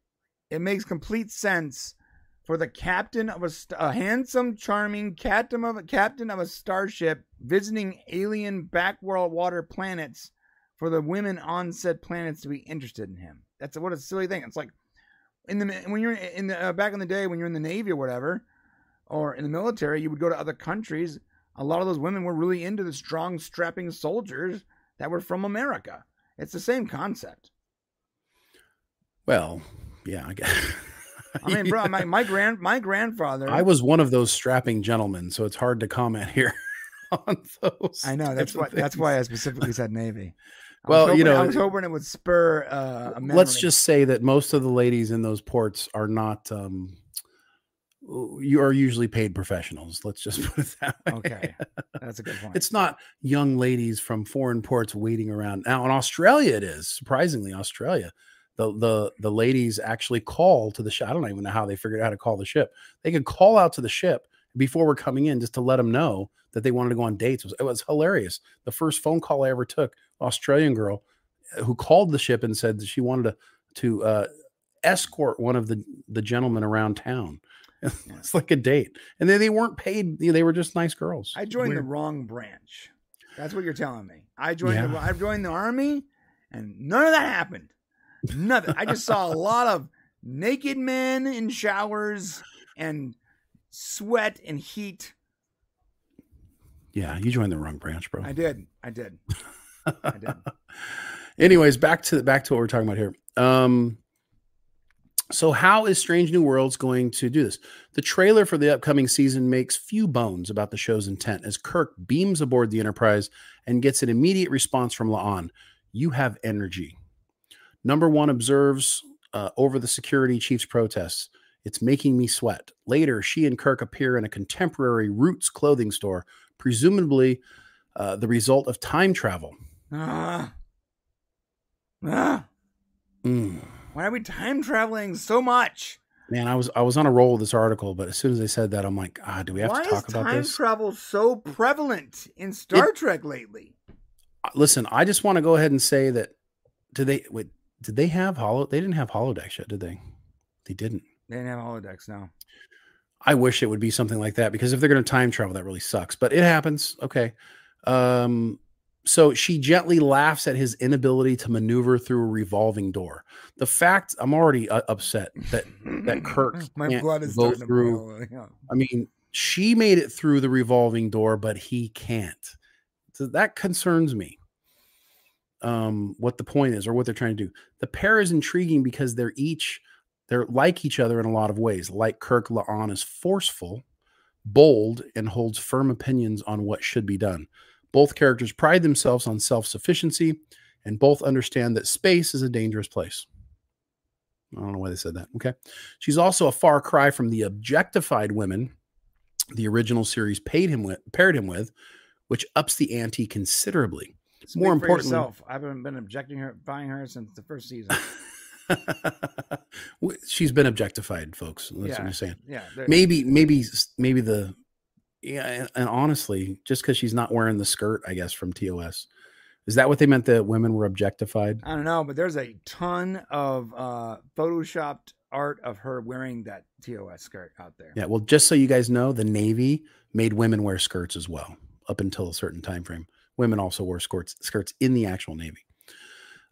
it makes complete sense for the captain of a, a handsome, charming captain of a captain of a starship visiting alien backworld water planets for the women on said planets to be interested in him. That's what a silly thing. It's like in the when you're in the uh, back in the day when you're in the navy or whatever, or in the military, you would go to other countries. A lot of those women were really into the strong, strapping soldiers that were from America. It's the same concept. Well, yeah, I guess. I mean, bro, my, my grand my grandfather. I was one of those strapping gentlemen, so it's hard to comment here on those. I know that's why that's why I specifically said Navy. I Well, was you know, I was hoping it would spur uh. Let's just say that most of the ladies in those ports are not. Um, you are usually paid professionals. Let's just put it that way. Okay, that's a good point. It's not young ladies from foreign ports waiting around. Now in Australia, it is surprisingly Australia. The the the ladies actually call to the ship. I don't even know how they figured out how to call the ship. They could call out to the ship before we're coming in just to let them know that they wanted to go on dates. It was, it was hilarious. The first phone call I ever took, Australian girl uh, who called the ship and said that she wanted to to uh, escort one of the the gentlemen around town. It's like a date, and then they weren't paid. They were just nice girls. I joined the wrong branch. That's what you're telling me. I joined the I joined the army, and none of that happened. Nothing. I just saw a lot of naked men in showers and sweat and heat. Yeah, you joined the wrong branch, bro. I did. I did. I did. Anyways, back to the, back to what we're talking about here. Um, so how is Strange New Worlds going to do this? The trailer for the upcoming season makes few bones about the show's intent as Kirk beams aboard the Enterprise and gets an immediate response from La'an. You have energy. Number one observes uh, over the security chief's protests. It's making me sweat. Later, she and Kirk appear in a contemporary Roots clothing store, presumably uh, the result of time travel. Ah. Ah. Mm. Why are we time traveling so much? Man, I was I was on a roll with this article, but as soon as they said that, I'm like, ah, do we have Why to talk is about time this? travel so prevalent in Star Trek lately? Uh, Listen, I just want to go ahead and say that did they wait, did they have hollow they didn't have holodecks yet, did they? They didn't. They didn't have holodecks now. I wish it would be something like that because if they're going to time travel, that really sucks. But it happens. Okay. Um, so she gently laughs at his inability to maneuver through a revolving door. The fact I'm already uh, upset that that Kirk My blood is go through. Yeah. I mean, she made it through the revolving door, but he can't. So that concerns me. Um, what the point is or what they're trying to do. The pair is intriguing because they're each they're like each other in a lot of ways. Like Kirk La'an is forceful, bold, and holds firm opinions on what should be done. Both characters pride themselves on self-sufficiency, and both understand that space is a dangerous place. I don't know why they said that. Okay. She's also a far cry from the objectified women the original series paid him with, paired him with, which ups the ante considerably. Speak More importantly, yourself. I haven't been objecting her, buying her since the first season. she's been objectified, folks. That's what Yeah, I'm saying. yeah, Maybe, maybe, maybe the yeah, and, and honestly, just because she's not wearing the skirt, I guess from TOS, is that what they meant that women were objectified? I don't know, but there's a ton of uh, photoshopped art of her wearing that TOS skirt out there. Yeah. Well, just so you guys know, the Navy made women wear skirts as well up until a certain time frame. Women also wore skirts skirts in the actual Navy.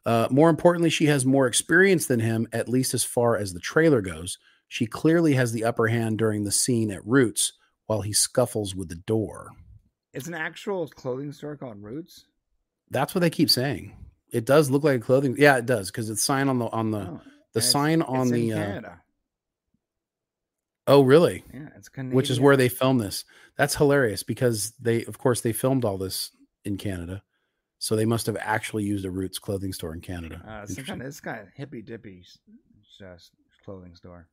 Uh, more importantly, she has more experience than him, at least as far as the trailer goes. She clearly has the upper hand during the scene at Roots while he scuffles with the door. It's an actual clothing store called Roots. That's what they keep saying. It does look like a clothing. Yeah, it does because it's sign on the on the Oh, the it's- sign on the. Uh, oh, really? Yeah, it's Which is where they filmed this. That's hilarious because they, of course, they filmed all this in Canada, so they must have actually used a Roots clothing store in Canada. Uh, some kind of this kind of hippy dippy s- clothing store.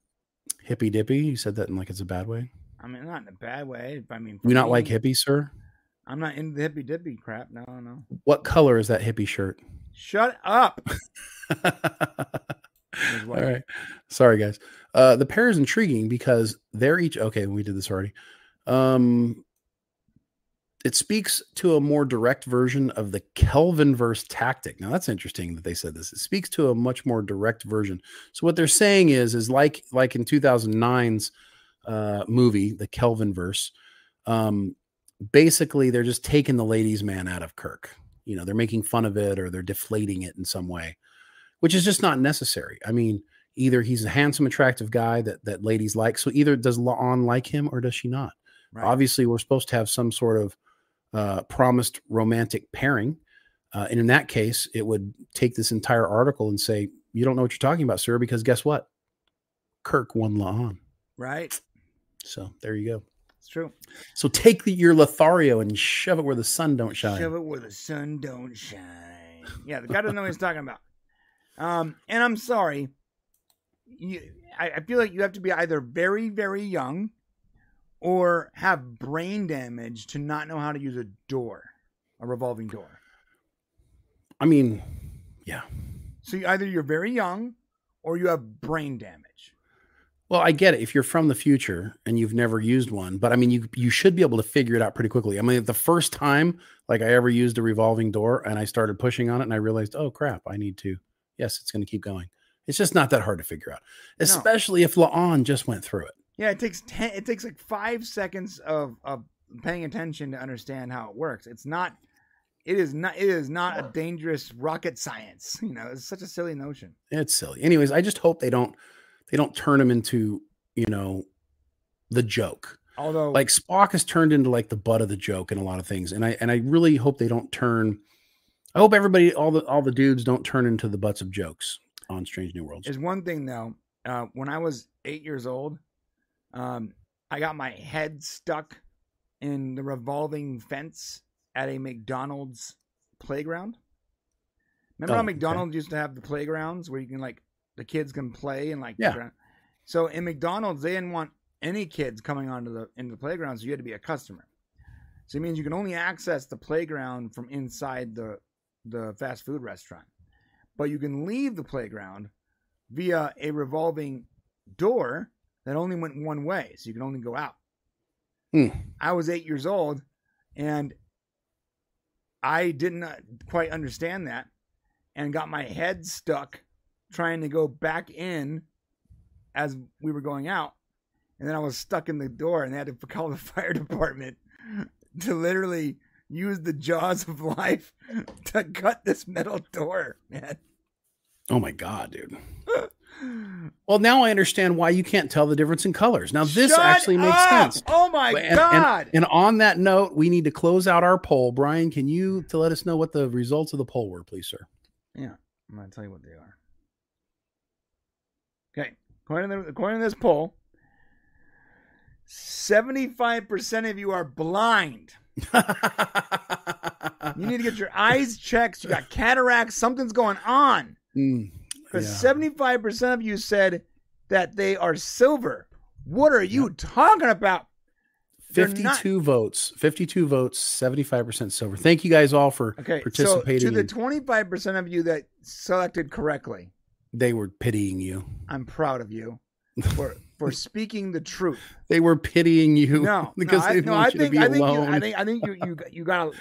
Hippy dippy. You said that in like it's a bad way. I mean, not in a bad way. I mean, You not like me, hippies, sir? I'm not into the hippy dippy crap. No, no. What color is that hippie shirt? Shut up. All right. Sorry, guys. Uh, the pair is intriguing because they're each okay. We did this already. Um, it speaks to a more direct version of the Kelvin verse tactic. Now that's interesting that they said this. It speaks to a much more direct version. So what they're saying is, is like like in 2009's uh, movie, the Kelvin verse, um, basically they're just taking the ladies' man out of Kirk. You know, they're making fun of it or they're deflating it in some way, which is just not necessary. I mean, either he's a handsome, attractive guy that that ladies like. So either does La'an like him or does she not? Right. Obviously, we're supposed to have some sort of uh, promised romantic pairing. Uh, and in that case, it would take this entire article and say, you don't know what you're talking about, sir, because guess what? Kirk won La'an. Right. So there you go. It's true. So take the, your Lothario and shove it where the sun don't shine. Shove it where the sun don't shine. Yeah, the guy doesn't know what he's talking about. Um, and I'm sorry. You, I, I feel like you have to be either very, very young or have brain damage to not know how to use a door, a revolving door. I mean, yeah. So either you're very young or you have brain damage. Well, I get it if you're from the future and you've never used one, but I mean, you you should be able to figure it out pretty quickly. I mean, the first time like I ever used a revolving door and I started pushing on it and I realized, oh crap, I need to. Yes, it's going to keep going. It's just not that hard to figure out, especially no. if La'an just went through it. Yeah, it takes ten. It takes like five seconds of of paying attention to understand how it works. It's not. It is not. It is not a dangerous rocket science. You know, it's such a silly notion. It's silly. Anyways, I just hope they don't they don't turn him into you know the joke. Although like spock has turned into like the butt of the joke in a lot of things and i and i really hope they don't turn i hope everybody all the all the dudes don't turn into the butts of jokes on strange new worlds. There's one thing though uh, when i was eight years old um, i got my head stuck in the revolving fence at a mcdonald's playground. Remember oh, how mcdonald's okay. used to have the playgrounds where you can like the kids can play and like yeah. So in McDonald's, they didn't want any kids coming onto the into the playground, so you had to be a customer. So it means you can only access the playground from inside the the fast food restaurant, but you can leave the playground via a revolving door that only went one way, so you can only go out. Hmm. I was eight years old, and I didn't quite understand that, and got my head stuck trying to go back in as we were going out. And then I was stuck in the door and they had to call the fire department to literally use the jaws of life to cut this metal door, man. Oh my god, dude. well, now I understand why you can't tell the difference in colors. Now this Shut actually makes up! sense. Oh my and, god. And, and, on that note, we need to close out our poll. Brian, can you to let us know what the results of the poll were, please, sir? Yeah, I'm gonna tell you what they are. According to, the, according to this poll, 75% of you are blind. you need to get your eyes checked. You got cataracts. Something's going on. Because Mm, yeah. 75% of you said that they are silver. What are you talking about? 52 not- votes. 52 votes, 75% silver. Thank you guys all for Okay, participating. so to the 25% of you that selected correctly, they were pitying you. I'm proud of you for for speaking the truth. They were pitying you No, because no, I, they no, want I you think to be I think you, alone. I think I think you you you got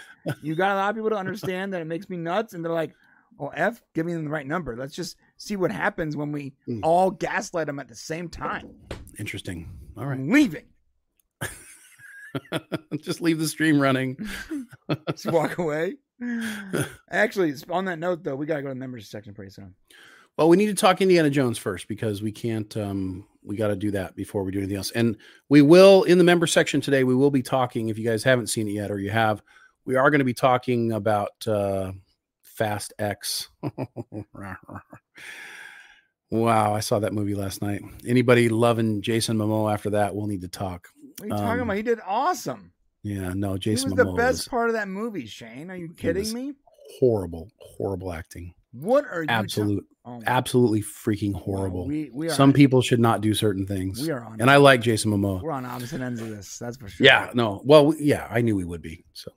you got a lot of people to understand that it makes me nuts, and they're like, "Oh, f, give me the right number. Let's just see what happens when we Hmm. all gaslight them at the same time." Interesting. All right. I'm leaving. Just leave the stream running. Just walk away. Actually, on that note, though, we gotta go to the members section pretty soon. Well, we need to talk Indiana Jones first because we can't. Um, we got to do that before we do anything else. And we will in the member section today. We will be talking. If you guys haven't seen it yet, or you have, we are going to be talking about uh, Fast X. wow, I saw that movie last night. Anybody loving Jason Momoa after that? We'll need to talk. What are you talking Um, about? He did awesome. Yeah, no, He Jason was the best was part of that movie. Shane, are you kidding me? horrible, horrible acting. What are you? ta- Absolute, Oh absolutely freaking horrible. we- we are Some people should not do certain things. We are on and I like Jason Momoa. We're on opposite ends of this. That's for sure. Yeah, no. Well, yeah, I knew we would be. So,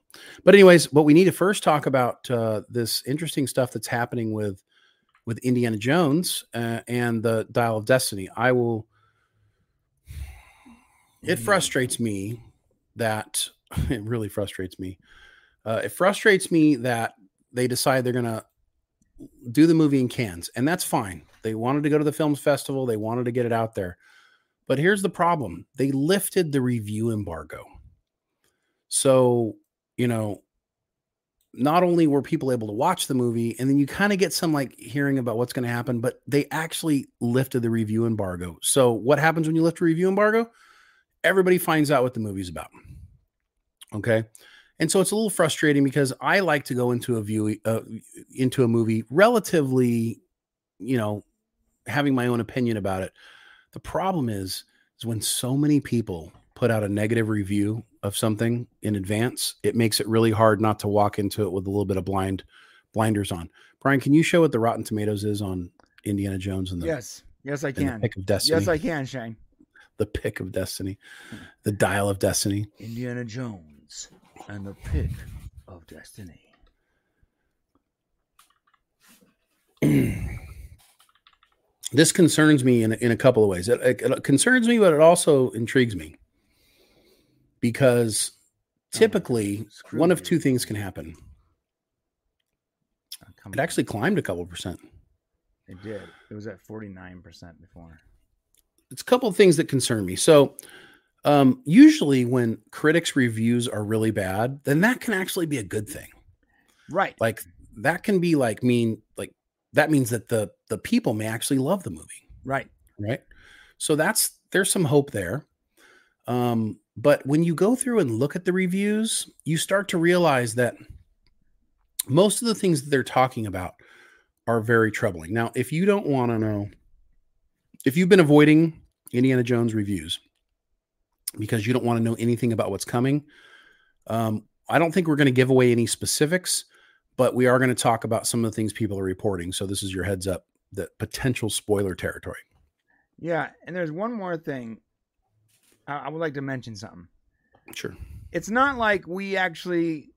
but anyways, but we need to first talk about uh, this interesting stuff that's happening with with Indiana Jones uh, and the Dial of Destiny. I will. It frustrates me that it really frustrates me. Uh, it frustrates me that they decide they're gonna do the movie in Cannes, and that's fine. They wanted to go to the films festival. They wanted to get it out there. But here's the problem they lifted the review embargo. So, you know, not only were people able to watch the movie, and then you kind of get some like hearing about what's going to happen, but they actually lifted the review embargo. So, what happens when you lift a review embargo? Everybody finds out what the movie's about. Okay. And so it's a little frustrating because I like to go into a view uh, into a movie relatively, you know, having my own opinion about it. The problem is, is when so many people put out a negative review of something in advance, it makes it really hard not to walk into it with a little bit of blind blinders on. Brian, can you show what the Rotten Tomatoes is on Indiana Jones and the Yes. Yes, I can. pick of destiny? Yes, I can, Shane. The pick of destiny, the dial of destiny. Indiana Jones and the pick of destiny. this concerns me in, in a couple of ways. It, it, it concerns me, but it also intrigues me because oh, typically screw one of two things can happen. Uh, it actually climbed a couple percent. It did. It was at 49% before. It's a couple of things that concern me. So, um, usually when critics' reviews are really bad, then that can actually be a good thing. Right. Like that can be like mean like that means that the the people may actually love the movie. Right. right so that's there's some hope there um but when you go through and look at the reviews you start to realize that most of the things that they're talking about are very troubling now if you don't want to know if you've been avoiding indiana jones reviews because you don't want to know anything about what's coming um i don't think we're going to give away any specifics but we are going to talk about some of the things people are reporting so this is your heads up that potential spoiler territory Yeah, and there's one more thing. I, I would like to mention something. sure It's not like we actually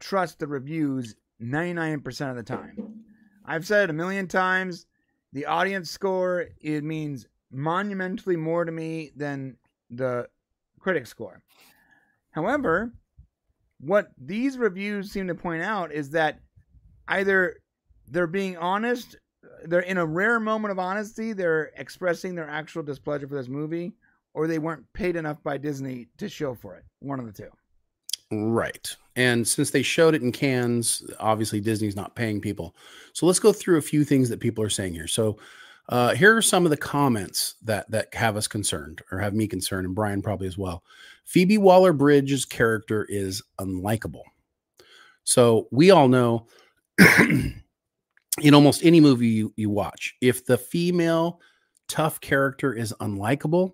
trust the reviews 99% of the time. I've said it a million times. The audience score it means monumentally more to me than the critic score. However, what these reviews seem to point out is that either they're being honest, they're in a rare moment of honesty, they're expressing their actual displeasure for this movie, or they weren't paid enough by Disney to show for it. One of the two. Right. And since they showed it in Cannes, obviously Disney's not paying people. So let's go through a few things that people are saying here. So uh, here are some of the comments that that have us concerned or have me concerned, and Brian probably as well. Phoebe Waller-Bridge's character is unlikable. So we all know in almost any movie you, you watch, if the female tough character is unlikable,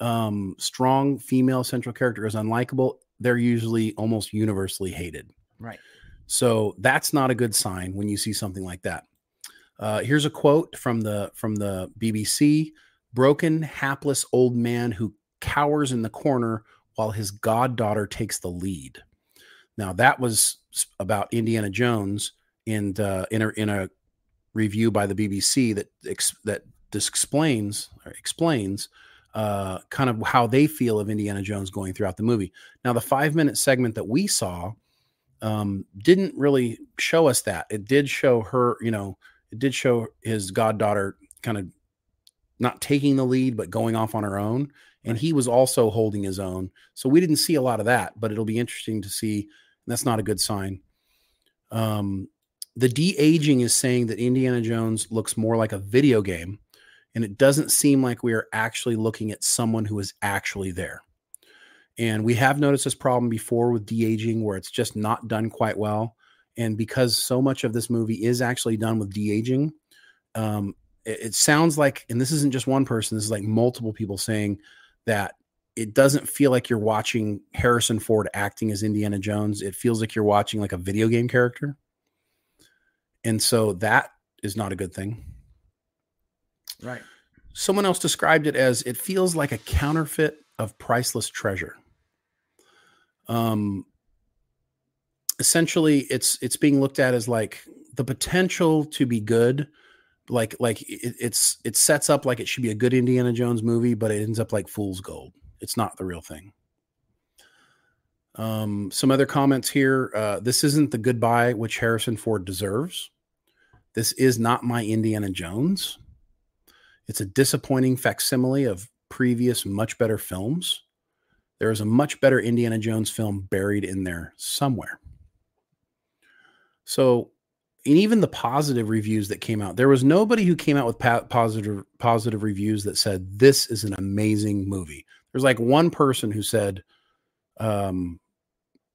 um, strong female central character is unlikable, they're usually almost universally hated. Right. So that's not a good sign when you see something like that. Uh, here's a quote from the from the BBC: "Broken, hapless old man who cowers in the corner while his goddaughter takes the lead." Now that was about Indiana Jones, uh, in a in a review by the BBC that ex- that this explains or explains uh, kind of how they feel of Indiana Jones going throughout the movie. Now, the five minute segment that we saw um, didn't really show us that. It did show her, you know, it did show his goddaughter kind of not taking the lead, but going off on her own. And he was also holding his own. So we didn't see a lot of that, but it'll be interesting to see. That's not a good sign. Um, the de aging is saying that Indiana Jones looks more like a video game and it doesn't seem like we are actually looking at someone who is actually there. And we have noticed this problem before with de aging, where it's just not done quite well. And because so much of this movie is actually done with de aging, um, it, it sounds like, and this isn't just one person, this is like multiple people saying that it doesn't feel like you're watching Harrison Ford acting as Indiana Jones. It feels like you're watching like a video game character. And so that is not a good thing. Right. Someone else described it as it feels like a counterfeit of priceless treasure. Um, essentially, it's it's being looked at as like the potential to be good, like like it, it's it sets up like it should be a good Indiana Jones movie, but it ends up like fool's gold. It's not the real thing. Um, some other comments here. Uh, this isn't the goodbye which Harrison Ford deserves. This is not my Indiana Jones It's a disappointing facsimile of previous, much better films. There is a much better Indiana Jones film buried in there somewhere. So, and even the positive reviews that came out, there was nobody who came out with pa- positive positive reviews that said this is an amazing movie. There's like one person who said, um,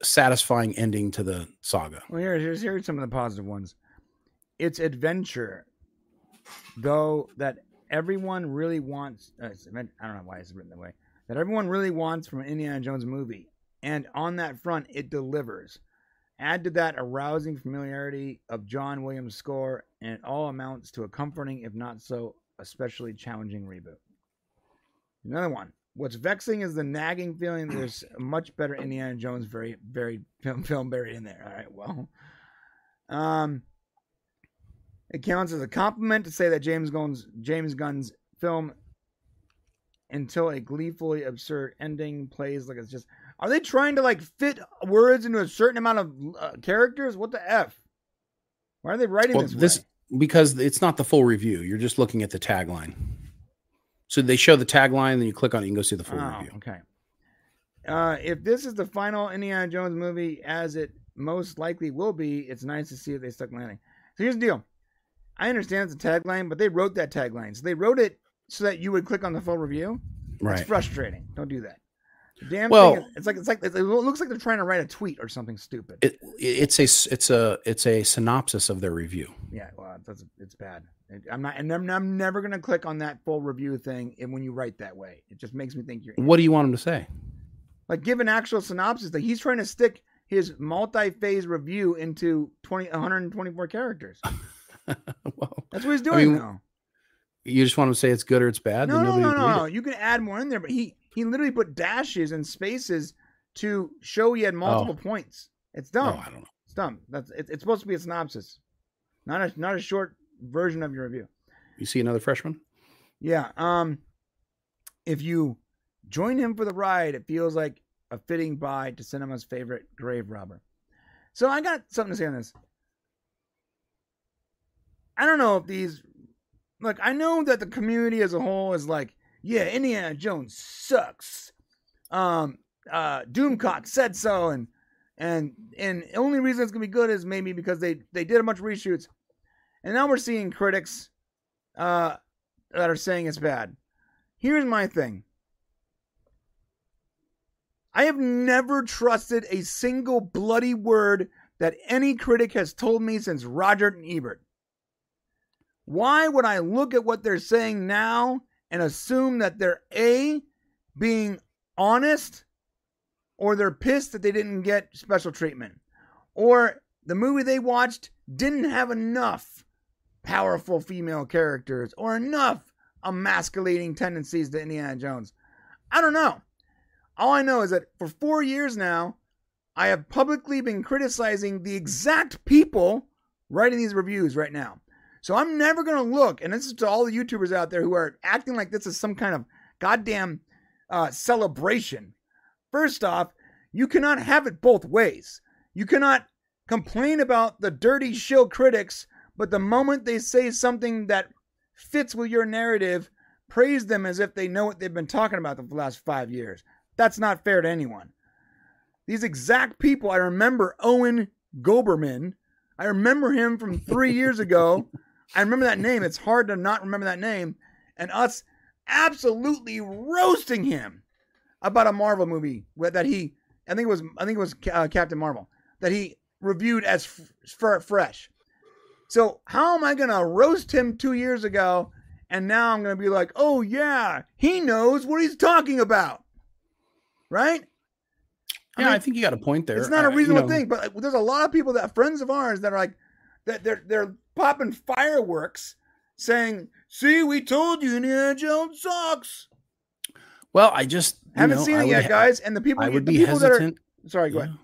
satisfying ending to the saga. Well, here, here's here's some of the positive ones. It's adventure, though that everyone really wants. Uh, I don't know why it's written that way. That everyone really wants from an Indiana Jones movie, and on that front, it delivers. Add to that a rousing familiarity of John Williams' score, and it all amounts to a comforting, if not so especially challenging reboot. Another one. What's vexing is the nagging feeling there's a much better Indiana Jones very very film, film buried in there. All right, well, um, it counts as a compliment to say that James Gunn's James Gunn's film until a gleefully absurd ending plays like it's just are they trying to like fit words into a certain amount of uh, characters? What the f? Why are they writing Well, this? this way? because it's not the full review. You're just looking at the tagline. So they show the tagline, then you click on it, you can go see the full Oh, review. okay. Uh, if this is the final Indiana Jones movie, as it most likely will be, it's nice to see if they stuck landing. So here's the deal. I understand it's a tagline, but they wrote that tagline. So they wrote it so that you would click on the full review. Right. It's frustrating. Don't do that. Damn Well- thing it's like it's like it looks like they're trying to write a tweet or something stupid. It, it's a it's a it's a synopsis of their review. Yeah, well, that's it's bad. I'm not, and I'm, I'm never gonna click on that full review thing. And when you write that way, it just makes me think you're What do you want them to say? like give an actual synopsis. Like he's trying to stick his multi-phase review into 20 124 characters. That's what he's doing I mean, now. You just want them to say it's good or it's bad. No, no, no, no, no. You can add more in there, but he he literally put dashes and spaces to show he had multiple points. It's dumb. Oh, I don't know. It's dumb. That's it, it's supposed to be a synopsis, not a not a short version of your review. You see another freshman? Yeah. Um, if you join him for the ride, it feels like a fitting bye to cinema's favorite grave robber. So I got something to say on this. I don't know if these look. I know that the community as a whole is like, yeah, Indiana Jones sucks. Um, uh, Doomcock said so, and and and the only reason it's gonna be good is maybe because they they did a bunch of reshoots, and now we're seeing critics, uh, that are saying it's bad. Here's my thing. I have never trusted a single bloody word that any critic has told me since Roger Ebert. Why would I look at what they're saying now and assume that they're A, being honest, or they're pissed that they didn't get special treatment, or the movie they watched didn't have enough powerful female characters or enough emasculating tendencies to Indiana Jones? I don't know. All I know is that for four years now, I have publicly been criticizing the exact people writing these reviews right now. So I'm never going to look, and this is to all the YouTubers out there who are acting like this is some kind of goddamn uh, celebration. First off, you cannot have it both ways. You cannot complain about the dirty shill critics, but the moment they say something that fits with your narrative, praise them as if they know what they've been talking about the last five years. That's not fair to anyone. These exact people, I remember Owen Gleiberman. I remember him from three years ago. I remember that name. It's hard to not remember that name. And us absolutely roasting him about a Marvel movie that he, I think it was, I think it was uh, Captain Marvel that he reviewed as f- fresh. So how am I gonna roast him two years ago, and now I'm gonna be like, oh yeah, he knows what he's talking about, right? Yeah, I think you got a point there. It's not a Uh, you reasonable know, thing, but like, there's a lot of people that friends of ours that are like that they're they're popping fireworks, saying, "See, we told you, Indiana Jones sucks." Well, I just Haven't know, seen I it yet, ha- guys. And the people, I would the be people that are sorry, go ahead.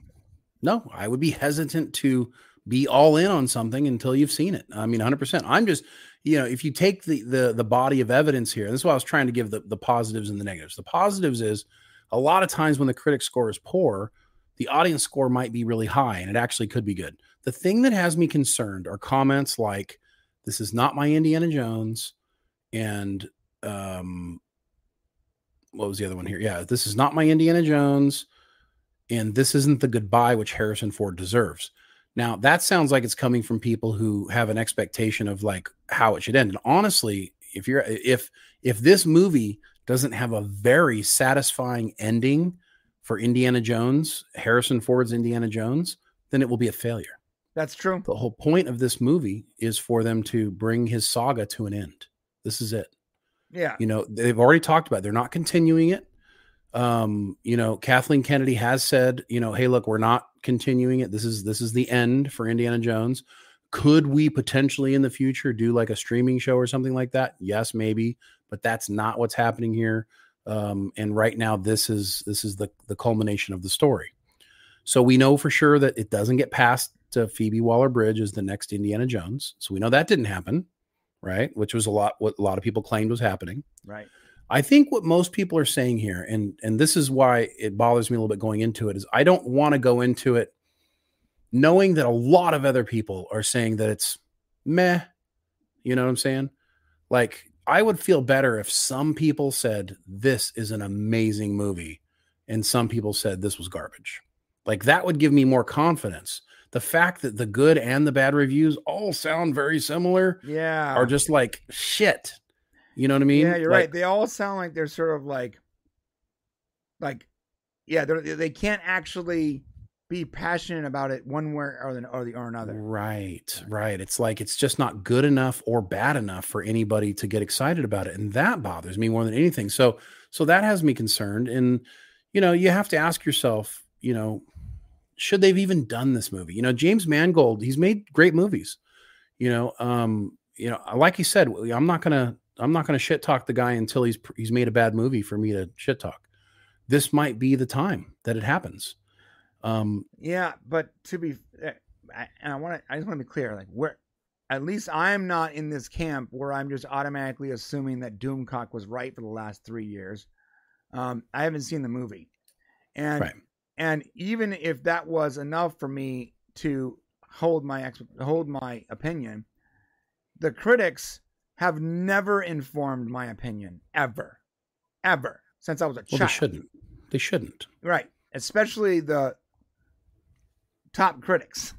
No, I would be hesitant to be all in on something until you've seen it. I mean, 100%. I'm just, you know, if you take the the the body of evidence here, and this is why I was trying to give the the positives and the negatives. The positives is a lot of times when the critic score is poor, the audience score might be really high and it actually could be good. The thing that has me concerned are comments like this is not my Indiana Jones and um, what was the other one here? Yeah, this is not my Indiana Jones, and this isn't the goodbye which Harrison Ford deserves. Now that sounds like it's coming from people who have an expectation of like how it should end. And honestly, if you're if if this movie doesn't have a very satisfying ending for Indiana Jones, Harrison Ford's Indiana Jones, then it will be a failure. That's true. The whole point of this movie is for them to bring his saga to an end. This is it. Yeah. You know, they've already talked about it. they're not continuing it. Um, you know, Kathleen Kennedy has said, you know, hey, look, we're not continuing it. This is this is the end for Indiana Jones. Could we potentially in the future do like a streaming show or something like that? Yes, maybe, but that's not what's happening here. Um, and right now, this is this is the the culmination of the story. So we know for sure that it doesn't get past to Phoebe Waller-Bridge as the next Indiana Jones. So we know that didn't happen, right? Which was a lot what a lot of people claimed was happening. Right. I think what most people are saying here, and and this is why it bothers me a little bit going into it, is I don't want to go into it knowing that a lot of other people are saying that it's meh. You know what I'm saying? Like I would feel better if some people said this is an amazing movie, and some people said this was garbage. Like that would give me more confidence. The fact that the good and the bad reviews all sound very similar, yeah, are just like shit. You know what I mean? Yeah, you're like, right. They all sound like they're sort of like, like, yeah, they're, they can't actually be passionate about it one way or the or the or another. Right, right. It's like it's just not good enough or bad enough for anybody to get excited about it, and that bothers me more than anything. So, so that has me concerned. And you know, you have to ask yourself, you know, should they've even done this movie? You know, James Mangold, he's made great movies. You know, um, you know, like he said, I'm not gonna I'm not gonna shit talk the guy until he's he's made a bad movie for me to shit talk. This might be the time that it happens. Um, yeah, but to be, I, and I want to, I just want to be clear, like where, at least I'm not in this camp where I'm just automatically assuming that Doomcock was right for the last three years. Um, I haven't seen the movie, and right. And even if that was enough for me to hold my hold my opinion, the critics have never informed my opinion ever, ever since I was a well, child. They shouldn't. They shouldn't. Right. Especially the top critics,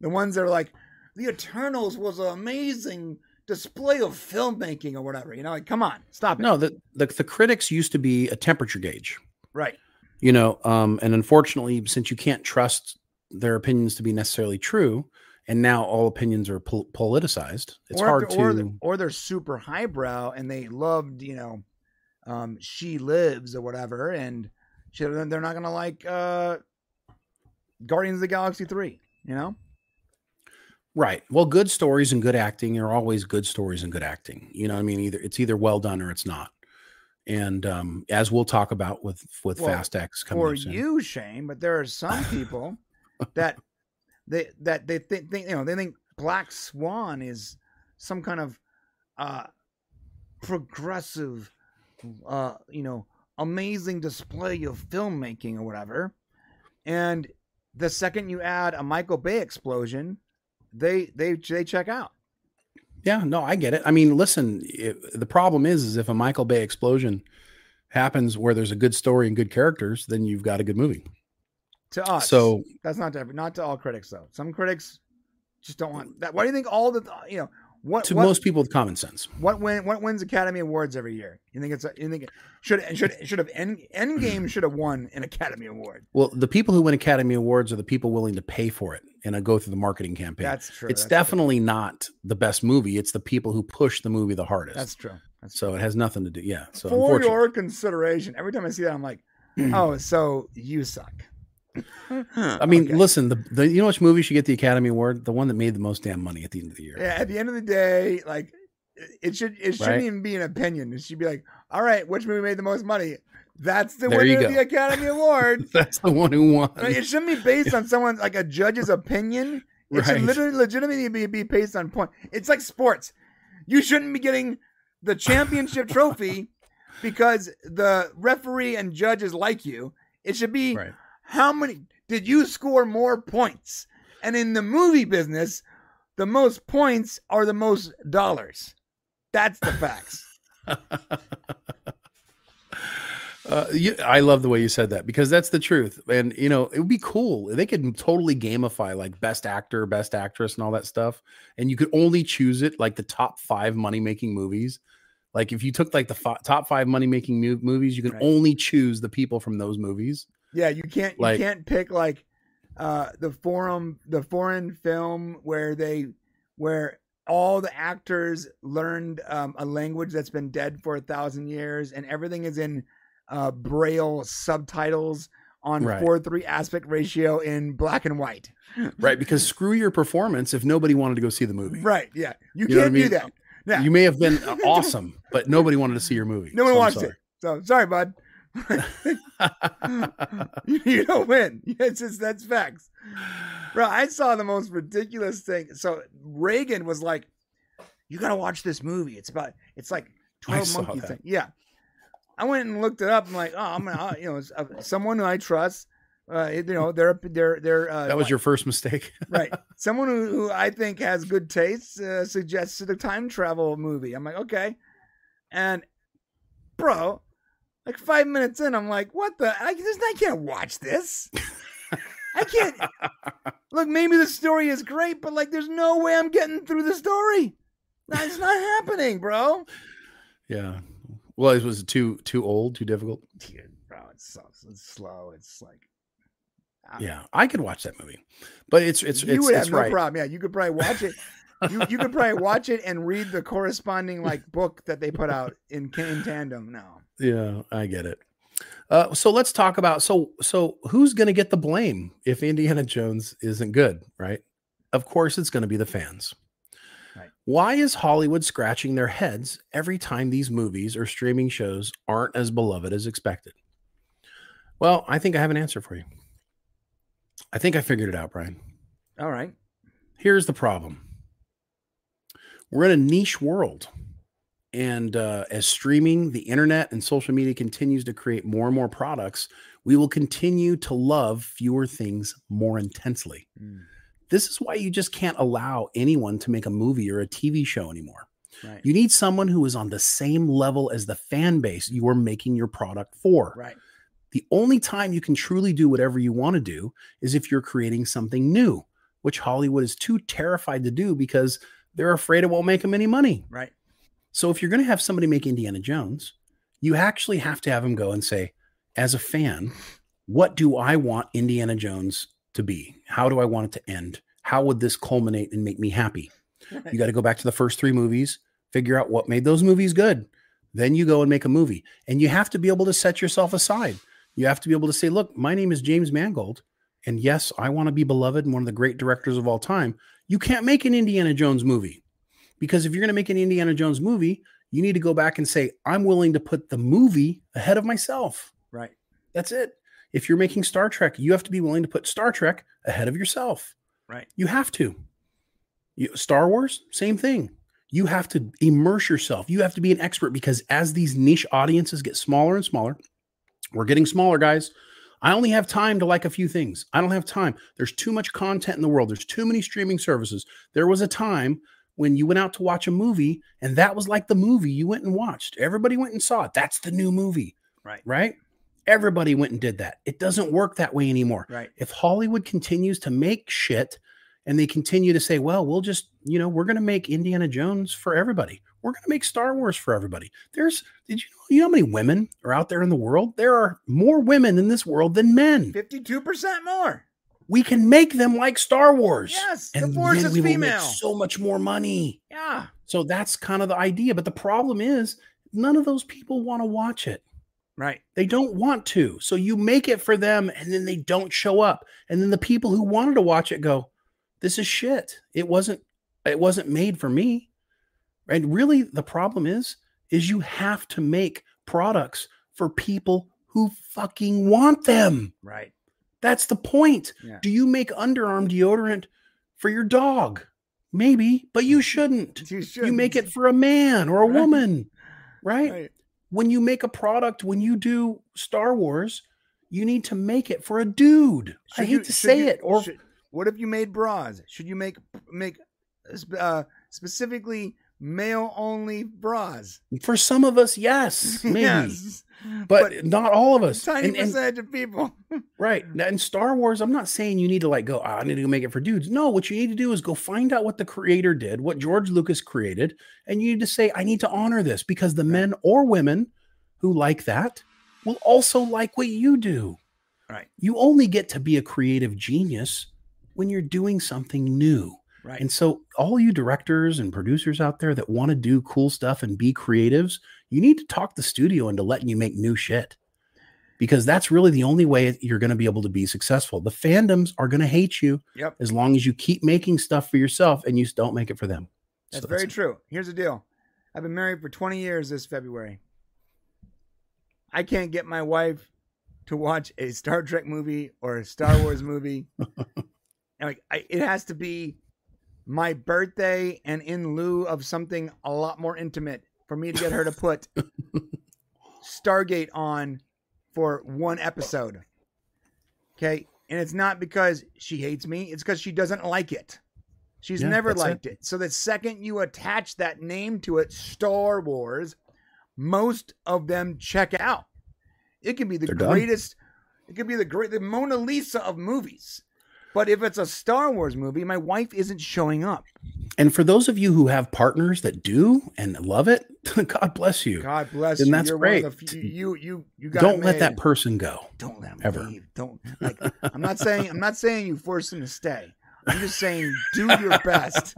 the ones that are like, "The Eternals was an amazing display of filmmaking" or whatever. You know, like, come on, stop it. No, the, the the critics used to be a temperature gauge. Right. You know, um, and unfortunately, since you can't trust their opinions to be necessarily true, and now all opinions are pol- politicized, it's or hard to. or they're, or they're super highbrow and they loved, you know, um, She Lives or whatever, and she, they're not gonna like uh, Guardians of the Galaxy three. You know. Right. Well, good stories and good acting are always good stories and good acting. You know, what I mean, either it's either well done or it's not. And um, as we'll talk about with with Well, Fast X coming for soon. you, Shane, but there are some people that they that they think, think you know they think Black Swan is some kind of uh progressive uh you know amazing display of filmmaking or whatever. And the second you add a Michael Bay explosion, they they they check out. Yeah, no, I get it. I mean, listen, it, the problem is, is if a Michael Bay explosion happens where there's a good story and good characters, then you've got a good movie. To us, So- that's not to every, not to all critics though. Some critics just don't want that. Why do you think all the you know what to what, most people with common sense. What win? What wins Academy Awards every year? You think it's? A, you think it should should should have End Endgame should have won an Academy Award? Well, the people who win Academy Awards are the people willing to pay for it and go through the marketing campaign. That's true, It's that's definitely not the best movie. It's the people who push the movie the hardest. That's true. That's so it has nothing to do. Yeah. So For your consideration, every time I see that, I'm like, oh, so you suck. I mean, listen, the, the you know which movie should get the Academy Award? The one that made the most damn money at the end of the year. Yeah, at the end of the day, like it should it shouldn't Right. even be an opinion. It should be like, all right, which movie made the most money? That's the There winner of the Academy Award. That's the one who won. I mean, it shouldn't be based on someone like a judge's opinion. It should literally legitimately be, be based on point. It's like sports. You shouldn't be getting the championship trophy because the referee and judges like you. It should be how many did you score more points? And in the movie business, the most points are the most dollars. That's the facts. Uh, you, I love the way you said that because that's the truth. And you know, it would be cool. They could totally gamify like best actor, best actress, and all that stuff. And you could only choose it like the top five money making movies. Like if you took like the top five money making mu- movies, you can Right. only choose the people from those movies. Yeah, you can't you can't pick like uh the forum the foreign film where they where all the actors learned um, a language that's been dead for a thousand years and everything is in uh braille subtitles on Right. 4-3 aspect ratio in black and white. Right. Because screw your performance if nobody wanted to go see the movie. Right, yeah. You, You what I can't do mean? that. Yeah. You may have been awesome, but nobody wanted to see your movie. no one So wants it. So sorry, bud. you don't win. It's just that's facts. Bro, I saw the most ridiculous thing. So Reagan was like, "You got to watch this movie. It's about it's like twelve saw monkeys that. thing." Yeah, I went and looked it up. I'm like, "Oh, I'm gonna, you know, uh, someone who I trust. Uh, you know, they're they're they're uh, That was your first mistake. right. Someone who, who I think has good taste uh, suggested a time travel movie. I'm like, okay. And bro, like five minutes in, I'm like, what the? I, this, I can't watch this. I can't. Look, maybe the story is great, but like, there's no way I'm getting through the story. That's not happening, bro. yeah. Well, it was too too old, too difficult. Dude, bro, it's so it's slow. It's like ah. Yeah, I could watch that movie, but it's it's you it's, would it's have no right. problem. Yeah, you could probably watch it. you you could probably watch it and read the corresponding like book that they put out in in tandem. now. Yeah, I get it. Uh, so let's talk about so so who's going to get the blame if Indiana Jones isn't good, right? Of course, it's going to be the fans. Right. Why is Hollywood scratching their heads every time these movies or streaming shows aren't as beloved as expected? Well, I think I have an answer for you. I think I figured it out, Brian. all right. Here's the problem we're in a niche world. And uh, as streaming, the internet, and social media continues to create more and more products, we will continue to love fewer things more intensely. This is why you just can't allow anyone to make a movie or a TV show anymore. Right. You need someone who is on the same level as the fan base you are making your product for. Right. The only time you can truly do whatever you want to do is if you're creating something new, which Hollywood is too terrified to do because they're afraid it won't make them any money. Right. So if you're going to have somebody make Indiana Jones, you actually have to have them go and say, as a fan, what do I want Indiana Jones to be? How do I want it to end? How would this culminate and make me happy? You got to go back to the first three movies, figure out what made those movies good. Then you go and make a movie. And you have to be able to set yourself aside. You have to be able to say, look, my name is James Mangold. And yes, I want to be beloved and one of the great directors of all time. You can't make an Indiana Jones movie because if you're going to make an Indiana Jones movie, you need to go back and say, I'm willing to put the movie ahead of myself. Right. That's it. If you're making Star Trek, you have to be willing to put Star Trek ahead of yourself. Right. You have to. You, Star Wars, same thing. You have to immerse yourself. You have to be an expert because as these niche audiences get smaller and smaller, we're getting smaller, guys. I only have time to like a few things. I don't have time. There's too much content in the world. There's too many streaming services. There was a time when you went out to watch a movie and that was like the movie you went and watched. Everybody went and saw it. That's the new movie, Right. right? Everybody went and did that. It doesn't work that way anymore. Right. If Hollywood continues to make shit and they continue to say, well, we'll just, you know, we're going to make Indiana Jones for everybody. We're going to make Star Wars for everybody. There's, did you know, you know how many women are out there in the world? There are more women in this world than men. Fifty-two percent more. We can make them like Star Wars. Yes, the and force then is we will female. make so much more money. Yeah. So that's kind of the idea. But the problem is, none of those people want to watch it. Right. They don't want to. So you make it for them and then they don't show up. And then the people who wanted to watch it go, this is shit. It wasn't it wasn't made for me. And really the problem is is you have to make products for people who fucking want them. Right. That's the point. Yeah. Do you make underarm deodorant for your dog? Maybe, but you shouldn't. You You shouldn't. make it for a man or a Right. woman, right? Right. When you make a product, when you do Star Wars, you need to make it for a dude. I hate you- to say you- it, or should- what if you made bras? Should you make make uh, specifically male only bras. For some of us, yes, maybe. Yes. But, not all of us. Tiny And- and- percentage of people. Right. In Star Wars, I'm not saying you need to like go, "Ah, I need to go make it for dudes. No, what you need to do is go find out what the creator did, what George Lucas created, and you need to say, I need to honor this because the men or women who like that will also like what you do. Right. You only get to be a creative genius when you're doing something new. Right. And so, all you directors and producers out there that want to do cool stuff and be creatives, you need to talk the studio into letting you make new shit because that's really the only way you're going to be able to be successful. The fandoms are going to hate you Yep. as long as you keep making stuff for yourself and you don't make it for them. That's So very true. Here's the deal. I've been married for 20 years this February. I can't get my wife to watch a Star Trek movie or a Star Wars movie. And like I, it has to be my birthday and in lieu of something a lot more intimate for me to get her to put Stargate on for one episode. Okay? And it's not because she hates me, it's because she doesn't like it. She's Yeah, never that's it. liked it. So the second you attach that name to it, Star Wars, most of them check out. It can be the They're done. greatest, it could be the great the Mona Lisa of movies. But if it's a Star Wars movie, my wife isn't showing up. And for those of you who have partners that do and love it, God bless you. God bless And you. that's You're great. One of the few, you you you got Don't let that person go. Don't let him ever. leave. Don't like. I'm not saying I'm not saying you force them to stay. I'm just saying do your best.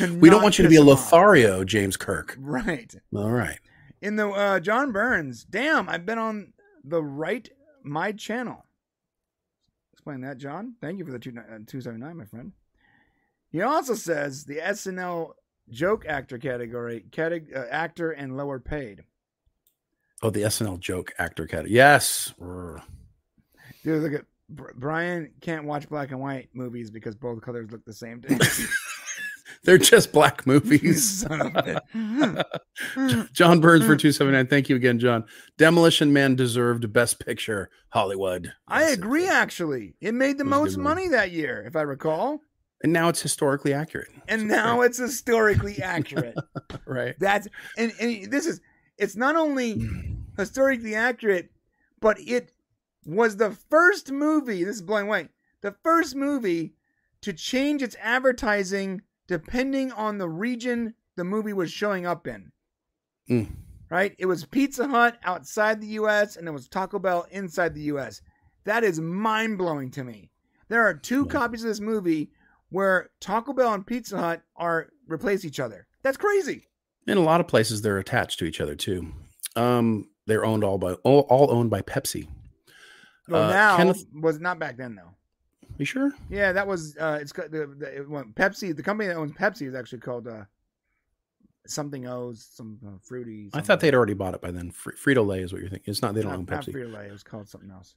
We don't want you to be a him off. Lothario, James Kirk. Right. All right. In the uh, John Burns. Damn, I've been on the right my channel. Explain that, John. Thank you for the two uh, two seventy nine, my friend. He also says the SNL joke actor category, categ- uh, actor and lower paid. Oh, the SNL joke actor category. Yes. Dude, look at Br- Brian can't watch black and white movies because both colors look the same to him. They're just black movies. Son of a bitch. John Burns for 279. Thank you again, John. Demolition Man deserved Best Picture, Hollywood. I agree. Actually, it made the It most money that year, if I recall, And now it's historically accurate. and now it's historically accurate. Right. That's and, and this is it's not only historically accurate, but it was the first movie. This is blowing away. The first movie to change its advertising depending on the region the movie was showing up in. Mm. Right? It was Pizza Hut outside the U.S. and it was Taco Bell inside the U.S. That is mind blowing to me. There are two copies of this movie where Taco Bell and Pizza Hut are replace each other. That's crazy. In a lot of places, they're attached to each other too. Um, they're owned all by all, all owned by Pepsi. Well, Uh, now Kenneth- was not back then though. You sure? Yeah, that was uh, it's got the, the it went- Pepsi. The company that owns Pepsi is actually called uh, something O's, some uh, fruity. I thought they'd already bought it by then. Fr- Frito Lay is what you're thinking. It's not. They don't not, own Pepsi. Frito-Lay. It was called something else.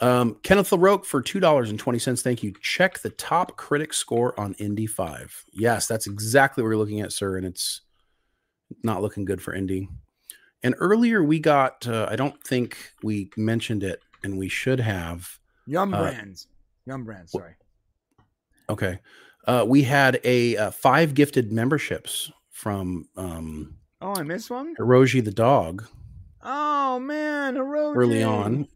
Um, Kenneth LaRoque for two dollars and twenty cents. Thank you. Check the top critic score on Indy Five. Yes, that's exactly what we're looking at, sir, and it's not looking good for Indy. And earlier we got. Uh, I don't think we mentioned it, and we should have. Yum Uh, Brands. Yum Brands. Sorry. Okay, uh, we had a uh, five gifted memberships from um, Oh, I missed one. Hiroji the dog Oh man, Hiroji. early on,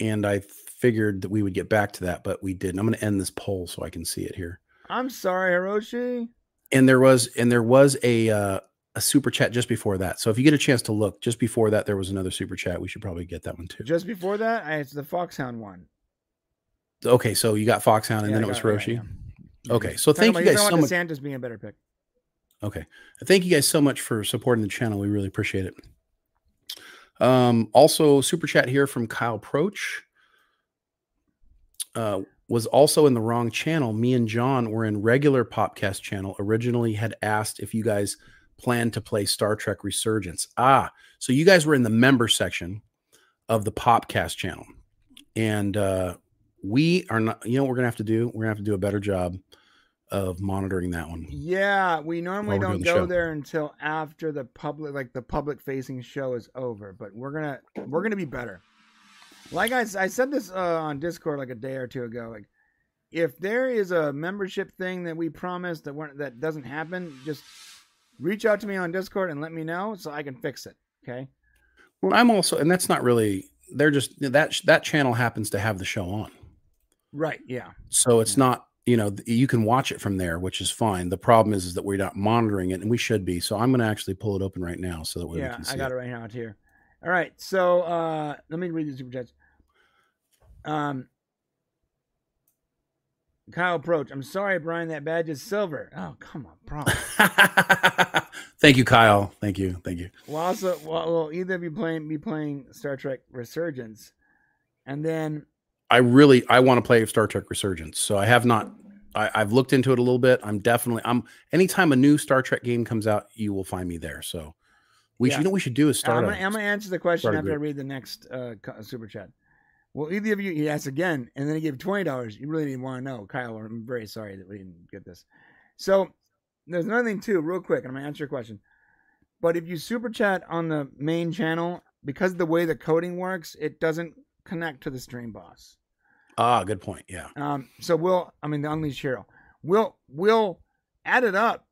and I figured that we would get back to that, but we didn't. I'm going to end this poll so I can see it here. I'm sorry, Hiroshi. and there was and there was a uh, a super chat just before that. So if you get a chance to look, just before that there was another super chat. We should probably get that one too. Just before that, I, it's the Foxhound one. Okay, so you got Foxhound and Yeah, then it was it right, Hiroshi. yeah. Okay, so thank you guys so much. DeSantis being a better pick. Okay, thank you guys so much for supporting the channel. We really appreciate it. Um, also super chat here from Kyle Proch. Uh, was also in the wrong channel. Me and John were in regular Popcast channel. Originally had asked if you guys planned to play Star Trek Resurgence. Ah, so you guys were in the member section of the Popcast channel, and uh, we are not. You know what we're gonna have to do? We're gonna have to do a better job of monitoring that one. Yeah, we normally don't the go there until after the public, like the public facing show is over. But we're gonna we're gonna be better. Like i, I said this uh, on Discord like a day or two ago. Like, if there is a membership thing that we promised that weren't, that doesn't happen, just reach out to me on Discord and let me know so I can fix it. Okay. Well, I'm also, and that's not really. They're just that that channel happens to have the show on, Right. Yeah. so it's not. You know, you can watch it from there, which is fine. The problem is, is that we're not monitoring it, and we should be. So I'm going to actually pull it open right now, so that way we yeah, can see I got it. it right now It's here. All right, so uh let me read the super chats. Um, Kyle Approach. I'm sorry, Brian. That badge is silver. Oh, come on, bro. Thank you, Kyle. Thank you. Thank you. Well, also, well, will either you playing be playing Star Trek Resurgence, and then I really I want to play Star Trek Resurgence. So I have not I, I've looked into it a little bit. I'm definitely I'm anytime a new Star Trek game comes out, you will find me there. So we Yeah. should, you know we should do is start I'm gonna, I'm gonna answer the question a after I read the next uh, super chat. Well, either of you, he asked again, and then he gave twenty dollars. You really didn't want to know, Kyle. I'm very sorry that we didn't get this. So there's another thing too, real quick, and I'm gonna answer your question. But if you super chat on the main channel, because of the way the coding works, it doesn't connect to the stream boss. Ah, good point. Yeah. Um, so we'll, I mean, the Unleashed Hero, we'll we'll add it up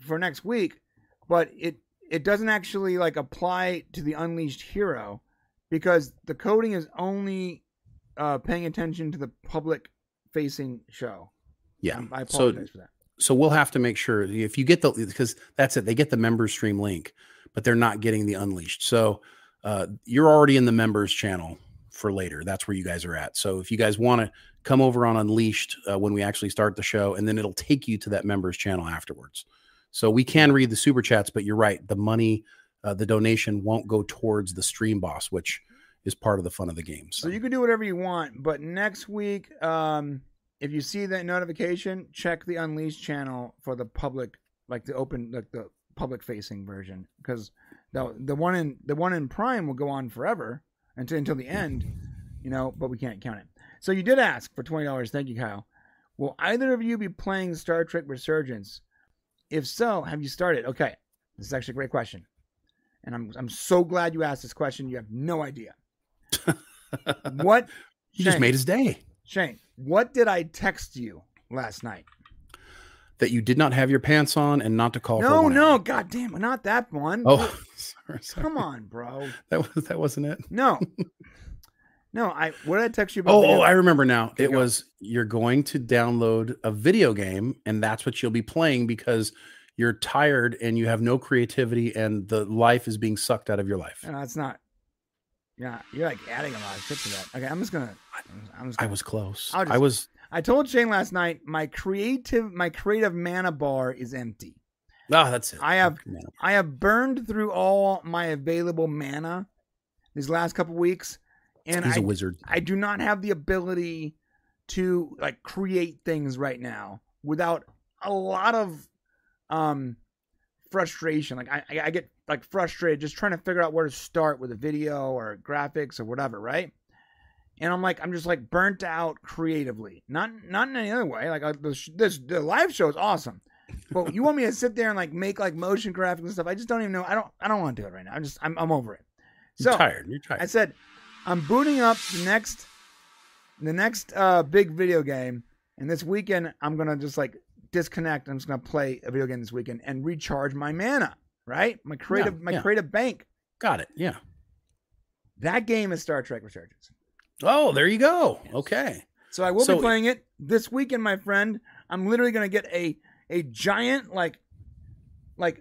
for next week, but it it doesn't actually like apply to the Unleashed Hero because the coding is only uh, paying attention to the public facing show. Yeah. Um, I So- apologize for that. So we'll have to make sure if you get the because that's it. They get the members stream link, but they're not getting the unleashed. So uh, you're already in the members channel for later. That's where you guys are at. So if you guys want to come over on Unleashed uh, when we actually start the show, and then it'll take you to that members channel afterwards. So we can read the super chats, but you're right. The money, uh, the donation won't go towards the stream boss, which is part of the fun of the game. So you can do whatever you want, but next week, um, if you see that notification, check the Unleashed channel for the public, like the open, like the public facing version, because the the one in the one in Prime will go on forever until until the end, you know. But we can't count it. So you did ask for twenty dollars. Thank you, Kyle. Will either of you be playing Star Trek Resurgence? If so, have you started? Okay, this is actually a great question, and I'm I'm so glad you asked this question. You have no idea. what You just made his day. Shane, what did I text you last night? That you did not have your pants on and not to call. for No, one no, god damn it, not that one. Oh, sorry, sorry. come on, bro. That was that wasn't it. No. No, I what did I text you about? Oh, oh, I remember now. Okay, it go. was you're going to download a video game, and that's what you'll be playing because you're tired and you have no creativity, and the life is being sucked out of your life. No, it's not. Yeah, you're like adding a lot of shit to that. Okay, I'm just gonna. I'm just gonna, was close. I'll I was. I told Shane last night my creative my creative mana bar is empty. Ah, that's it. I have. I have burned through all my available mana these last couple weeks, and He's I, a wizard. I do not have the ability to like create things right now without a lot of um frustration. Like I I get like frustrated just trying to figure out where to start with a video or graphics or whatever, right? And I'm like, I'm just like burnt out creatively. Not not in any other way. Like I, this, this the live show is awesome, but you want me to sit there and like make like motion graphics and stuff? I just don't even know. I don't I don't want to do it right now. I'm just I'm I'm over it. So You're tired. You're tired. I said, I'm booting up the next the next uh big video game, and this weekend I'm gonna just like disconnect. I'm just gonna play a video game this weekend and recharge my mana, right? My creative Yeah, my yeah. creative bank. Got it. Yeah. That game is Star Trek Resurgence. Oh, there you go. Okay. So I will So- be playing it this weekend, my friend. I'm literally gonna get a a giant like like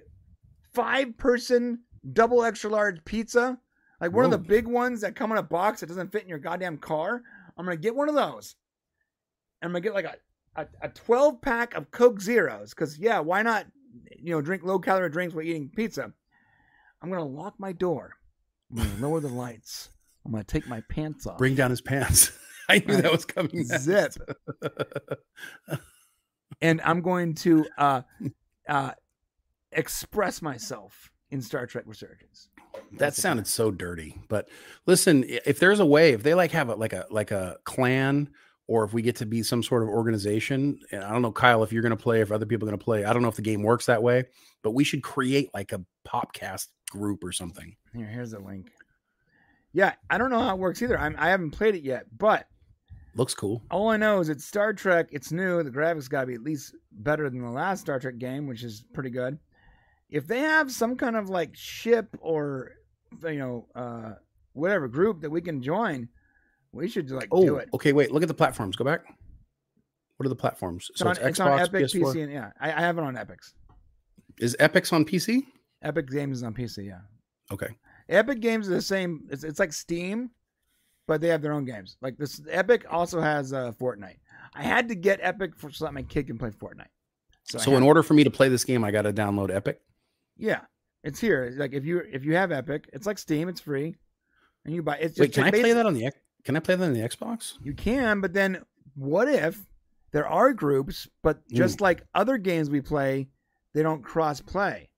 five person double extra large pizza, like one of the big ones that come in a box that doesn't fit in your goddamn car. I'm gonna get one of those. I'm gonna get like a a, a 12 pack of Coke Zeros because yeah, why not? You know, drink low calorie drinks while eating pizza. I'm gonna lock my door. I'm gonna lower the lights. I'm gonna take my pants off. Bring down his pants. I knew that was coming. Zip. and I'm going to uh, uh, express myself in Star Trek Resurgence. That sounded so dirty. But listen, if there's a way, if they like have a like a like a clan, or if we get to be some sort of organization, and I don't know, Kyle, if you're going to play, if other people are going to play, I don't know if the game works that way, but we should create like a popcast group or something. Here, here's the link. Yeah, I don't know how it works either. I'm, I haven't played it yet, but Looks cool. all I know is it's Star Trek. It's new. The graphics got to be at least better than the last Star Trek game, which is pretty good. if they have some kind of like ship or you know uh whatever group that we can join, we should like Oh, do it. okay. Wait, look at the platforms. Go back. What are the platforms? It's, on, it's on Epic, PC, and yeah, I, I have it on Epics. Is Epic's on PC? Epic Games is on PC. Yeah, Okay. Epic Games is the same. It's, it's like Steam, but they have their own games. Like this, Epic also has uh, Fortnite. I had to get Epic for so that my kid can play Fortnite. So, I in had- order for me to play this game, I got to download Epic. yeah, it's here. Like if you if you have Epic, it's like Steam. It's free, and you buy. It's just Wait, can I play that on the? Can I play that on the Xbox? You can, but then what if there are groups, but just like other games we play, they don't cross play.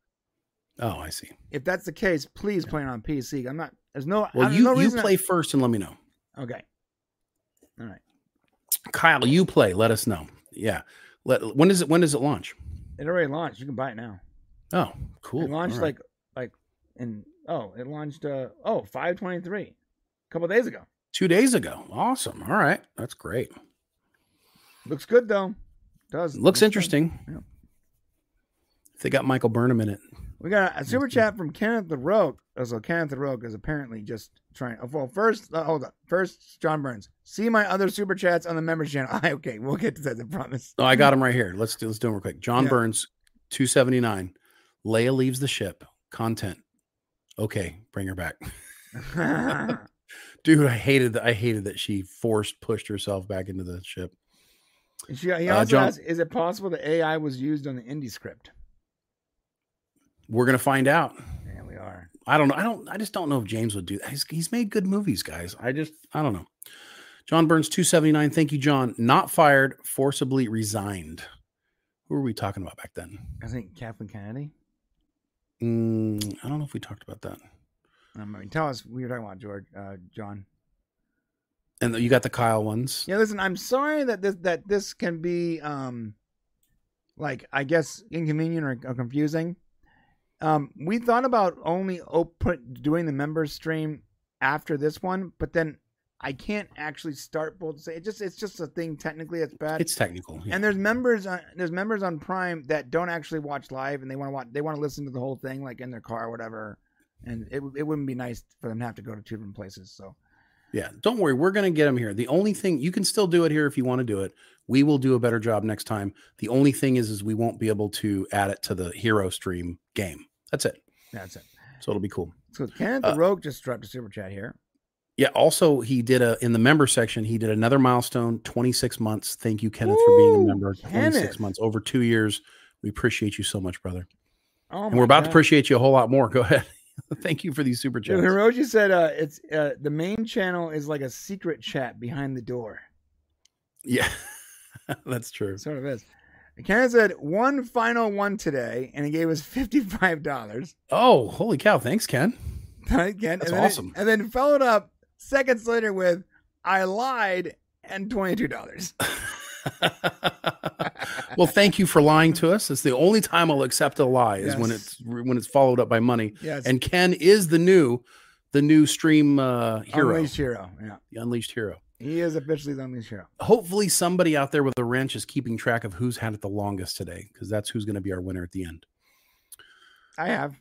Oh, I see. If that's the case, please play it on PC. I'm not. There's no. Well, there's you no you reason I- play first and let me know. okay. All right. Kyle, you play. Let us know. Yeah. Let when does it when does it launch? It already launched. You can buy it now. Oh, cool. It launched right. like like in oh it launched uh oh 523 a couple days ago. two days ago. Awesome. All right, that's great. Looks good though. Does Looks good. interesting. Yeah. If they got Michael Burnham in it. We got a super chat from Kenneth the Rogue. Oh, So Kenneth the Rogue is apparently just trying. Oh, well, first, uh, hold on. First, John Burns. See my other super chats on the members channel. I, okay, we'll get to that. I promise. Oh, I got him right here. Let's do let's do him real quick. John Yeah. Burns, two seventy nine. Leia leaves the ship. Content. Okay, bring her back. Dude, I hated that. I hated that she forced pushed herself back into the ship. She, he Uh, also John- asked, "Is it possible the AI was used on the Indy script?" We're gonna find out. Yeah, we are. I don't know. I don't. I just don't know if James would do that. He's, he's made good movies, guys. I just. I don't know. John Burns, two seventy nine. Thank you, John. Not fired, forcibly resigned. Who were we talking about back then? I think Kathleen Kennedy. Mm, I don't know if we talked about that. Um, I mean, tell us we you're talking about, George, uh, John. And you got the Kyle ones. Yeah, listen, I'm sorry that this that this can be um like I guess inconvenient or, or confusing. Um we thought about only open doing the members stream after this one, but then I can't actually start both. Say it just it's just a thing technically it's bad. It's technical. yeah. And there's members on there's members on Prime that don't actually watch live and they want to watch they want to listen to the whole thing like in their car or whatever. And it it wouldn't be nice for them to have to go to two different places. So Yeah, don't worry. We're going to get them here. The only thing you can still do it here if you want to do it. We will do a better job next time. The only thing is, is we won't be able to add it to the hero stream game. That's it. that's it. So it'll be cool. So Kenneth Uh, the Rogue just dropped a super chat here. Yeah. Also, he did a in the member section. He did another milestone. Twenty six months. Thank you, Kenneth, for being a member. Twenty Kenneth. months over two years. We appreciate you so much, brother. Oh and we're about to appreciate you a whole lot more. Go ahead. Thank you for these super chats. Hiroshi said uh, it's uh, the main channel is like a secret chat behind the door. Yeah, that's true. Sort of is. Kenneth said one final one today, and he gave us fifty five dollars. Oh, holy cow! Thanks, Ken. Again, That's and then, awesome. and then followed up seconds later with "I lied" and twenty two dollars. well, thank you for lying to us. It's the only time I'll accept a lie is when it's when it's followed up by money. Yes. And Ken is the new the new stream uh, hero, Unleashed hero. Yeah, the unleashed hero. he is officially the unleashed hero. Hopefully, somebody out there with a wrench is keeping track of who's had it the longest today, because that's who's going to be our winner at the end. I have,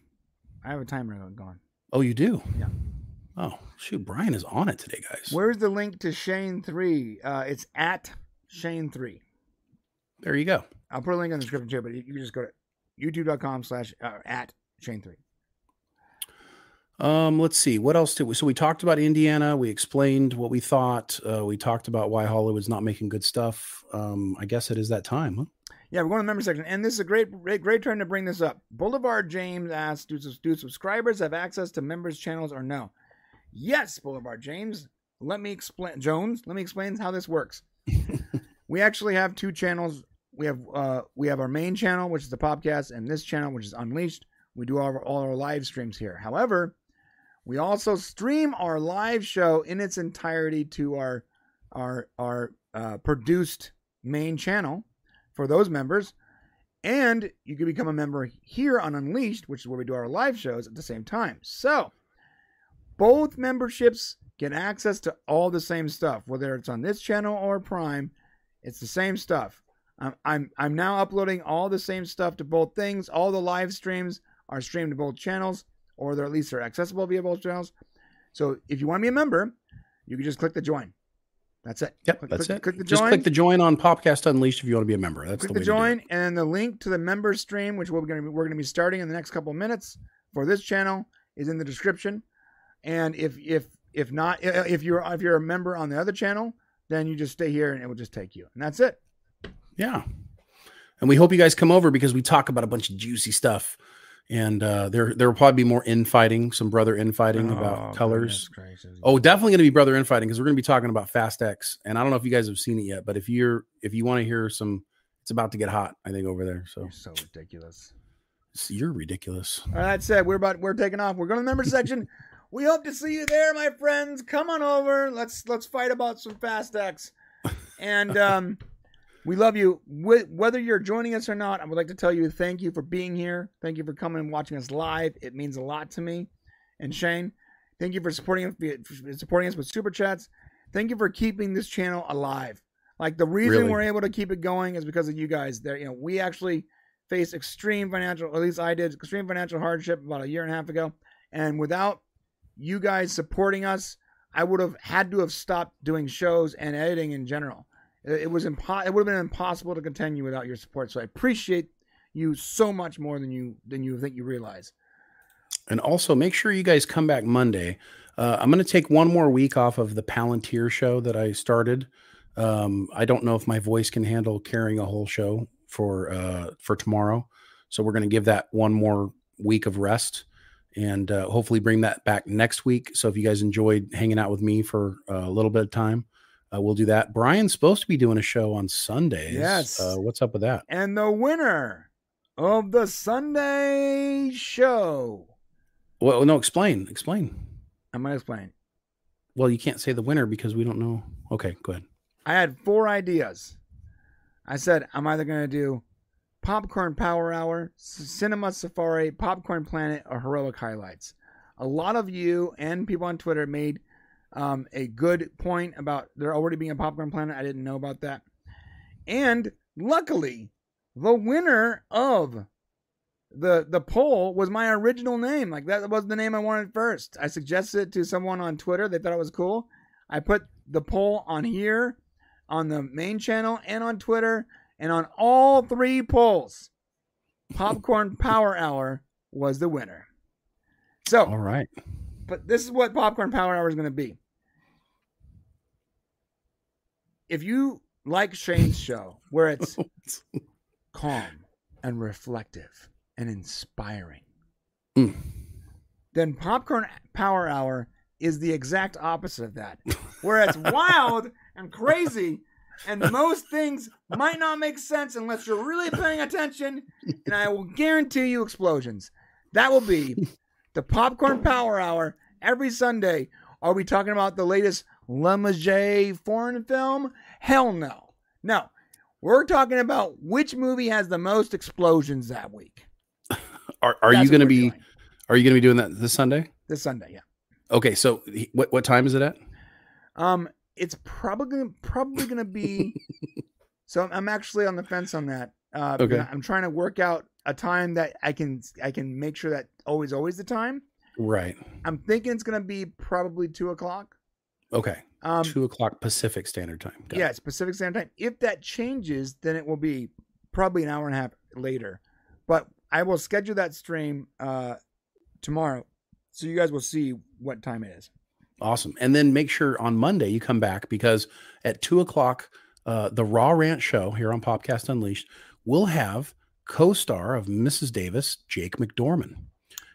I have a timer going. Oh, you do? Yeah. Oh, shoot, Brian is on it today, guys. Where's the link to Shane three? Uh, it's at Shane three. There you go. I'll put a link in the description too, but you you can just go to youtube.com slash uh, at Shane three. Um, let's see. What else did we? So we talked about Indiana. We explained what we thought. Uh, we talked about why Hollywood's not making good stuff. Um, I guess it is that time. Huh? Yeah, we're going to the member section, and this is a great, great, great time to bring this up. Boulevard James asks, do, do subscribers have access to members' channels or no? Yes, Boulevard James. Let me explain, Jones. Let me explain how this works. we actually have two channels. We have uh, we have our main channel, which is the podcast, and this channel, which is Unleashed. We do all our, all our live streams here. However, we also stream our live show in its entirety to our our our uh, produced main channel for those members. And you can become a member here on Unleashed, which is where we do our live shows at the same time. So both memberships get access to all the same stuff, whether it's on this channel or Prime. It's the same stuff. I'm I'm, I'm now uploading all the same stuff to both things, all the live streams, are streamed to both channels, or they're at least they're accessible via both channels. So if you want to be a member, you can just click the join. That's it. Yep, click, that's click, it. Click the Just join. click the join on Popcast Unleashed if you want to be a member. That's click the the, way to do it. join and the link to the member stream, which we're going to be, we're going to be starting in the next couple of minutes for this channel, is in the description. And if if if not, if you're if you're a member on the other channel, then you just stay here and it will just take you, and that's it. Yeah. And we hope you guys come over because we talk about a bunch of juicy stuff. And uh, there there will probably be more infighting, some brother infighting Oh, about colors. Oh, definitely going to be brother infighting because we're going to be talking about Fast X. And I don't know if you guys have seen it yet, but if you're if you want to hear some, it's about to get hot. I think over there. So so ridiculous. You're ridiculous. All right, that said, we're about we're taking off. We're going to the member section. We hope to see you there, my friends. Come on over. Let's let's fight about some Fast X. And um, we love you. Whether you're joining us or not, I would like to tell you thank you for being here. Thank you for coming and watching us live. It means a lot to me. And Shane, thank you for supporting us, for supporting us with super chats. Thank you for keeping this channel alive. Like the reason Really. we're able to keep it going is because of you guys. There, you know, we actually faced extreme financial, at least I did, extreme financial hardship about a year and a half ago. And without you guys supporting us, I would have had to have stopped doing shows and editing in general. It, was impo- It would have been impossible to continue without your support. So I appreciate you so much more than you than you think you realize. And also make sure you guys come back Monday. Uh, I'm going to take one more week off of the Palantir show that I started. Um, I don't know if my voice can handle carrying a whole show for uh, for tomorrow, so we're going to give that one more week of rest, and uh, hopefully bring that back next week. So if you guys enjoyed hanging out with me for a little bit of time, uh, we'll do that. Brian's supposed to be doing a show on Sundays. Yes. Uh, what's up with that? And the winner of the Sunday show. Well, no, explain. Explain. I'm gonna explain. Well, you can't say the winner because we don't know. Okay, go ahead. I had four ideas. I said I'm either going to do Popcorn Power Hour, Cinema Safari, Popcorn Planet, or Heroic Highlights. A lot of you and people on Twitter made um, a good point about there already being a Popcorn Planet. I didn't know about that. And luckily, the winner of the the poll was my original name. Like that was the name I wanted first. I suggested it to someone on Twitter. They thought it was cool. I put the poll on here, on the main channel, and on Twitter, and on all three polls, Popcorn Power Hour was the winner. So, all right. But this is what Popcorn Power Hour is going to be. If you like Shane's show, where it's calm and reflective and inspiring, Mm. then Popcorn Power Hour is the exact opposite of that, where it's wild and crazy, and most things might not make sense unless you're really paying attention. And I will guarantee you explosions. That will be the Popcorn Power Hour every Sunday. Are we talking about the latest Le Mager foreign film? Hell no. No. We're talking about which movie has the most explosions that week. Are, are That's you going to be? doing. Are you going to be doing that this Sunday? This Sunday, yeah. Okay, so what what time is it at? Um, it's probably probably gonna be. so I'm actually on the fence on that. Uh, Okay. I'm trying to work out a time that I can I can make sure that always always the time. Right. I'm thinking it's gonna be probably two o'clock. Okay. Um, Two o'clock Pacific Standard Time. Got it. yeah, it's Pacific Standard Time. If that changes, then it will be probably an hour and a half later. But I will schedule that stream uh, tomorrow, so you guys will see what time it is. Awesome. And then make sure on Monday you come back because at two o'clock, uh, the Raw Rant show here on Popcast Unleashed will have co-star of Mrs. Davis, Jake McDorman.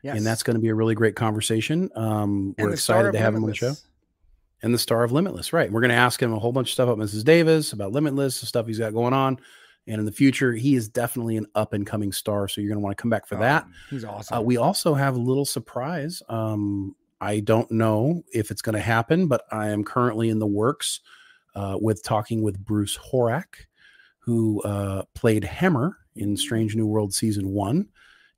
Yes. And that's going to be a really great conversation. Um, we're excited to have him on the show. And the star of Limitless, right? We're going to ask him a whole bunch of stuff about Mrs. Davis, about Limitless, the stuff he's got going on. And in the future, he is definitely an up and coming star. So you're going to want to come back for that. He's awesome. Uh, we also have a little surprise. Um, I don't know if it's going to happen, but I am currently in the works uh, with talking with Bruce Horak, who uh, played Hemmer in Strange New World season one.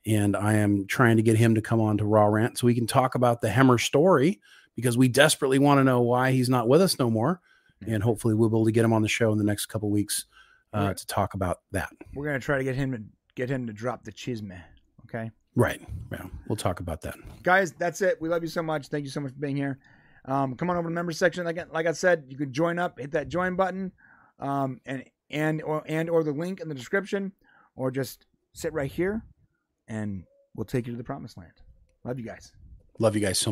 And I am trying to get him to come on to Raw Rant so we can talk about the Hemmer story because we desperately want to know why he's not with us no more. And hopefully we'll be able to get him on the show in the next couple weeks uh, Right. to talk about that. We're gonna try to get him to get him to drop the chisme. Okay. Right. Yeah. We'll talk about that. Guys, that's it. We love you so much. Thank you so much for being here. Um, come on over to the member section. Like, like I said, you can join up, hit that join button, um, and and or and or the link in the description, or just sit right here, and we'll take you to the promised land. Love you guys. Love you guys so much.